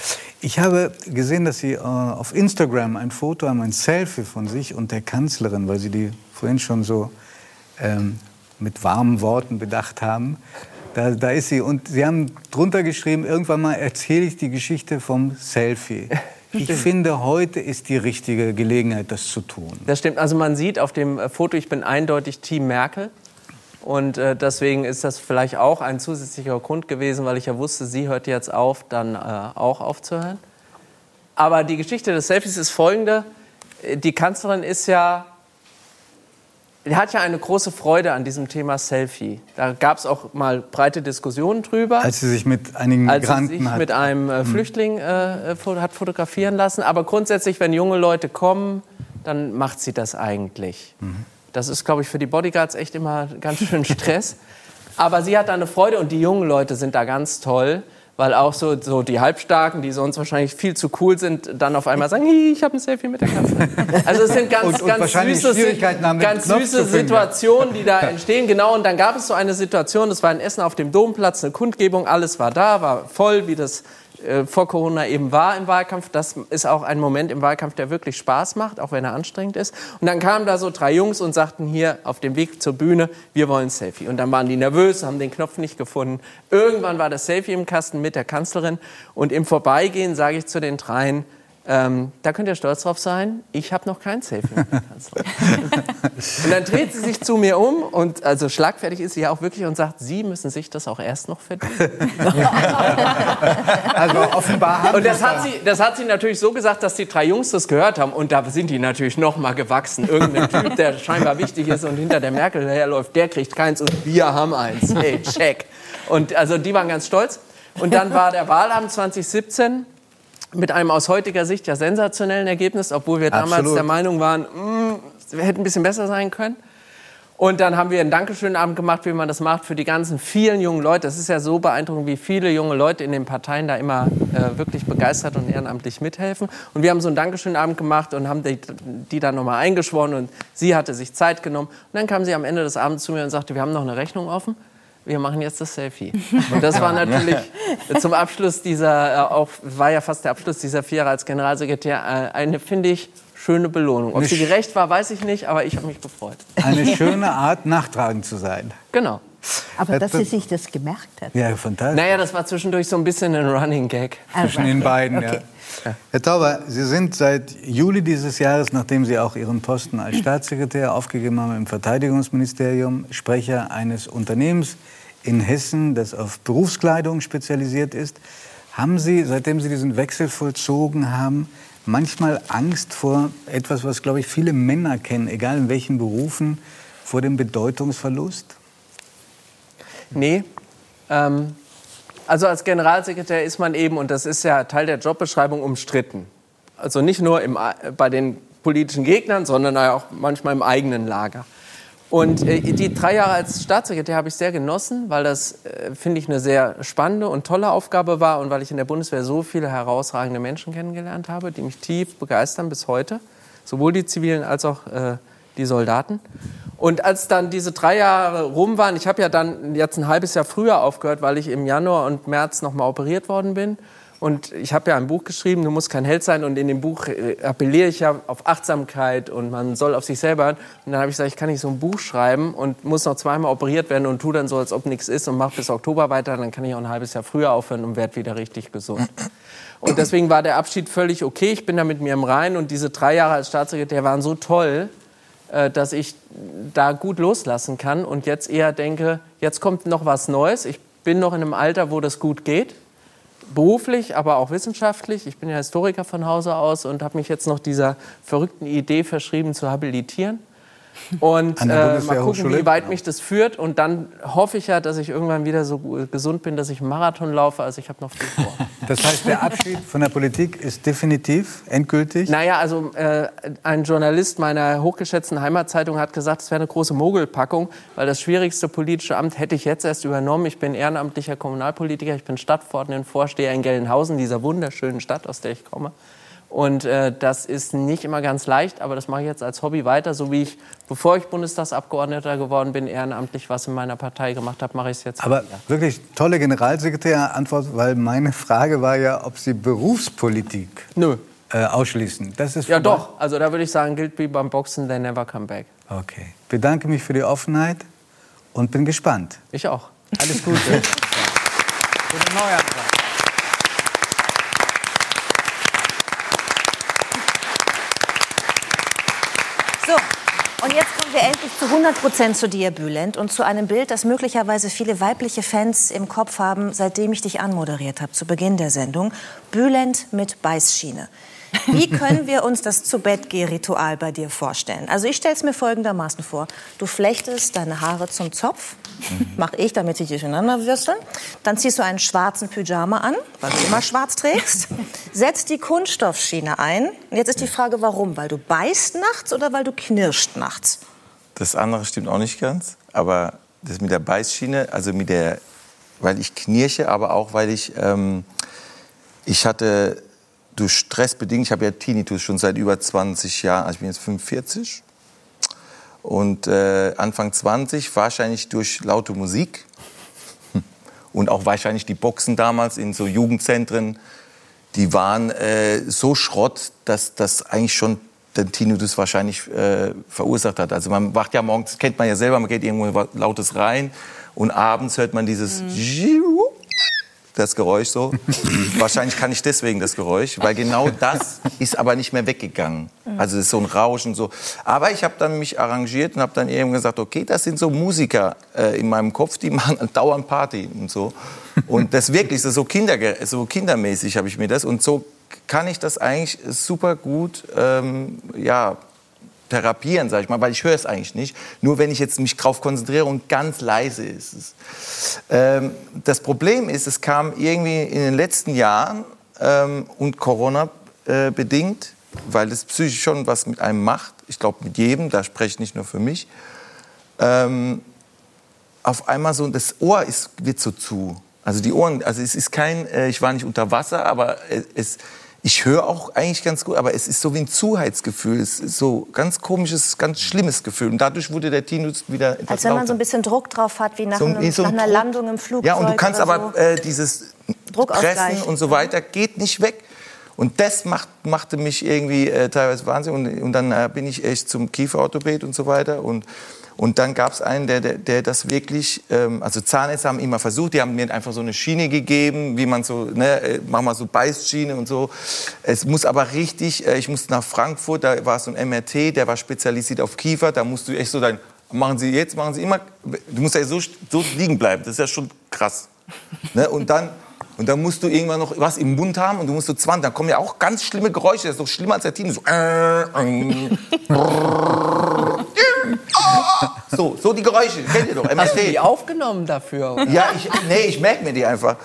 Ich habe gesehen, dass Sie äh, auf Instagram ein Foto haben, ein Selfie von sich und der Kanzlerin, weil Sie die vorhin schon so ähm, mit warmen Worten bedacht haben. Da, da ist sie. Und Sie haben drunter geschrieben, irgendwann mal erzähle ich die Geschichte vom Selfie. <laughs> Ich finde, heute ist die richtige Gelegenheit, das zu tun. Das stimmt. Also man sieht auf dem äh, Foto, ich bin eindeutig Team Merkel. Und äh, deswegen ist das vielleicht auch ein zusätzlicher Grund gewesen, weil ich ja wusste, sie hört jetzt auf, dann äh, auch aufzuhören. Aber die Geschichte des Selfies ist folgende. Äh, Die Kanzlerin ist ja, die hat ja eine große Freude an diesem Thema Selfie. Da gab es auch mal breite Diskussionen drüber. Als sie sich mit einigen als sie Migranten sich hat. mit einem äh, Flüchtling äh, fo- hat fotografieren lassen. Aber grundsätzlich, wenn junge Leute kommen, dann macht sie das eigentlich. Das ist, glaube ich, für die Bodyguards echt immer ganz schön <laughs> Stress. Aber sie hat da eine Freude und die jungen Leute sind da ganz toll. Weil auch so, so die Halbstarken, die sonst wahrscheinlich viel zu cool sind, dann auf einmal sagen, "Hi, ich habe ein Selfie mit der Kanzlerin. <laughs> Also es sind ganz, Und- und ganz, süße, ganz süße. Situationen, die da <laughs> entstehen. Genau, und dann gab es so eine Situation, das war in Essen auf dem Domplatz, eine Kundgebung, alles war da, war voll, wie das äh, vor Corona eben war im Wahlkampf. Das ist auch ein Moment im Wahlkampf, der wirklich Spaß macht, auch wenn er anstrengend ist. Und dann kamen da so drei Jungs und sagten hier auf dem Weg zur Bühne, wir wollen Selfie. Und dann waren die nervös, haben den Knopf nicht gefunden. Irgendwann war das Selfie im Kasten mit der Kanzlerin. Und im Vorbeigehen sage ich zu den dreien, ähm, da könnt ihr stolz drauf sein, ich habe noch kein Selfie mit der Kanzlerin. <laughs> und dann dreht sie sich zu mir um und also schlagfertig ist sie ja auch wirklich und sagt, Sie müssen sich das auch erst noch verdienen. <laughs> Also offenbar haben Und das hat, sie, das hat sie natürlich so gesagt, dass die drei Jungs das gehört haben. Und da sind die natürlich noch mal gewachsen. Irgendein Typ, der scheinbar wichtig ist und hinter der Merkel herläuft, der kriegt keins und wir haben eins. Hey, check. Und also die waren ganz stolz. Und dann war der Wahlabend 2017 mit einem aus heutiger Sicht ja sensationellen Ergebnis, obwohl wir damals Absolut. der Meinung waren, mm, wir hätten ein bisschen besser sein können. Und dann haben wir einen Dankeschönabend gemacht, wie man das macht, für die ganzen vielen jungen Leute. Es ist ja so beeindruckend, wie viele junge Leute in den Parteien da immer äh, wirklich begeistert und ehrenamtlich mithelfen. Und wir haben so einen Dankeschönabend gemacht und haben die, die dann nochmal eingeschworen. Und sie hatte sich Zeit genommen. Und dann kam sie am Ende des Abends zu mir und sagte, wir haben noch eine Rechnung offen wir machen jetzt das Selfie. Und das war natürlich zum Abschluss dieser, äh, auch, war ja fast der Abschluss dieser vier Jahre als Generalsekretär, äh, eine, finde ich, schöne Belohnung. Ob sie gerecht war, weiß ich nicht, aber ich habe mich gefreut. Eine <laughs> schöne Art, nachtragend zu sein. Genau. Aber dass sie sich das gemerkt hat. Ja, fantastisch. Naja, das war zwischendurch so ein bisschen ein Running Gag. Zwischen den beiden, okay. ja. Herr Tauber, Sie sind seit Juli dieses Jahres, nachdem Sie auch Ihren Posten als <clears throat> Staatssekretär aufgegeben haben im Verteidigungsministerium, Sprecher eines Unternehmens in Hessen, das auf Berufskleidung spezialisiert ist. Haben Sie, seitdem Sie diesen Wechsel vollzogen haben, manchmal Angst vor etwas, was, glaube ich, viele Männer kennen, egal in welchen Berufen, vor dem Bedeutungsverlust? Nee. Ähm, also als Generalsekretär ist man eben, und das ist ja Teil der Jobbeschreibung, umstritten. Also nicht nur im, bei den politischen Gegnern, sondern auch manchmal im eigenen Lager. Und äh, die drei Jahre als Staatssekretär habe ich sehr genossen, weil das, äh, finde ich, eine sehr spannende und tolle Aufgabe war und weil ich in der Bundeswehr so viele herausragende Menschen kennengelernt habe, die mich tief begeistern bis heute. Sowohl die Zivilen als auch äh, die Soldaten. Und als dann diese drei Jahre rum waren, ich habe ja dann jetzt ein halbes Jahr früher aufgehört, weil ich im Januar und März nochmal operiert worden bin. Und ich habe ja ein Buch geschrieben, du musst kein Held sein. Und in dem Buch äh, appelliere ich ja auf Achtsamkeit und man soll auf sich selber. Und dann habe ich gesagt, ich kann nicht so ein Buch schreiben und muss noch zweimal operiert werden und tu dann so, als ob nichts ist und mach bis Oktober weiter. Dann kann ich auch ein halbes Jahr früher aufhören und werde wieder richtig gesund. Und deswegen war der Abschied völlig okay. Ich bin da mit mir im Rein und diese drei Jahre als Staatssekretär waren so toll, äh, dass ich da gut loslassen kann und jetzt eher denke, jetzt kommt noch was Neues. Ich bin noch in einem Alter, wo das gut geht beruflich, aber auch wissenschaftlich. Ich bin ja Historiker von Hause aus und habe mich jetzt noch dieser verrückten Idee verschrieben zu habilitieren. Und äh, mal gucken, wie weit mich das führt. Und dann hoffe ich ja, dass ich irgendwann wieder so gesund bin, dass ich Marathon laufe. Also ich habe noch viel vor. <laughs> Das heißt, der Abschied von der Politik ist definitiv, endgültig? Naja, also äh, ein Journalist meiner hochgeschätzten Heimatzeitung hat gesagt, es wäre eine große Mogelpackung, weil das schwierigste politische Amt hätte ich jetzt erst übernommen. Ich bin ehrenamtlicher Kommunalpolitiker, ich bin Stadtverordnetenvorsteher in Gelnhausen, dieser wunderschönen Stadt, aus der ich komme. Und äh, das ist nicht immer ganz leicht, aber das mache ich jetzt als Hobby weiter. So wie ich, bevor ich Bundestagsabgeordneter geworden bin, ehrenamtlich was in meiner Partei gemacht habe, mache ich es jetzt Aber wieder. wirklich tolle Generalsekretär-Antwort, weil meine Frage war ja, ob Sie Berufspolitik Nö. Äh, ausschließen. Das ist ja doch, also da würde ich sagen, gilt wie beim Boxen, they never come back. Okay. Ich bedanke mich für die Offenheit und bin gespannt. Ich auch. Alles Gute. <laughs> Gute Neuanfang. Und jetzt kommen wir endlich zu 100 Prozent zu dir, Bülent, und zu einem Bild, das möglicherweise viele weibliche Fans im Kopf haben, seitdem ich dich anmoderiert habe, zu Beginn der Sendung. Bülent mit Beißschiene. <laughs> Wie können wir uns das zu bett ritual bei dir vorstellen? Also ich stelle es mir folgendermaßen vor. Du flechtest deine Haare zum Zopf, mache ich, damit sie durcheinander würsteln. Dann ziehst du einen schwarzen Pyjama an, weil du immer schwarz trägst. <laughs> Setzt die Kunststoffschiene ein. Und jetzt ist die Frage, warum? Weil du beißt nachts oder weil du knirscht nachts? Das andere stimmt auch nicht ganz. Aber das mit der Beißschiene, also mit der, weil ich knirsche, aber auch weil ich, ähm, ich hatte durch Stress bedingt, ich habe ja Tinnitus schon seit über 20 Jahren, also ich bin jetzt 45 und äh, Anfang 20 wahrscheinlich durch laute Musik. <laughs> Und auch wahrscheinlich die Boxen damals in so Jugendzentren, die waren äh, so Schrott, dass das eigentlich schon den Tinnitus wahrscheinlich äh, verursacht hat. Also man wacht ja morgens, kennt man ja selber, man geht irgendwo lautes rein und abends hört man dieses mhm das Geräusch so. <laughs> Wahrscheinlich kann ich deswegen das Geräusch, weil genau das ist aber nicht mehr weggegangen. Also es ist so ein Rauschen so. Aber ich habe dann mich arrangiert und habe dann eben gesagt, okay, das sind so Musiker äh, in meinem Kopf, die <laughs> machen dauernd Party und so. Und das wirklich das so, Kinder, so kindermäßig habe ich mir das und so kann ich das eigentlich super gut ähm, ja, therapieren, sage ich mal, weil ich höre es eigentlich nicht. Nur wenn ich jetzt mich drauf konzentriere und ganz leise ist es. Ähm, das Problem ist, es kam irgendwie in den letzten Jahren ähm, und Corona äh, bedingt, weil es psychisch schon was mit einem macht. Ich glaube mit jedem, da spreche ich nicht nur für mich. ähm, auf einmal so, das Ohr ist, wird so zu. Also die Ohren, also es ist kein, äh, ich war nicht unter Wasser, aber es, ich höre auch eigentlich ganz gut, aber es ist so wie ein Zuheitsgefühl. Es ist so ganz komisches, ganz schlimmes Gefühl. Und dadurch wurde der Tinus wieder etwas Als wenn man so ein bisschen Druck drauf hat, wie nach, so, einem, so nach einer Druck. Landung im Flugzeug. Ja, und du kannst aber so. äh, dieses Pressen und so weiter geht nicht weg. Und das macht, machte mich irgendwie äh, teilweise wahnsinnig. Und, und dann äh, bin ich echt zum Kieferorthopäd und so weiter. Und und dann gab es einen, der, der, der, das wirklich, ähm, also Zahnärzte haben immer versucht, die haben mir einfach so eine Schiene gegeben, wie man so, ne, äh, mach mal so Beißschiene und so. Es muss aber richtig, äh, ich musste nach Frankfurt, da war so ein MRT, der war spezialisiert auf Kiefer, da musst du echt so dein, machen Sie jetzt, machen Sie immer, du musst ja so, so liegen bleiben, das ist ja schon krass. Ne? Und dann und dann musst du irgendwann noch was im Mund haben und du musst so 20. Dann kommen ja auch ganz schlimme Geräusche. Das ist doch schlimmer als der Team. So, äh, äh, <laughs> so, so die Geräusche. Kennt ihr doch. MST. Hast du die aufgenommen dafür? Oder? Ja, ich, nee, ich merke mir die einfach.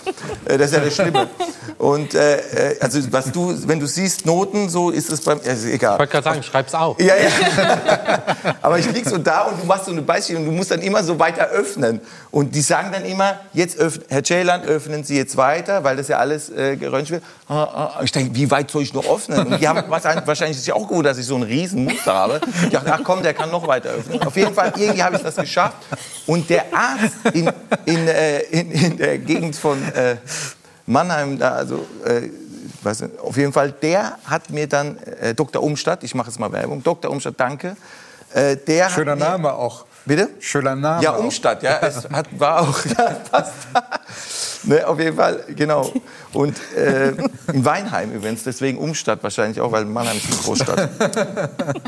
Äh, das ist ja das Schlimme. Und äh, äh, also was du, wenn du siehst Noten, so ist es beim, also egal. Ich wollte gerade sagen, schreib's auf. Ja, ja. <laughs> Aber ich lieg so da und du machst so eine Beispiel und du musst dann immer so weiter öffnen. Und die sagen dann immer, jetzt öffnen, Herr Ceylan, öffnen Sie jetzt weiter weil das ja alles äh, geröntgt wird. Ah, ah. Ich denke, wie weit soll ich noch öffnen? Und die haben wahrscheinlich ist ja auch gut, dass ich so einen riesen Muster habe. Ich dachte, ach komm, der kann noch weiter öffnen. Auf jeden Fall, irgendwie habe ich das geschafft. Und der Arzt in, in, äh, in, in der Gegend von äh, Mannheim, da, also äh, weiß nicht, auf jeden Fall, der hat mir dann, äh, Dr. Umstadt, ich mache jetzt mal Werbung, Dr. Umstadt, danke. Äh, der Schöner Name auch. Bitte? Schöner Name. Ja, Umstadt, ja. Es hat, war auch. <laughs> Ja, passt. Ne, auf jeden Fall, genau. Und äh, in Weinheim übrigens, deswegen Umstadt wahrscheinlich auch, weil Mannheim ist eine Großstadt. <laughs>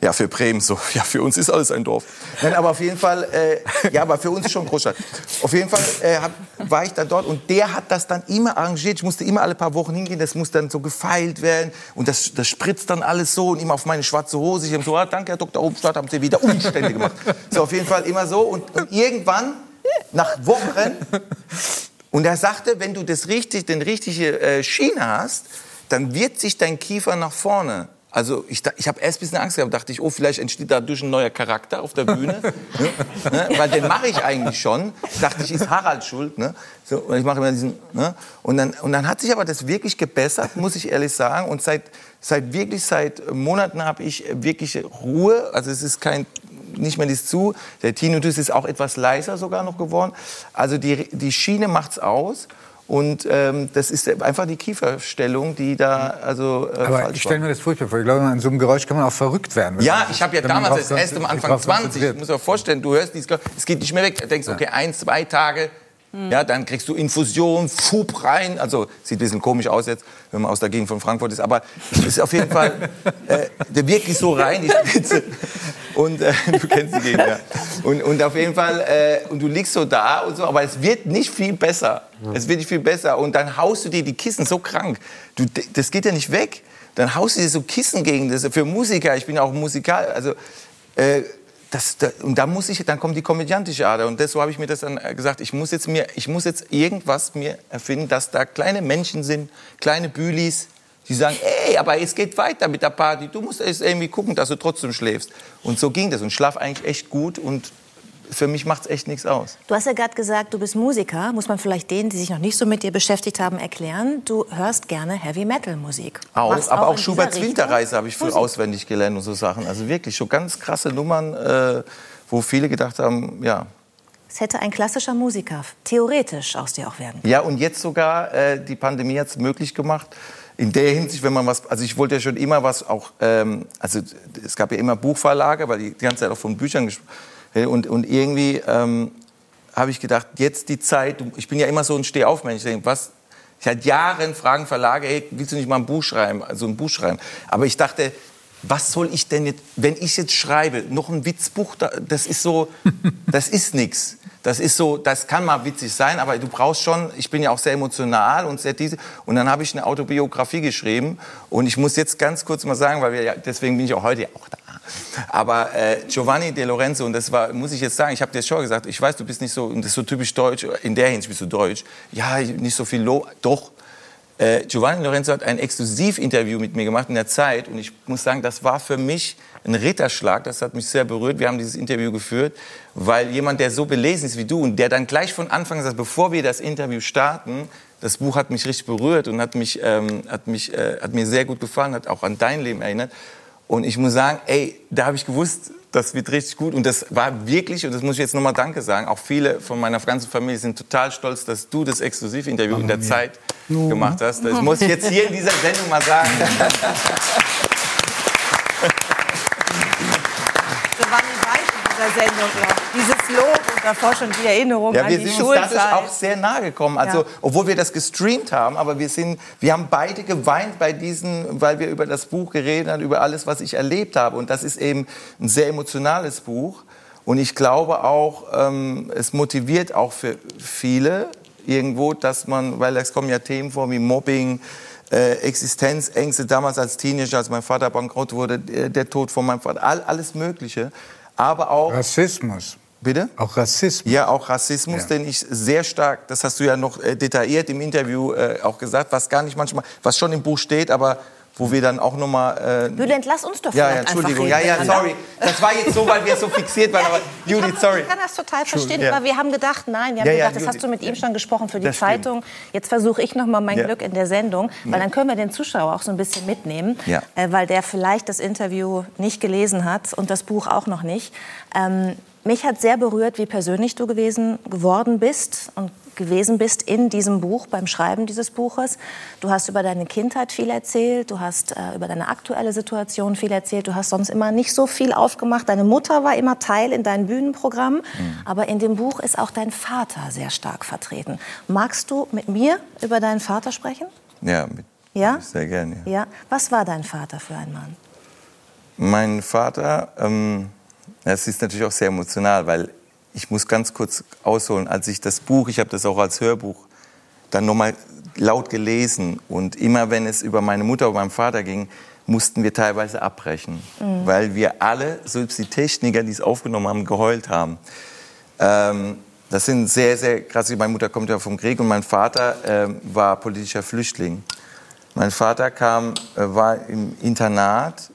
Ja, für Bremen so. Ja, für uns ist alles ein Dorf. Nein, aber auf jeden Fall, äh, ja, aber für uns ist schon Großstadt. Auf jeden Fall äh, hab, war ich dann dort und der hat das dann immer arrangiert. Ich musste immer alle paar Wochen hingehen, das muss dann so gefeilt werden und das, das spritzt dann alles so und immer auf meine schwarze Hose. Ich habe so, ah, danke, Herr Dr. Umstadt, haben Sie wieder Umstände gemacht. So, auf jeden Fall immer so und, und irgendwann, nach Wochen, und er sagte, wenn du das richtig, den richtige äh, Schiene hast, dann wird sich dein Kiefer nach vorne. Also ich, ich habe erst ein bisschen Angst gehabt, dachte ich, oh, vielleicht entsteht dadurch ein neuer Charakter auf der Bühne. <laughs> ne? ne? Weil den mache ich eigentlich schon. Dachte ich, ist Harald schuld. Ne? So, und ich mache immer diesen. Ne? Und, dann, und dann hat sich aber das wirklich gebessert, muss ich ehrlich sagen. Und seit, seit wirklich seit Monaten habe ich wirklich Ruhe. Also es ist kein nicht mehr dies zu. Der Tinnitus ist auch etwas leiser sogar noch geworden. Also die, die Schiene macht's aus. Und ähm, das ist einfach die Kieferstellung, die da also äh, Aber ich stelle mir das furchtbar vor. Ich glaube, an so einem Geräusch kann man auch verrückt werden. Ja, ich habe ja damals erste Mal Anfang 20. Ich muss mir vorstellen, du hörst dieses Geräusch, es geht nicht mehr weg. Du denkst, okay, ein, zwei Tage, hm. Ja, dann kriegst du Infusion, Fub rein. Also sieht ein bisschen komisch aus jetzt, wenn man aus der Gegend von Frankfurt ist. Aber es ist auf jeden Fall <laughs> äh, wirklich so rein, die Spitze. Und äh, du kennst die Gegend, ja. Und, und auf jeden Fall, äh, und du liegst so da und so, aber es wird nicht viel besser. Es wird nicht viel besser. Und dann haust du dir die Kissen so krank. Du, das geht ja nicht weg. Dann haust du dir so Kissen gegen das. Für Musiker, ich bin auch Musikal, also äh, das, das, und da muss ich, dann kommt die komödiantische Ader. Und so habe ich mir das dann äh, gesagt, ich muss jetzt mir, ich muss jetzt irgendwas mir erfinden, dass da kleine Menschen sind, kleine Bülis, die sagen, ey, aber es geht weiter mit der Party. Du musst jetzt irgendwie gucken, dass du trotzdem schläfst. Und so ging das. Und schlaf eigentlich echt gut. Und für mich macht es echt nichts aus. Du hast ja gerade gesagt, du bist Musiker. Muss man vielleicht denen, die sich noch nicht so mit dir beschäftigt haben, erklären. Du hörst gerne Heavy Metal Musik. Auch, Machst aber auch, auch Schuberts Winterreise habe ich früh auswendig gelernt und so Sachen. Also wirklich schon ganz krasse Nummern, äh, wo viele gedacht haben, ja. Es hätte ein klassischer Musiker theoretisch aus dir auch werden können. Ja, und jetzt sogar, äh, die Pandemie hat es möglich gemacht. In der Hinsicht, wenn man was, also ich wollte ja schon immer was auch, ähm, also es gab ja immer Buchverlage, weil die die ganze Zeit auch von Büchern gesprochen und, und irgendwie ähm, habe ich gedacht, jetzt die Zeit, ich bin ja immer so ein Stehaufmensch, ich denke, was, seit Jahren fragen Verlage, hey, willst du nicht mal ein Buch schreiben, also ein Buch schreiben? Aber ich dachte, was soll ich denn jetzt, wenn ich jetzt schreibe, noch ein Witzbuch, das ist so, <laughs> das ist nichts. Das ist so, das kann mal witzig sein, aber du brauchst schon, ich bin ja auch sehr emotional und sehr diese. Und dann habe ich eine Autobiografie geschrieben und ich muss jetzt ganz kurz mal sagen, weil wir ja, deswegen bin ich auch heute auch da. Aber äh, Giovanni De Lorenzo, und das war, muss ich jetzt sagen, ich habe dir schon gesagt, ich weiß, du bist nicht so, und das ist so typisch deutsch, in der Hinsicht bist du deutsch. Ja, nicht so viel Lob, doch. Äh, Giovanni Lorenzo hat ein Exklusivinterview mit mir gemacht in der Zeit und ich muss sagen, das war für mich ein Ritterschlag. Das hat mich sehr berührt. Wir haben dieses Interview geführt, weil jemand, der so belesen ist wie du und der dann gleich von Anfang sagt, bevor wir das Interview starten, das Buch hat mich richtig berührt und hat, mich, ähm, hat, mich, äh, hat mir sehr gut gefallen, hat auch an dein Leben erinnert. Und ich muss sagen, ey, da habe ich gewusst, das wird richtig gut. Und das war wirklich, und das muss ich jetzt nochmal Danke sagen, auch viele von meiner ganzen Familie sind total stolz, dass du das Exklusivinterview in der Zeit gemacht hast. Das muss ich jetzt hier in dieser Sendung mal sagen. <laughs> dieser Sendung noch. Dieses Lob und davor schon die Erinnerung ja, an wir die sind Schulzeit. uns dadurch auch sehr nahe gekommen. Also, Ja. obwohl wir das gestreamt haben, aber wir, sind, wir haben beide geweint bei diesen, weil wir über das Buch geredet haben, über alles, was ich erlebt habe. Und das ist eben ein sehr emotionales Buch. Und ich glaube auch, ähm, es motiviert auch für viele irgendwo, dass man, weil es kommen ja Themen vor wie Mobbing, äh, Existenzängste, damals als Teenager, als mein Vater bankrott wurde, der, der Tod von meinem Vater, all, alles Mögliche. Aber auch Rassismus. Bitte? Auch Rassismus. Ja, auch Rassismus, Ja. den ich sehr stark, das hast du ja noch äh, detailliert im Interview äh, auch gesagt, was gar nicht manchmal, was schon im Buch steht, aber wo wir dann auch nochmal... Äh, Bülent, lass uns doch ja, ja, Entschuldigung, einfach ja, ja, sorry. Das war jetzt so, weil wir so fixiert waren, aber Judith, sorry. Ich kann das total verstehen, Ja. aber wir haben gedacht, nein, wir haben Ja, ja, gedacht, das Judith, hast du mit ihm schon gesprochen für die das stimmt. Zeitung. Jetzt versuche ich noch mal mein Ja. Glück in der Sendung, weil dann können wir den Zuschauer auch so ein bisschen mitnehmen, Ja. äh, weil der vielleicht das Interview nicht gelesen hat und das Buch auch noch nicht. Ähm, mich hat sehr berührt, wie persönlich du gewesen geworden bist und gewesen bist in diesem Buch, beim Schreiben dieses Buches. Du hast über deine Kindheit viel erzählt, du hast äh, über deine aktuelle Situation viel erzählt, du hast sonst immer nicht so viel aufgemacht. Deine Mutter war immer Teil in deinem Bühnenprogramm, aber in dem Buch ist auch dein Vater sehr stark vertreten. Magst du mit mir über deinen Vater sprechen? Ja, mit, Ja? sehr gerne. Ja. Ja. Was war dein Vater für ein Mann? Mein Vater, ähm, das ist natürlich auch sehr emotional, weil ich muss ganz kurz ausholen, als ich das Buch, ich habe das auch als Hörbuch, dann nochmal laut gelesen und immer wenn es über meine Mutter oder meinen Vater ging, mussten wir teilweise abbrechen, Mhm. weil wir alle, selbst die Techniker, die es aufgenommen haben, geheult haben. Ähm, das sind sehr, sehr krass. Meine Mutter kommt ja vom Krieg und mein Vater ähm, war politischer Flüchtling. Mein Vater kam, äh, war im Internat,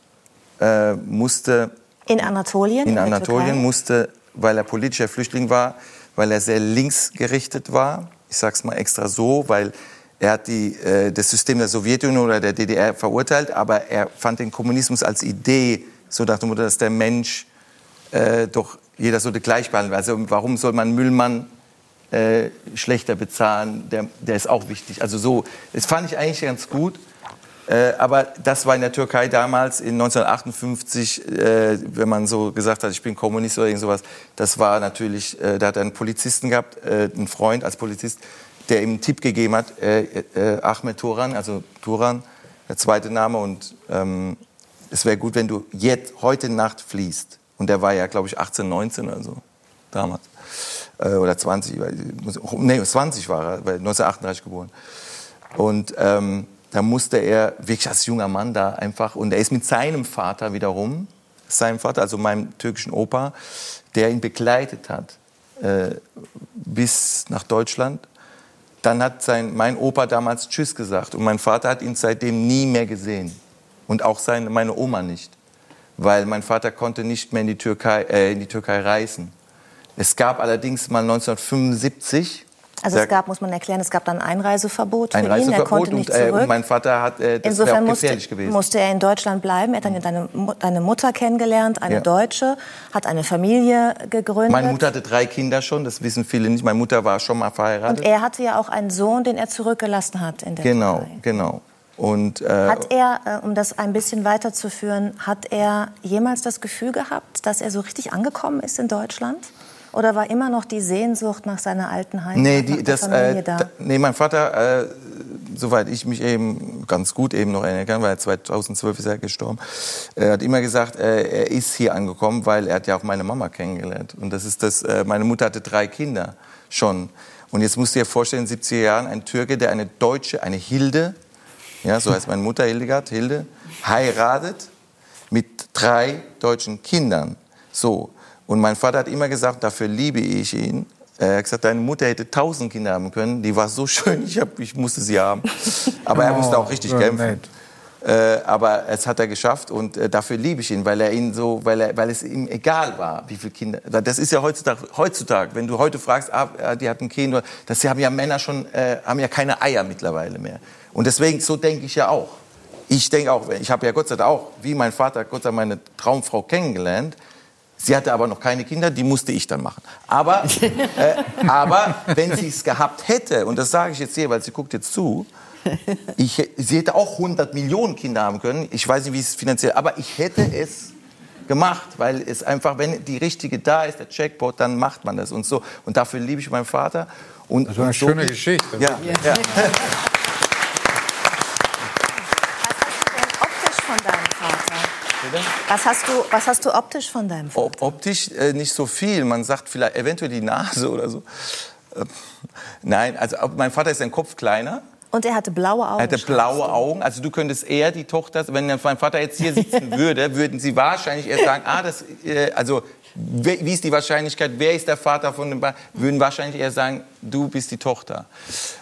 äh, musste In Anatolien? in der Anatolien, musste, weil er politischer Flüchtling war, weil er sehr linksgerichtet war. Ich sage es mal extra so, weil er hat die, äh, das System der Sowjetunion oder der DDR verurteilt, aber er fand den Kommunismus als Idee, so dem Motto, dass der Mensch äh, doch jeder sollte gleich behandelt werden. Also warum soll man Müllmann äh, schlechter bezahlen? Der, der ist auch wichtig. Also so, das fand ich eigentlich ganz gut. Äh, aber das war in der Türkei damals in 1958, äh, wenn man so gesagt hat, ich bin Kommunist oder irgend sowas, das war natürlich, äh, da hat er einen Polizisten gehabt, äh, einen Freund als Polizist, der ihm einen Tipp gegeben hat, äh, Ahmed Turan, also Turan, der zweite Name und ähm, es wäre gut, wenn du jetzt, heute Nacht fließt. Und der war ja, glaube ich, 18, 19 oder so damals. Oder 20, weil- nee, 20 war er, weil 1938 geboren. Und ähm, da musste er wirklich als junger Mann da einfach, und er ist mit seinem Vater wiederum, seinem Vater, also meinem türkischen Opa, der ihn begleitet hat äh, bis nach Deutschland. Dann hat sein, mein Opa damals Tschüss gesagt und mein Vater hat ihn seitdem nie mehr gesehen. Und auch seine, meine Oma nicht. Weil mein Vater konnte nicht mehr in die Türkei, äh, in die Türkei reisen. Es gab allerdings mal 1975 Also es gab, muss man erklären, es gab dann ein Einreiseverbot für ihn. Er konnte nicht und, äh, zurück. und mein Vater hat, äh, das Insofern auch musste, gefährlich gewesen. musste er in Deutschland bleiben. Er hat dann deine, deine Mutter kennengelernt, eine Ja. Deutsche, hat eine Familie gegründet. Meine Mutter hatte drei Kinder schon, das wissen viele nicht. Meine Mutter war schon mal verheiratet. und er hatte ja auch einen Sohn, den er zurückgelassen hat in der genau, Türkei. genau. Und, äh, Hat er, äh, um das ein bisschen weiterzuführen, hat er jemals das Gefühl gehabt, dass er so richtig angekommen ist in Deutschland? Oder war immer noch die Sehnsucht nach seiner alten Heimat, nee, die, das, äh, da? nee, mein Vater, äh, soweit ich mich eben ganz gut eben noch erinnern kann, weil 2012 ist er gestorben, er hat immer gesagt, äh, er ist hier angekommen, weil er hat ja auch meine Mama kennengelernt. Und das ist das, äh, meine Mutter hatte drei Kinder schon. Und jetzt musst du dir vorstellen, in den 70er Jahren ein Türke, der eine Deutsche, eine Hilde, ja, so heißt meine Mutter Hildegard, Hilde, heiratet mit drei deutschen Kindern. So. Und mein Vater hat immer gesagt, dafür liebe ich ihn. Er hat gesagt, deine Mutter hätte tausend Kinder haben können. Die war so <laughs> schön, ich, hab, ich musste sie haben. Aber er musste auch richtig Oh, kämpfen. Äh, aber es hat er geschafft und äh, dafür liebe ich ihn, weil er ihn so, weil, er, weil es ihm egal war, wie viele Kinder. Das ist ja heutzutage, heutzutage, wenn du heute fragst, ah, äh, die hat ein Kind, oder- das haben ja Männer schon, äh, haben ja keine Eier mittlerweile mehr. Und deswegen, so denke ich ja auch. Ich denke auch, ich habe ja Gott sei Dank auch, wie mein Vater, Gott sei Dank meine Traumfrau kennengelernt. Sie hatte aber noch keine Kinder, die musste ich dann machen. Aber, <laughs> äh, aber wenn sie es gehabt hätte, und das sage ich jetzt hier, weil sie guckt jetzt zu, ich, sie hätte auch 100 Millionen Kinder haben können. Ich weiß nicht, wie es finanziell, aber ich hätte es gemacht, weil es einfach, wenn die richtige da ist, der Jackpot, dann macht man das und so. Und dafür liebe ich meinen Vater. Und, Das war eine und so schöne ich- Geschichte. Ja, ja. Optisch <laughs> von deinem Vater. Was hast du, was hast du optisch von deinem Vater? Op- Optisch äh, nicht so viel. Man sagt vielleicht eventuell die Nase oder so. Äh, nein, also ob- mein Vater ist ein Kopf kleiner. Und er hatte blaue Augen. Er hatte blaue Augen. Also du könntest eher die Tochter, wenn mein Vater jetzt hier sitzen <laughs> würde, würden sie wahrscheinlich eher sagen, ah, das, äh, also wie ist die Wahrscheinlichkeit, wer ist der Vater von dem, Ba- würden wahrscheinlich eher sagen, du bist die Tochter.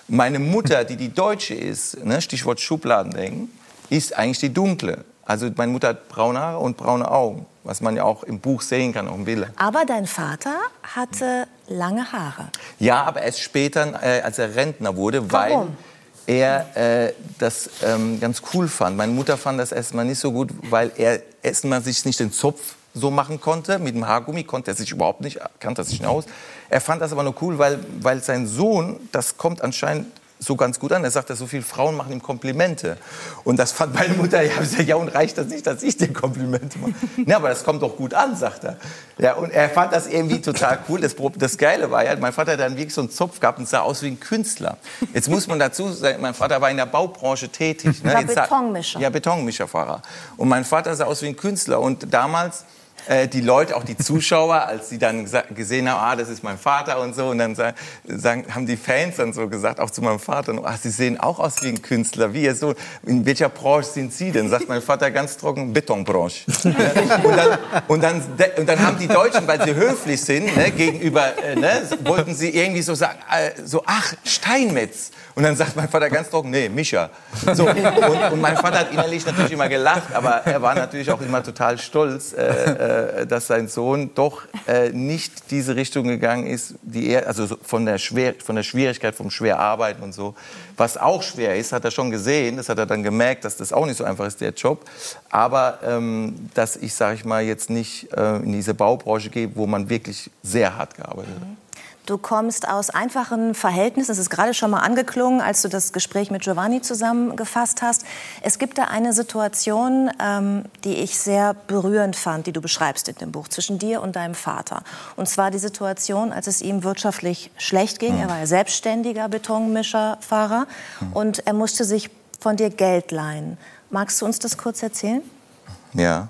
Meine Mutter, die die Deutsche ist, ne, Stichwort Schubladendenken, ist eigentlich die dunkle. Also meine Mutter hat braune Haare und braune Augen, was man ja auch im Buch sehen kann, auch im Bild. Aber dein Vater hatte lange Haare. Ja, aber erst später, äh, als er Rentner wurde, weil Warum? er äh, das ähm, ganz cool fand. Meine Mutter fand das erstmal nicht so gut, weil er erstmal sich nicht den Zopf so machen konnte. Mit dem Haargummi konnte er sich überhaupt nicht, kannte er sich nicht aus. Er fand das aber nur cool, weil, weil sein Sohn, das kommt anscheinend so ganz gut an. Er sagt, dass so viele Frauen machen ihm Komplimente. Und das fand meine Mutter, <laughs> ja, ja und reicht das nicht, dass ich dir Komplimente mache? Ja, aber das kommt doch gut an, sagt er. Ja, und er fand das irgendwie total cool. Das, das Geile war ja, mein Vater hat dann wirklich so einen Zopf gehabt und sah aus wie ein Künstler. Jetzt muss man dazu sagen, mein Vater war in der Baubranche tätig. War Jetzt sah- Betonmischer. Ja, Betonmischerfahrer. Und mein Vater sah aus wie ein Künstler. Und damals äh, die Leute, auch die Zuschauer, als sie dann gesehen haben, ah, das ist mein Vater und so, und dann sa- sagen, haben die Fans dann so gesagt, auch zu meinem Vater, ah, sie sehen auch aus wie ein Künstler, wie ihr so, in welcher Branche sind Sie denn? Sagt mein Vater ganz trocken, Betonbranche. und, dann, und, dann, und dann haben die Deutschen, weil sie höflich sind, ne, gegenüber, äh, ne, wollten sie irgendwie so sagen, äh, so, ach, Steinmetz. Und dann sagt mein Vater ganz trocken, nee, Mischa. So, und, und mein Vater hat innerlich natürlich immer gelacht, aber er war natürlich auch immer total stolz, äh, äh, dass sein Sohn doch äh, nicht diese Richtung gegangen ist, die er, also so von der, Schwer, von der Schwierigkeit, vom Schwerarbeiten und so. Was auch schwer ist, hat er schon gesehen, das hat er dann gemerkt, dass das auch nicht so einfach ist, der Job. Aber ähm, dass ich, sage ich mal, jetzt nicht äh, in diese Baubranche gehe, wo man wirklich sehr hart gearbeitet hat. Du kommst aus einfachen Verhältnissen. Es ist gerade schon mal angeklungen, als du das Gespräch mit Giovanni zusammengefasst hast. Es gibt da eine Situation, ähm, die ich sehr berührend fand, die du beschreibst in dem Buch, zwischen dir und deinem Vater. Und zwar die Situation, als es ihm wirtschaftlich schlecht ging. Er war ja selbstständiger Betonmischerfahrer und er musste sich von dir Geld leihen. Magst du uns das kurz erzählen? Ja.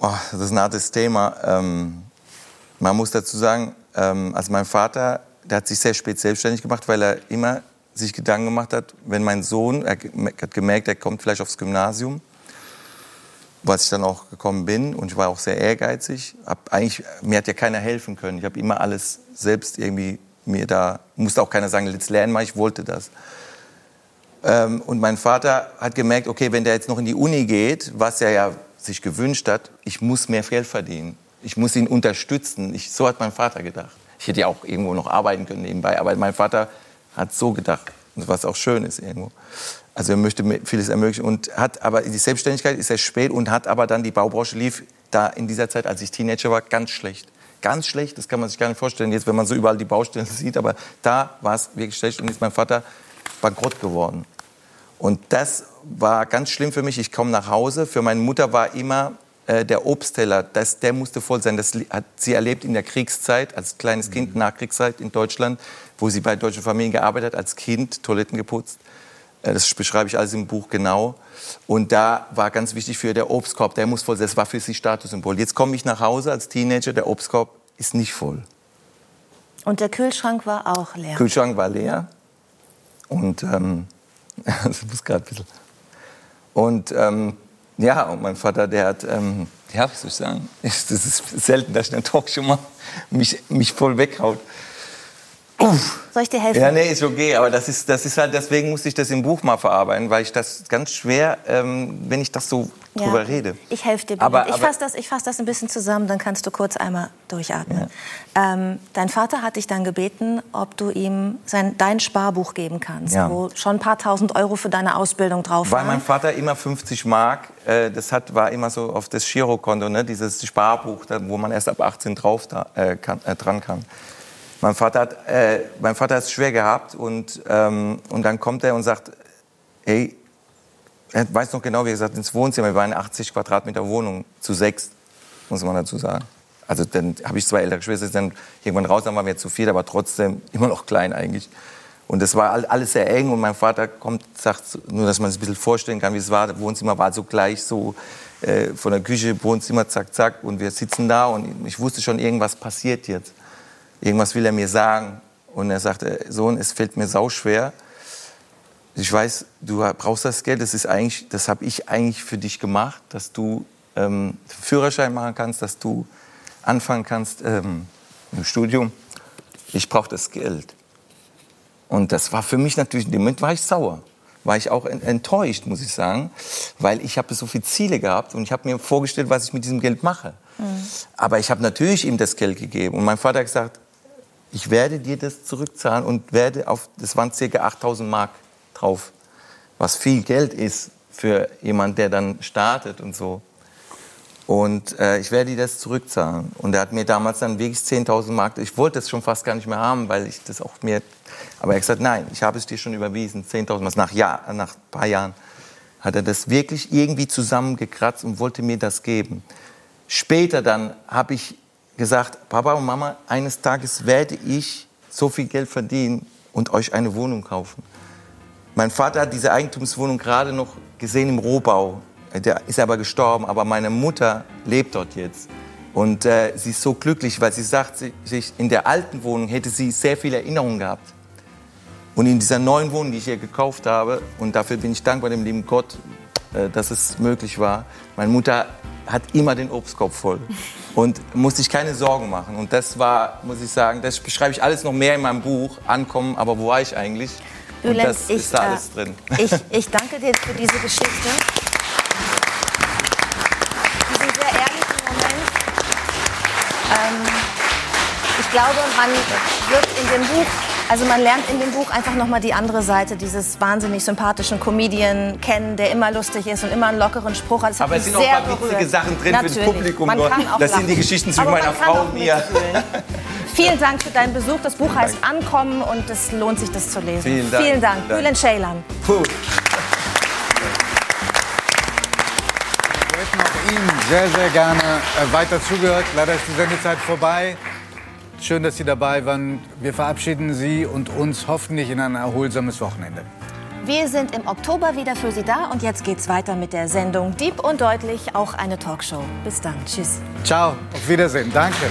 Boah, das ist ein hartes Thema. Ähm, man muss dazu sagen, also mein Vater, der hat sich sehr spät selbstständig gemacht, weil er immer sich Gedanken gemacht hat, wenn mein Sohn, er hat gemerkt, er kommt vielleicht aufs Gymnasium, was ich dann auch gekommen bin und ich war auch sehr ehrgeizig. Hab eigentlich, mir hat ja keiner helfen können. Ich habe immer alles selbst irgendwie mir da, musste auch keiner sagen, jetzt lernen mal, ich wollte das. Ähm, und mein Vater hat gemerkt, okay, wenn der jetzt noch in die Uni geht, was er ja sich gewünscht hat, ich muss mehr Geld verdienen. Ich muss ihn unterstützen. Ich, so hat mein Vater gedacht. Ich hätte ja auch irgendwo noch arbeiten können nebenbei, aber mein Vater hat so gedacht, was auch schön ist irgendwo. Also er möchte mir vieles ermöglichen und hat aber die Selbstständigkeit ist erst spät und hat aber dann die Baubranche lief da in dieser Zeit, als ich Teenager war, ganz schlecht. Ganz schlecht, das kann man sich gar nicht vorstellen, jetzt wenn man so überall die Baustellen <laughs> sieht, aber da war es wirklich schlecht und ist mein Vater bankrott geworden. Und das war ganz schlimm für mich. Ich komme nach Hause. Für meine Mutter war immer äh, der Obstteller, das, der musste voll sein. Das hat sie erlebt in der Kriegszeit, als kleines Kind, Nachkriegszeit in Deutschland, wo sie bei deutschen Familien gearbeitet hat, als Kind Toiletten geputzt. Äh, Das beschreibe ich alles im Buch genau. Und da war ganz wichtig für der Obstkorb, der muss voll sein. Das war für sie Statussymbol. Jetzt komme ich nach Hause als Teenager, der Obstkorb ist nicht voll. Und der Kühlschrank war auch leer. Kühlschrank war leer. Und ähm, <laughs> das muss gerade ein bisschen. Und ähm, Ja, und mein Vater, der hat, ähm, ja, wie soll ich sagen, <laughs> das ist selten, dass ich in der Talkshow mal mich, mich voll weghaut. Uff. Soll ich dir helfen? Ja, nee, ist okay, aber das ist, das ist halt, deswegen musste ich das im Buch mal verarbeiten, weil ich das ganz schwer, ähm, wenn ich das so ja. drüber rede. Ich helfe dir. Aber, ich fasse das, fass das ein bisschen zusammen, dann kannst du kurz einmal durchatmen. Ja. Ähm, dein Vater hat dich dann gebeten, ob du ihm sein, dein Sparbuch geben kannst, ja. wo schon ein paar tausend Euro für deine Ausbildung drauf waren. Weil mein Vater immer 50 Mark, äh, das hat, war immer so auf das Girokonto, ne, dieses Sparbuch, wo man erst ab 18 drauf da, äh, kann, äh, dran kann. Mein Vater hat äh, mein Vater es schwer gehabt und, ähm, und dann kommt er und sagt, hey, er weiß noch genau, wie er gesagt ins Wohnzimmer. Wir waren eine 80 Quadratmeter Wohnung zu sechs, muss man dazu sagen. Also dann habe ich zwei ältere Geschwister, dann irgendwann raus, dann waren wir zu viert, aber trotzdem <laughs> immer noch klein eigentlich. Und das war alles sehr eng und mein Vater kommt, sagt, nur dass man sich ein bisschen vorstellen kann, wie es war. Das Wohnzimmer war so gleich so äh, von der Küche, Wohnzimmer, zack, zack. Und wir sitzen da und ich wusste schon, irgendwas passiert jetzt. Irgendwas will er mir sagen. Und er sagte, Sohn, es fällt mir sauschwer. Ich weiß, du brauchst das Geld. Das ist eigentlich, das habe ich eigentlich für dich gemacht, dass du ähm, Führerschein machen kannst, dass du anfangen kannst ähm, im Studium. Ich brauche das Geld. Und das war für mich natürlich, in dem Moment war ich sauer. War ich auch enttäuscht, muss ich sagen, weil ich habe so viele Ziele gehabt und ich habe mir vorgestellt, was ich mit diesem Geld mache. Mhm. Aber ich habe natürlich ihm das Geld gegeben. Und mein Vater hat gesagt, ich werde dir das zurückzahlen und werde auf, das waren ca. 8000 Mark drauf, was viel Geld ist für jemand, der dann startet und so. Und äh, ich werde dir das zurückzahlen. Und er hat mir damals dann wirklich 10.000 Mark, ich wollte das schon fast gar nicht mehr haben, weil ich das auch mir, aber er hat gesagt, nein, ich habe es dir schon überwiesen, 10.000 Mark, nach, Jahr, nach ein paar Jahren hat er das wirklich irgendwie zusammengekratzt und wollte mir das geben. Später dann habe ich gesagt, Papa und Mama, eines Tages werde ich so viel Geld verdienen und euch eine Wohnung kaufen. Mein Vater hat diese Eigentumswohnung gerade noch gesehen im Rohbau. Der ist aber gestorben, aber meine Mutter lebt dort jetzt. Und äh, sie ist so glücklich, weil sie sagt, sie, in der alten Wohnung hätte sie sehr viele Erinnerungen gehabt. Und in dieser neuen Wohnung, die ich hier gekauft habe, und dafür bin ich dankbar dem lieben Gott, äh, dass es möglich war, meine Mutter hat immer den Obstkorb voll und musste sich keine Sorgen machen. Und das war, muss ich sagen, das beschreibe ich alles noch mehr in meinem Buch, Ankommen, aber wo war ich eigentlich? Und das ich, ist da alles äh, drin. Ich, <laughs> ich danke dir für diese Geschichte. Diesen sehr ehrlichen Moment. Ähm, ich glaube, man wird in dem Buch also man lernt in dem Buch einfach nochmal die andere Seite dieses wahnsinnig sympathischen Comedian kennen, der immer lustig ist und immer einen lockeren Spruch hat. Das Aber es sind auch ein paar witzige Sachen drin Natürlich. für das Publikum. Man kann auch das lachen. sind die Geschichten zwischen meiner Frau und mir. Vielen Dank für deinen Besuch. Das Buch heißt Ankommen und es lohnt sich, das zu lesen. Vielen Dank. Vielen Dank. Bülent Ceylan. Puh. Wir hätten auch Ihnen sehr, sehr gerne äh, weiter zugehört. Leider ist die Sendezeit vorbei. Schön, dass Sie dabei waren. Wir verabschieden Sie und uns hoffentlich in ein erholsames Wochenende. Wir sind im Oktober wieder für Sie da und jetzt geht's weiter mit der Sendung Dieb und Deutlich, auch eine Talkshow. Bis dann. Tschüss. Ciao. Auf Wiedersehen. Danke.